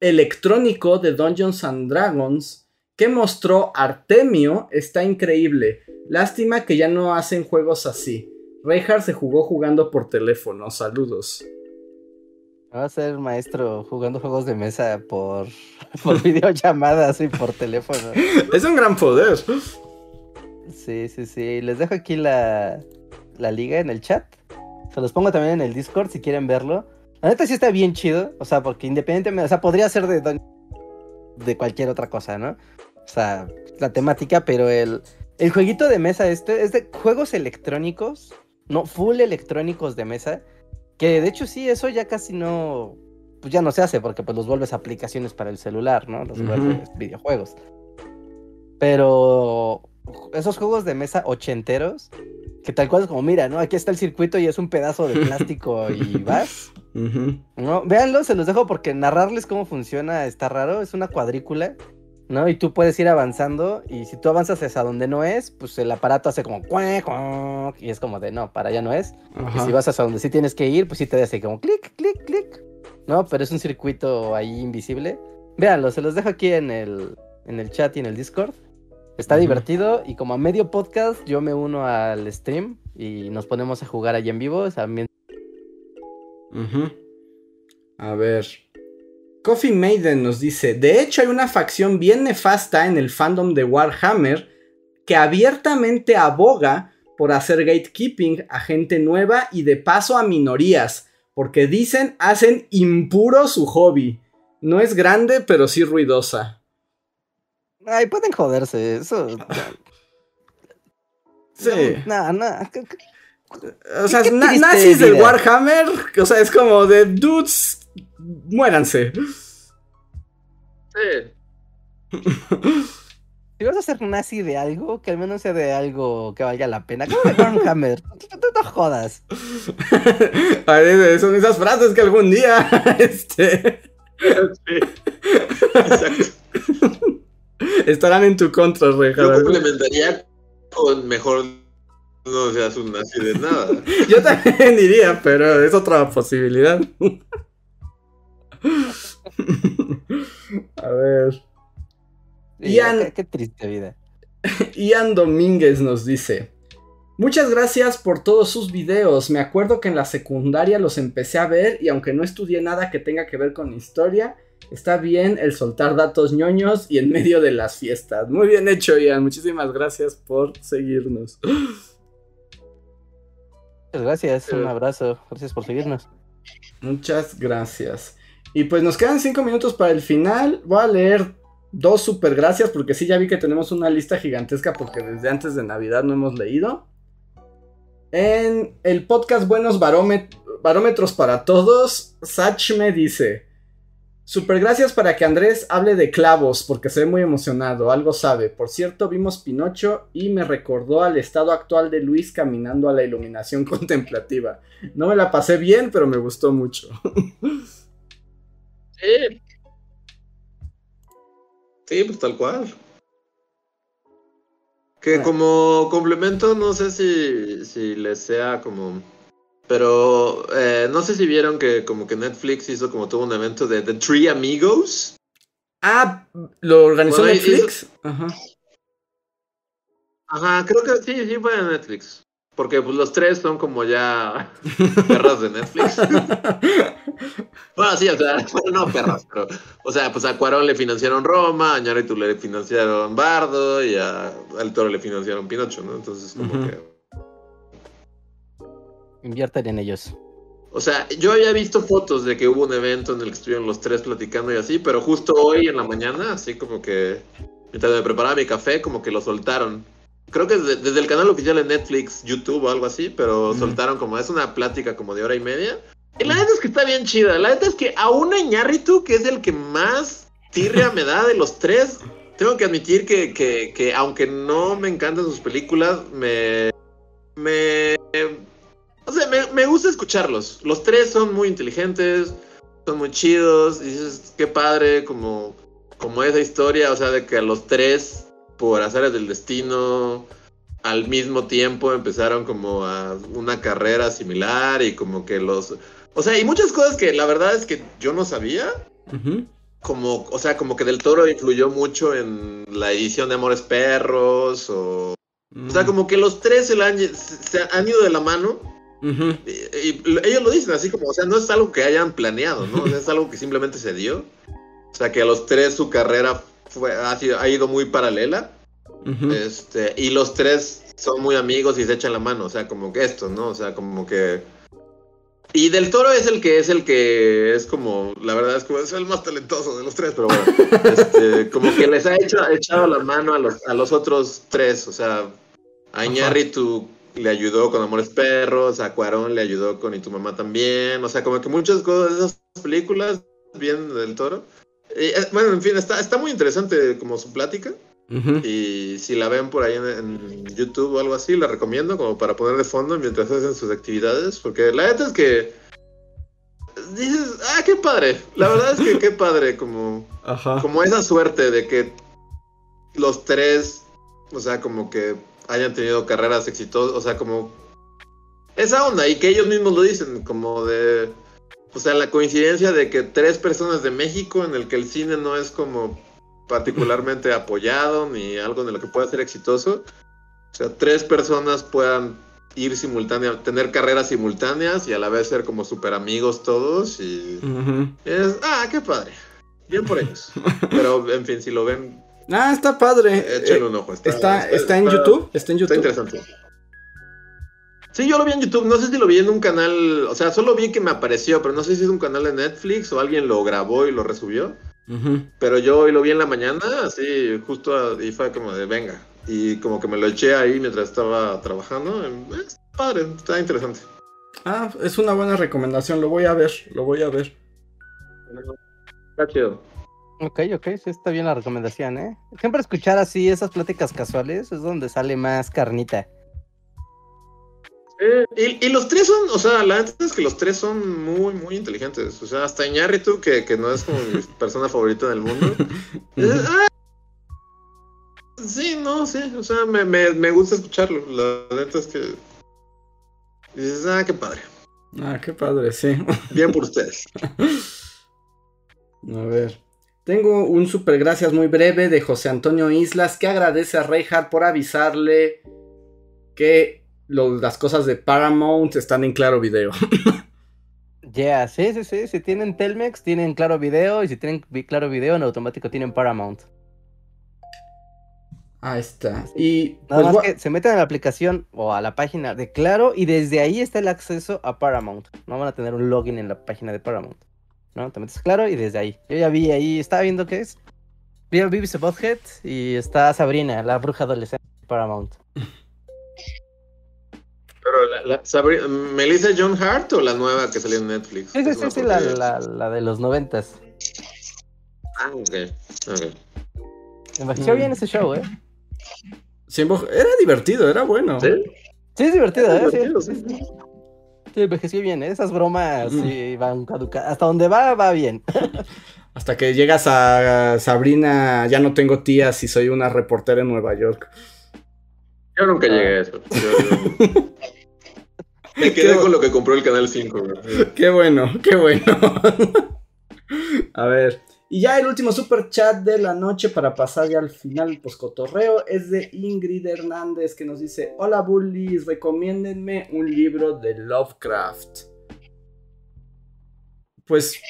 electrónico de Dungeons and Dragons que mostró Artemio está increíble. Lástima que ya no hacen juegos así. Reinhardt se jugó jugando por teléfono. Saludos. Va a ser maestro jugando juegos de mesa por, por videollamadas y por teléfono. Es un gran poder. Sí, sí, sí. Les dejo aquí la, la liga en el chat. Se los pongo también en el Discord si quieren verlo. La neta sí está bien chido. O sea, porque independientemente, o sea, podría ser de, de cualquier otra cosa, ¿no? O sea, la temática, pero el, el jueguito de mesa este es de juegos electrónicos, no, full electrónicos de mesa, que de hecho sí, eso ya casi no, pues ya no se hace porque pues los vuelves aplicaciones para el celular, ¿no? Los vuelves videojuegos. Pero esos juegos de mesa ochenteros, que tal cual es como, mira, ¿no? Aquí está el circuito y es un pedazo de plástico y vas. ¿No? Véanlo, se los dejo porque narrarles cómo funciona está raro, es una cuadrícula ¿no? Y tú puedes ir avanzando y si tú avanzas hacia donde no es, pues el aparato hace como y es como de no, para allá no es. Y si vas hacia donde sí tienes que ir, pues sí te hace como clic, clic, clic. ¿No? Pero es un circuito ahí invisible. Véanlo, se los dejo aquí en el, en el chat y en el Discord. Está divertido y como a medio podcast yo me uno al stream y nos ponemos a jugar allí en vivo. También... A ver, Coffee Maiden nos dice, de hecho hay una facción bien nefasta en el fandom de Warhammer que abiertamente aboga por hacer gatekeeping a gente nueva y de paso a minorías, porque dicen hacen impuro su hobby. No es grande, pero sí ruidosa. Ay, pueden joderse, eso. sí. No, no. O sea, nazis del Warhammer, o sea, es como de dudes muéranse. Sí. Si vas a ser nazi de algo, que al menos sea de algo que valga la pena. ¿Cómo de Hammer? No, jodas. son esas frases que algún día. Este. Estarán en tu contra, Reja. Yo complementaría con mejor no seas un nazi de nada. Yo también diría, pero es otra posibilidad. A ver. Ian, qué, triste vida. Ian Domínguez nos dice: Muchas gracias por todos sus videos. Me acuerdo que en la secundaria los empecé a ver y aunque no estudié nada que tenga que ver con historia, está bien el soltar datos ñoños y en medio de las fiestas. Muy bien hecho, Ian. Muchísimas gracias por seguirnos. Muchas gracias, un abrazo. Gracias por seguirnos. Muchas gracias. Y pues nos quedan cinco minutos para el final. Voy a leer dos super gracias porque sí ya vi que tenemos una lista gigantesca porque desde antes de Navidad no hemos leído. En el podcast Buenos Barómetros para Todos, Sach me dice, super gracias para que Andrés hable de clavos porque se ve muy emocionado, algo sabe. Por cierto, vimos Pinocho y me recordó al estado actual de Luis caminando a la iluminación contemplativa. No me la pasé bien, pero me gustó mucho. Sí. pues tal cual. Que como complemento, no sé si, si les sea como Pero eh, no sé si vieron que como que Netflix hizo como todo un evento de The Three Amigos. Ah, ¿lo organizó Bueno, Netflix? Ajá. Ajá, creo que sí, sí fue en Netflix. Porque pues los tres son como ya perras de Netflix. bueno, sí, o sea, no perras, pero, o sea, pues a Cuarón le financiaron Roma, a Ñarritu le financiaron Bardo y a Al Toro le financiaron Pinocho, ¿no? Entonces, como que... Inviertan en ellos. O sea, yo había visto fotos de que hubo un evento en el que estuvieron los tres platicando y así, pero justo hoy en la mañana, así como que mientras me preparaba mi café, como que lo soltaron. Creo que desde, desde el canal oficial de Netflix, YouTube o algo así, pero soltaron como, es una plática como de hora y media. Y la neta es que está bien chida. La neta es que aún a Iñárritu, que es el que más tirria me da de los tres, tengo que admitir que, que, que aunque no me encantan sus películas, me... me o sea, me, me gusta escucharlos. Los tres son muy inteligentes, son muy chidos. Y dices, qué padre, como, como esa historia, o sea, de que los tres, por azares del destino, al mismo tiempo empezaron como a una carrera similar y como que los... O sea, y muchas cosas que la verdad es que yo no sabía. Como, o sea, como que Del Toro influyó mucho en la edición de Amores Perros o... O sea, Mm. como que los tres se, la han, lle- se se han ido de la mano Ujú. y, y lo- ellos lo dicen así como, o sea, no es algo que hayan planeado, ¿no? O sea, es algo que simplemente se dio. O sea, que a los tres su carrera fue, ha, sido- ha ido muy paralela. Ujú. Este, y los tres son muy amigos y se echan la mano, o sea, como que esto, ¿no? O sea, como que... Y Del Toro es el que es el que es como, la verdad es que es el más talentoso de los tres, pero bueno, este, como que les ha hecho, echado la mano a los, a los otros tres, o sea, a Iñárritu le ayudó con Amores Perros, a Cuarón le ayudó con Y tu mamá también, o sea, como que muchas cosas de esas películas vienen Del Toro. Y, eh, bueno, en fin, está, está muy interesante como su plática. Ujú. Y si la ven por ahí en, en YouTube o algo así, la recomiendo como para poner de fondo mientras hacen sus actividades. Porque la neta es que dices, ah, qué padre. La verdad es que qué padre, como, Ajá. como esa suerte de que los tres, o sea, como que hayan tenido carreras exitosas, o sea, como esa onda y que ellos mismos lo dicen, como de, o sea, la coincidencia de que tres personas de México en el que el cine no es como particularmente apoyado ni algo en lo que pueda ser exitoso, o sea, tres personas puedan ir simultáneamente, tener carreras simultáneas y a la vez ser como super amigos todos y Ujú. es, ah, qué padre. Bien por ellos. Pero, en fin, si lo ven, Ah, está padre. échenle Eh, un ojo. Está, está, está en YouTube. Está en Está YouTube. interesante. Sí, yo lo vi en YouTube. No sé si lo vi en un canal. O sea, solo vi que me apareció, pero no sé si es un canal de Netflix o alguien lo grabó y lo resubió. Pero yo hoy lo vi en la mañana, así, justo, a- y fue como de venga. Y como que me lo eché ahí mientras estaba trabajando. Eh, Está padre, está interesante. Ah, es una buena recomendación. Lo voy a ver. Lo voy a ver. Está chido. Ok, ok, sí está bien la recomendación, ¿eh? Siempre escuchar así esas pláticas casuales es donde sale más carnita. Eh, y, y los tres son, o sea, la neta es que los tres son muy, muy inteligentes. O sea, hasta Iñárritu, que, que no es como mi persona favorita del mundo. dices, "Ah, sí, no, sí. O sea, me, me, me gusta escucharlo. La neta es que. Dices, ah, qué padre. Ah, qué padre, sí. Bien por ustedes. A ver. Tengo un super gracias muy breve de José Antonio Islas que agradece a Reinhardt por avisarle que lo- las cosas de Paramount están en claro video. Ya, sí, sí, sí. Si tienen Telmex, tienen Claro Video. Y si tienen Claro Video, en automático tienen Paramount. Ahí está. Y Nada pues, más que se meten a la aplicación o a la página de Claro y desde ahí está el acceso a Paramount. No van a tener un login en la página de Paramount. ¿No? Te metes Claro y desde ahí. Yo ya vi ahí, estaba viendo qué es. Vi a Beavis y Butthead y está Sabrina, la bruja adolescente de Paramount. Pero, la, ¿Melissa John Hart o la nueva que salió en Netflix? Sí, sí, Es sí, sí, la, la, la de los noventas. Ah, ok. Mm. bien ese show, ¿eh? siempre- era divertido, era bueno. ¿Sí? Sí, es divertido, ¿eh? Divertido, Sí, sí. Sí, envejeció bien, ¿eh? Esas bromas Mm. sí van caducadas. Hasta donde va, va bien. Hasta que llegas a Sabrina, ya no tengo tías y soy una reportera en Nueva York. Yo nunca llegué a eso. Yo- yo- Me quedé con lo que compró el Canal 5. güey. Qué bueno, qué bueno. A ver. Y ya el último super chat de la noche para pasar ya al final pues cotorreo es de Ingrid Hernández que nos dice, hola bullies, recomiéndenme un libro de Lovecraft. Pues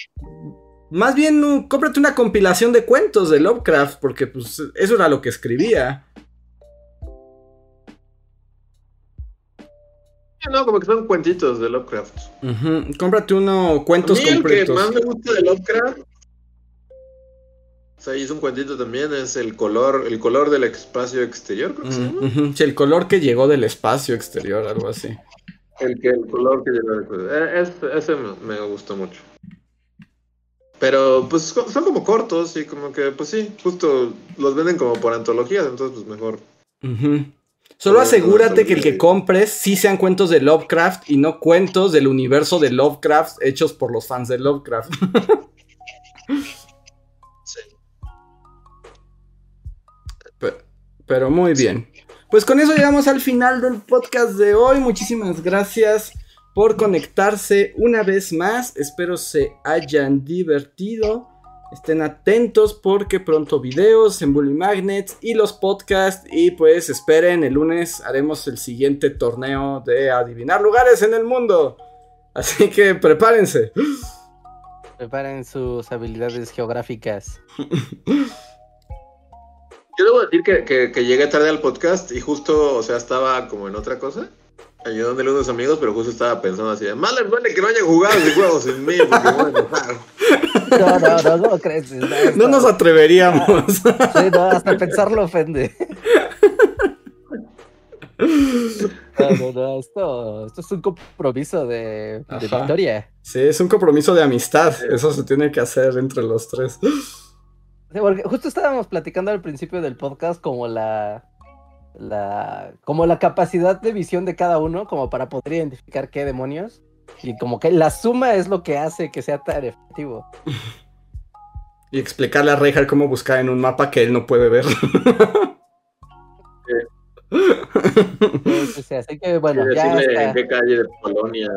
más bien uh, cómprate una compilación de cuentos de Lovecraft porque pues eso era lo que escribía. No, como que son cuentitos de Lovecraft. Cómprate uno cuentos a mí el que completos. más me gusta de Lovecraft, o sea, hizo un cuentito también, es el color, el color del espacio exterior, creo que se llama. Ujú, ujú. Sí, el color que llegó del espacio exterior, algo así. El que el color que yo eh, ese, ese me, gustó mucho. Pero pues son como cortos y como que pues sí, justo los venden como por antologías, entonces pues mejor. Solo asegúrate que el que compres sí sean cuentos de Lovecraft y no cuentos del universo de Lovecraft hechos por los fans de Lovecraft. Pero muy bien. Pues con eso llegamos al final del podcast de hoy. Muchísimas gracias por conectarse una vez más. Espero se hayan divertido. Estén atentos porque pronto videos en Bully Magnets y los podcasts. Y pues esperen, el lunes haremos el siguiente torneo de adivinar lugares en el mundo. Así que prepárense. Preparen sus habilidades geográficas. Yo debo decir que, que, que llegué tarde al podcast y justo, o sea, estaba como en otra cosa, ayudándole a unos amigos, pero justo estaba pensando así, de, más les que no hayan jugado ese juego sin mí, porque me voy a enojar". No, no, no, ¿cómo crees? No, No nos atreveríamos. Sí, no, hasta pensarlo ofende. No, no, no, esto, esto es un compromiso de, de victoria. Sí, es un compromiso de amistad. Eso se tiene que hacer entre los tres. Sí, porque justo estábamos platicando al principio del podcast como la, la, como la capacidad de visión de cada uno, como para poder identificar qué demonios. Y como que la suma es lo que hace que sea tan efectivo. Y explicarle a Reinhardt cómo buscar en un mapa que él no puede ver. Sí, sí, sí, así que bueno, ya en qué calle de Polonia,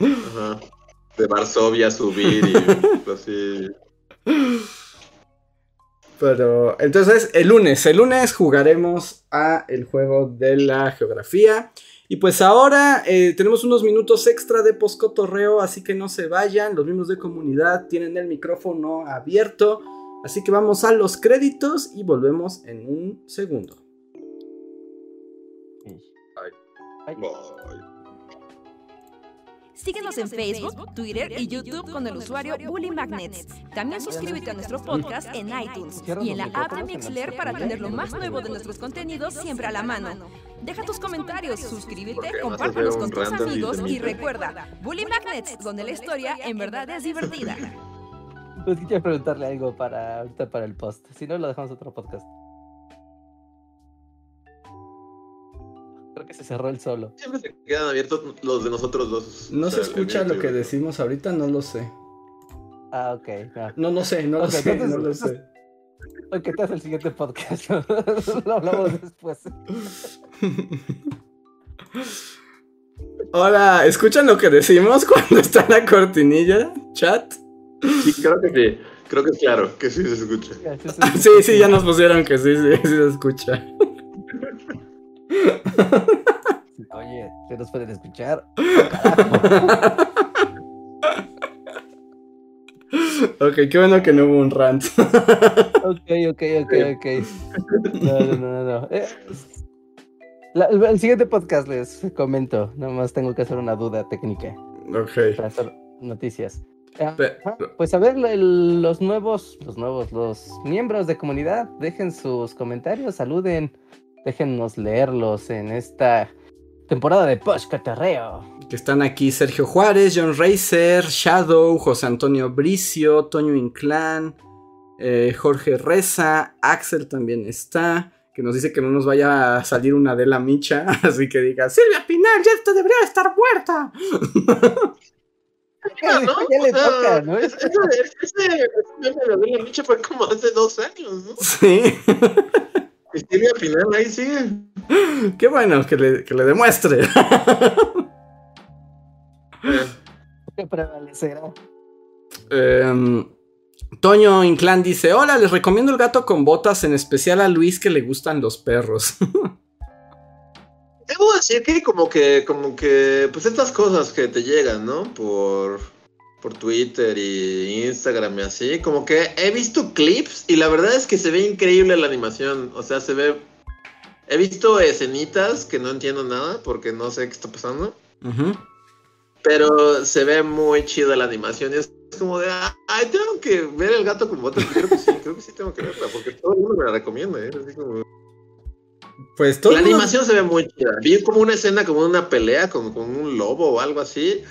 ajá, de Varsovia subir y así. Pero entonces el lunes, el lunes jugaremos a el juego de la geografía. Y pues ahora eh, tenemos unos minutos extra de poscotorreo, así que no se vayan. Los miembros de comunidad tienen el micrófono abierto. Así que vamos a los créditos y volvemos en un segundo. Ay, Ay. Síguenos en Facebook, Twitter y YouTube con el usuario Bully Magnets. También suscríbete a nuestro podcast en iTunes y en la app de Mixler para tener lo más nuevo de nuestros contenidos siempre a la mano. Deja tus comentarios, suscríbete, compártelos con tus amigos y recuerda, Bully Magnets, donde la historia en verdad es divertida. Pues quiero preguntarle algo para ahorita para el post. Si no, lo dejamos otro podcast. Creo que se cerró el solo. Siempre se quedan abiertos los de nosotros dos. No O se escucha lo que decimos ahorita, no lo sé. Ah, ok. ah. No, no sé, no lo Ok, sé, entonces- no lo sé. Ok, te hace el siguiente podcast. lo hablamos después. Hola, ¿escuchan lo que decimos cuando está la cortinilla? ¿Chat? Sí, creo que sí. Creo que es claro, que sí se escucha. Sí, sí, ya nos pusieron que sí, sí, sí se escucha. Oye, ¿se nos pueden escuchar? Ok, qué bueno que no hubo un rant. Ok, ok, ok, ok. No, no, no, no. no. Eh, la- el, siguiente podcast les comento. Nada más tengo que hacer una duda técnica Ok. para hacer noticias. Ah, ajá, Pues a ver, el- los nuevos, los nuevos, los miembros de comunidad, dejen sus comentarios, saluden, déjennos leerlos en esta temporada de Post Catarreo. Que están aquí Sergio Juárez, John Racer, Shadow, José Antonio Bricio, Toño Inclán, eh, Jorge Reza, Axel también está. Que nos dice que no nos vaya a salir una de la micha. Así que diga, Silvia Pinal, ya esto debería estar muerta. ¿no? Ya le O sea, toca, ¿no? Ese, ese, ese meme de Adela Micha fue como hace dos años, ¿no? Sí. Y Silvia Pinal ahí sigue. Qué bueno que le, que le demuestre. prevalecerá. Em, Toño Inclán dice: Hola, les recomiendo el gato con botas, en especial a Luis que le gustan los perros. Debo decir que como que, como que, pues estas cosas que te llegan, ¿no? Por, por Twitter y Instagram y así, como que he visto clips y la verdad es que se ve increíble la animación, o sea, se ve... He visto escenitas que no entiendo nada porque no sé qué está pasando, Ujú. pero se ve muy chida la animación y es como de, ay, tengo que ver el gato con botas, creo que sí, creo que sí tengo que verla porque todo el mundo me la recomienda, ¿eh? Así como... Pues todo La el mundo- animación se ve muy chida. Vi como una escena, como una pelea con, con un lobo o algo así.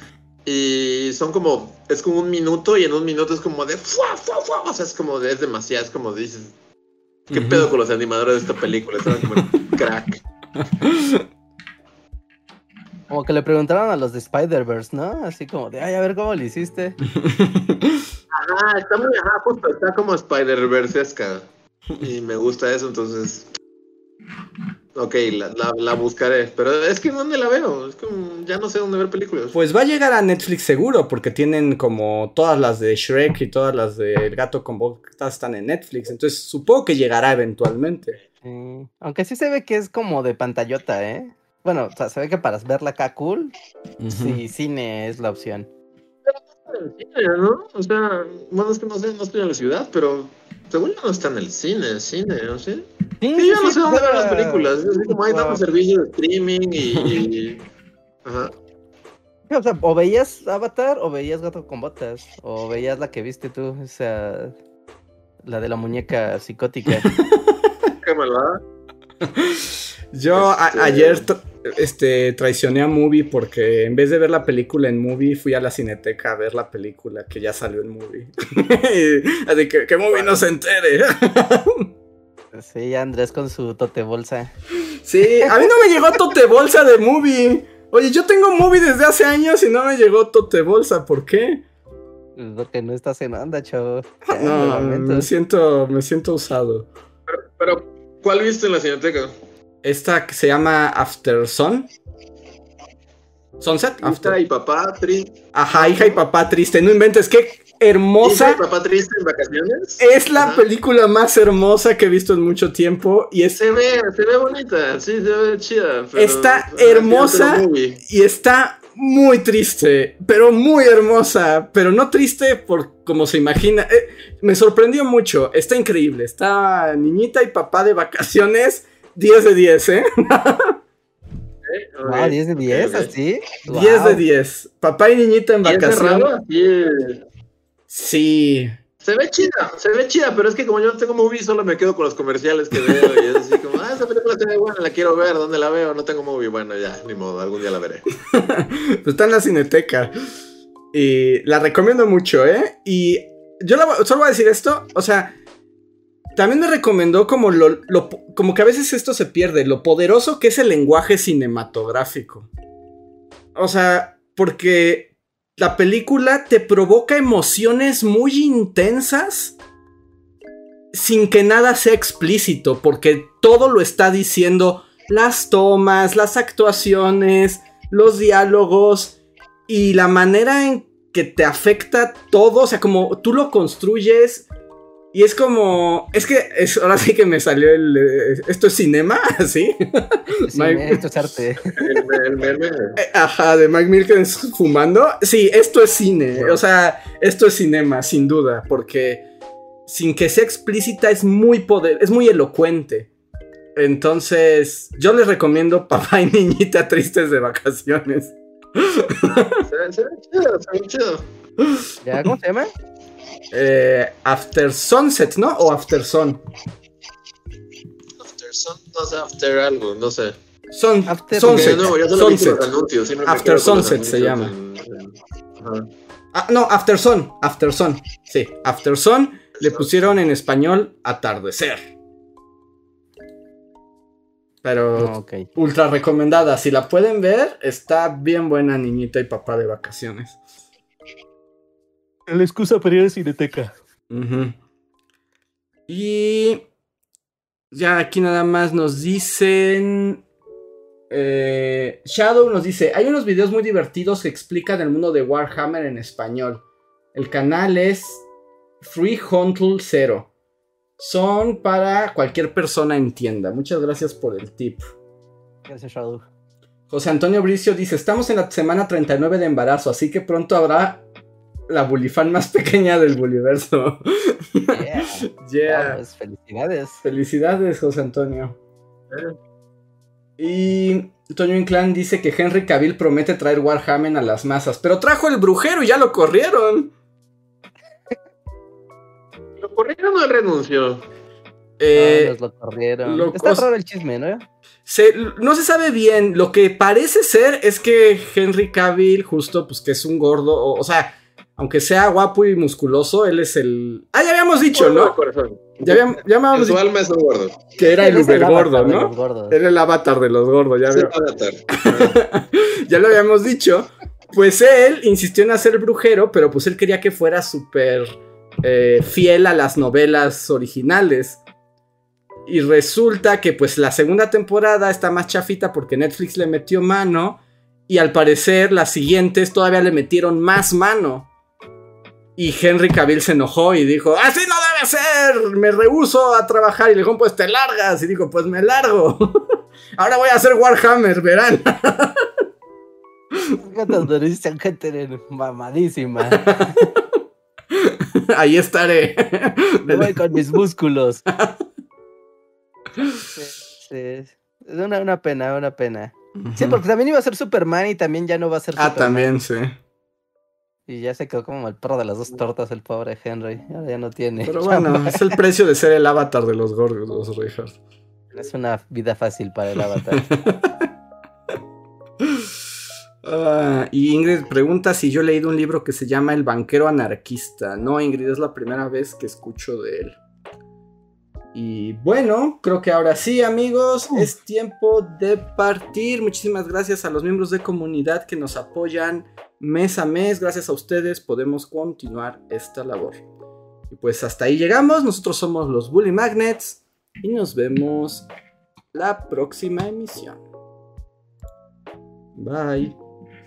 Y son como, es como un minuto y en un minuto es como de, ¡fua, fua, fua! o sea, es como de, es demasiado, es como dices, ¿qué pedo con los animadores de esta película? Estaban como crack. Como que le preguntaron a los de Spider-Verse, ¿no? Así como de, ay, a ver cómo lo hiciste. Ah, está muy, ajá, justo, está como Spider-Verse-esca. Y me gusta eso, entonces... Ok, la, la, la buscaré. Pero es que ¿dónde la veo? Es como, ya no sé dónde ver películas. Pues va a llegar a Netflix seguro, porque tienen como todas las de Shrek y todas las de El gato con botas están en Netflix. Entonces supongo que llegará eventualmente. Sí. Aunque sí se ve que es como de pantallota, ¿eh? Bueno, o sea, se ve que para verla acá cool, Ujú. sí, cine es la opción. En el cine, ¿no? O sea, bueno, es que no sé, no estoy en la ciudad, pero según yo no está en el cine, el cine, ¿no sé? Sí, Sí, yo no sí, sé dónde ver las películas. Es como hay juega- tantos servicios de streaming y. Ajá. O sea, o veías Avatar o veías Gato con Botas. O veías la que viste tú, o sea, la de la muñeca psicótica. Qué malvada. Yo a- Este- ayer tra- este, traicioné a Movie porque en vez de ver la película en Movie, fui a la cineteca a ver la película que ya salió en Movie. Así que que Movie no se entere. sí, Andrés con su tote bolsa. Sí, a mí no me llegó Tote Bolsa de Movie. Oye, yo tengo Movie desde hace años y no me llegó Tote Bolsa. ¿Por qué? Es Lo que no estás en onda, chavo. No, me siento, me siento usado. Pero, ¿cuál viste en la cineteca? Esta que se llama After Sun. Sunset? Hija After. y papá triste. Ajá, hija y papá triste. No inventes, qué Hija hermosa. y papá triste en vacaciones. Es la Ajá. película más hermosa que he visto en mucho tiempo y es Se ve, se ve bonita, sí, se ve chida. pero- Está hermosa. y está muy triste, pero muy hermosa, pero no triste por como se imagina. Eh, me sorprendió mucho, está increíble. Está niñita y papá de vacaciones, 10 de 10, ¿eh? Wow, 10 de 10, ok. así. 10 de Wow. 10. Papá y niñita en ¿Y es vacaciones. Sí. Sí. Se ve chida, se ve chida, pero es que como yo no tengo movie, solo me quedo con los comerciales que veo y es así como, ah, esa película se ve buena, la quiero ver, ¿dónde la veo? No tengo movie, bueno, ya, ni modo, algún día la veré. Pues está en la cineteca. Y la recomiendo mucho, ¿eh? Y yo la voy- solo voy a decir esto, o sea, también me recomendó como lo, como que a veces esto se pierde, lo poderoso que es el lenguaje cinematográfico. O sea, porque la película te provoca emociones muy intensas sin que nada sea explícito, porque todo lo está diciendo las tomas, las actuaciones, los diálogos y la manera en que te afecta todo, o sea, como tú lo construyes y es como, es que es, ahora sí que me salió el, eh, esto es cinema, ¿sí? Sí, Mike- esto es arte. El, el meme. Eh, Ajá, de Mike Milkins fumando. Sí, esto es cine. O sea, esto es cinema, sin duda. Porque sin que sea explícita, es muy poder, es muy elocuente. Entonces, yo les recomiendo Papá y Niñita Tristes de Vacaciones. Se ve, se ve chido, se ve chido. ¿Ya? ¿Cómo se llama? Eh, After Sunset, ¿no? O After Sun. After Sun, no sé, After algo, no sé. Sun- After- sunset. yo anuncios, After Sunset se llama. en- en- ajá. Ah, no, After Sun. After Sun. Sí, After Sun. Le pusieron en español atardecer. Pero Ok. ultra recomendada. Si la pueden ver, está bien buena niñita y papá de vacaciones. La excusa para ir a Cineteca. Y ya aquí nada más nos dicen Eh, Shadow nos dice, hay unos videos muy divertidos que explican el mundo de Warhammer en español. El canal es 300 Zero. Son para cualquier persona entienda. Muchas gracias por el tip. Gracias, Shadow. José Antonio Bricio dice, estamos en la semana 39 de embarazo, así que pronto habrá la bulifan más pequeña del buliverso. Yeah. yeah. Vamos, felicidades. Felicidades, José Antonio. Y Toño Inclán dice que Henry Cavill promete traer Warhammer a las masas, pero trajo el brujero y ya lo corrieron. ¿Lo corrieron o él renunció? Eh, No, nos lo corrieron. lo Está raro el chisme, ¿no? se- no se sabe bien. Lo que parece ser es que Henry Cavill, justo, pues que es un gordo, o, o sea, aunque sea guapo y musculoso, él es el. Ah, ya habíamos dicho, Gordo ¿no? corazón. Ya habíamos, ya habíamos su dicho alma es un gordo. que era el Uber gordo, ¿no? Era el avatar de los gordos, ya veo. Avatar. ya lo habíamos dicho. Pues él insistió en hacer brujero, pero pues él quería que fuera súper eh, fiel a las novelas originales. Y resulta que pues la segunda temporada está más chafita porque Netflix le metió mano. Y al parecer las siguientes todavía le metieron más mano. Y Henry Cavill se enojó y dijo, así no debe ser, me rehuso a trabajar. Y le dijo, pues te largas. Y dijo, pues me largo. Ahora voy a hacer Warhammer, verán. Mamadísima. Ahí estaré. Me voy con mis músculos. Sí, sí. Es una, una pena, una pena. Sí, porque también iba a ser Superman y también ya no va a ser Ah, Superman. también, sí. Y ya se quedó como el perro de las dos tortas, el pobre Henry. Ahora ya no tiene. Pero bueno, es el precio de ser el avatar de los gordos, Richard. Es una vida fácil para el avatar. Ah, y Ingrid pregunta si yo he leído un libro que se llama El banquero anarquista. No, Ingrid, es la primera vez que escucho de él. Y bueno, creo que ahora sí, amigos, es tiempo de partir. Muchísimas gracias a los miembros de comunidad que nos apoyan mes a mes. Gracias a ustedes podemos continuar esta labor. Y pues hasta ahí llegamos. Nosotros somos los Bully Magnets y nos vemos la próxima emisión. Bye.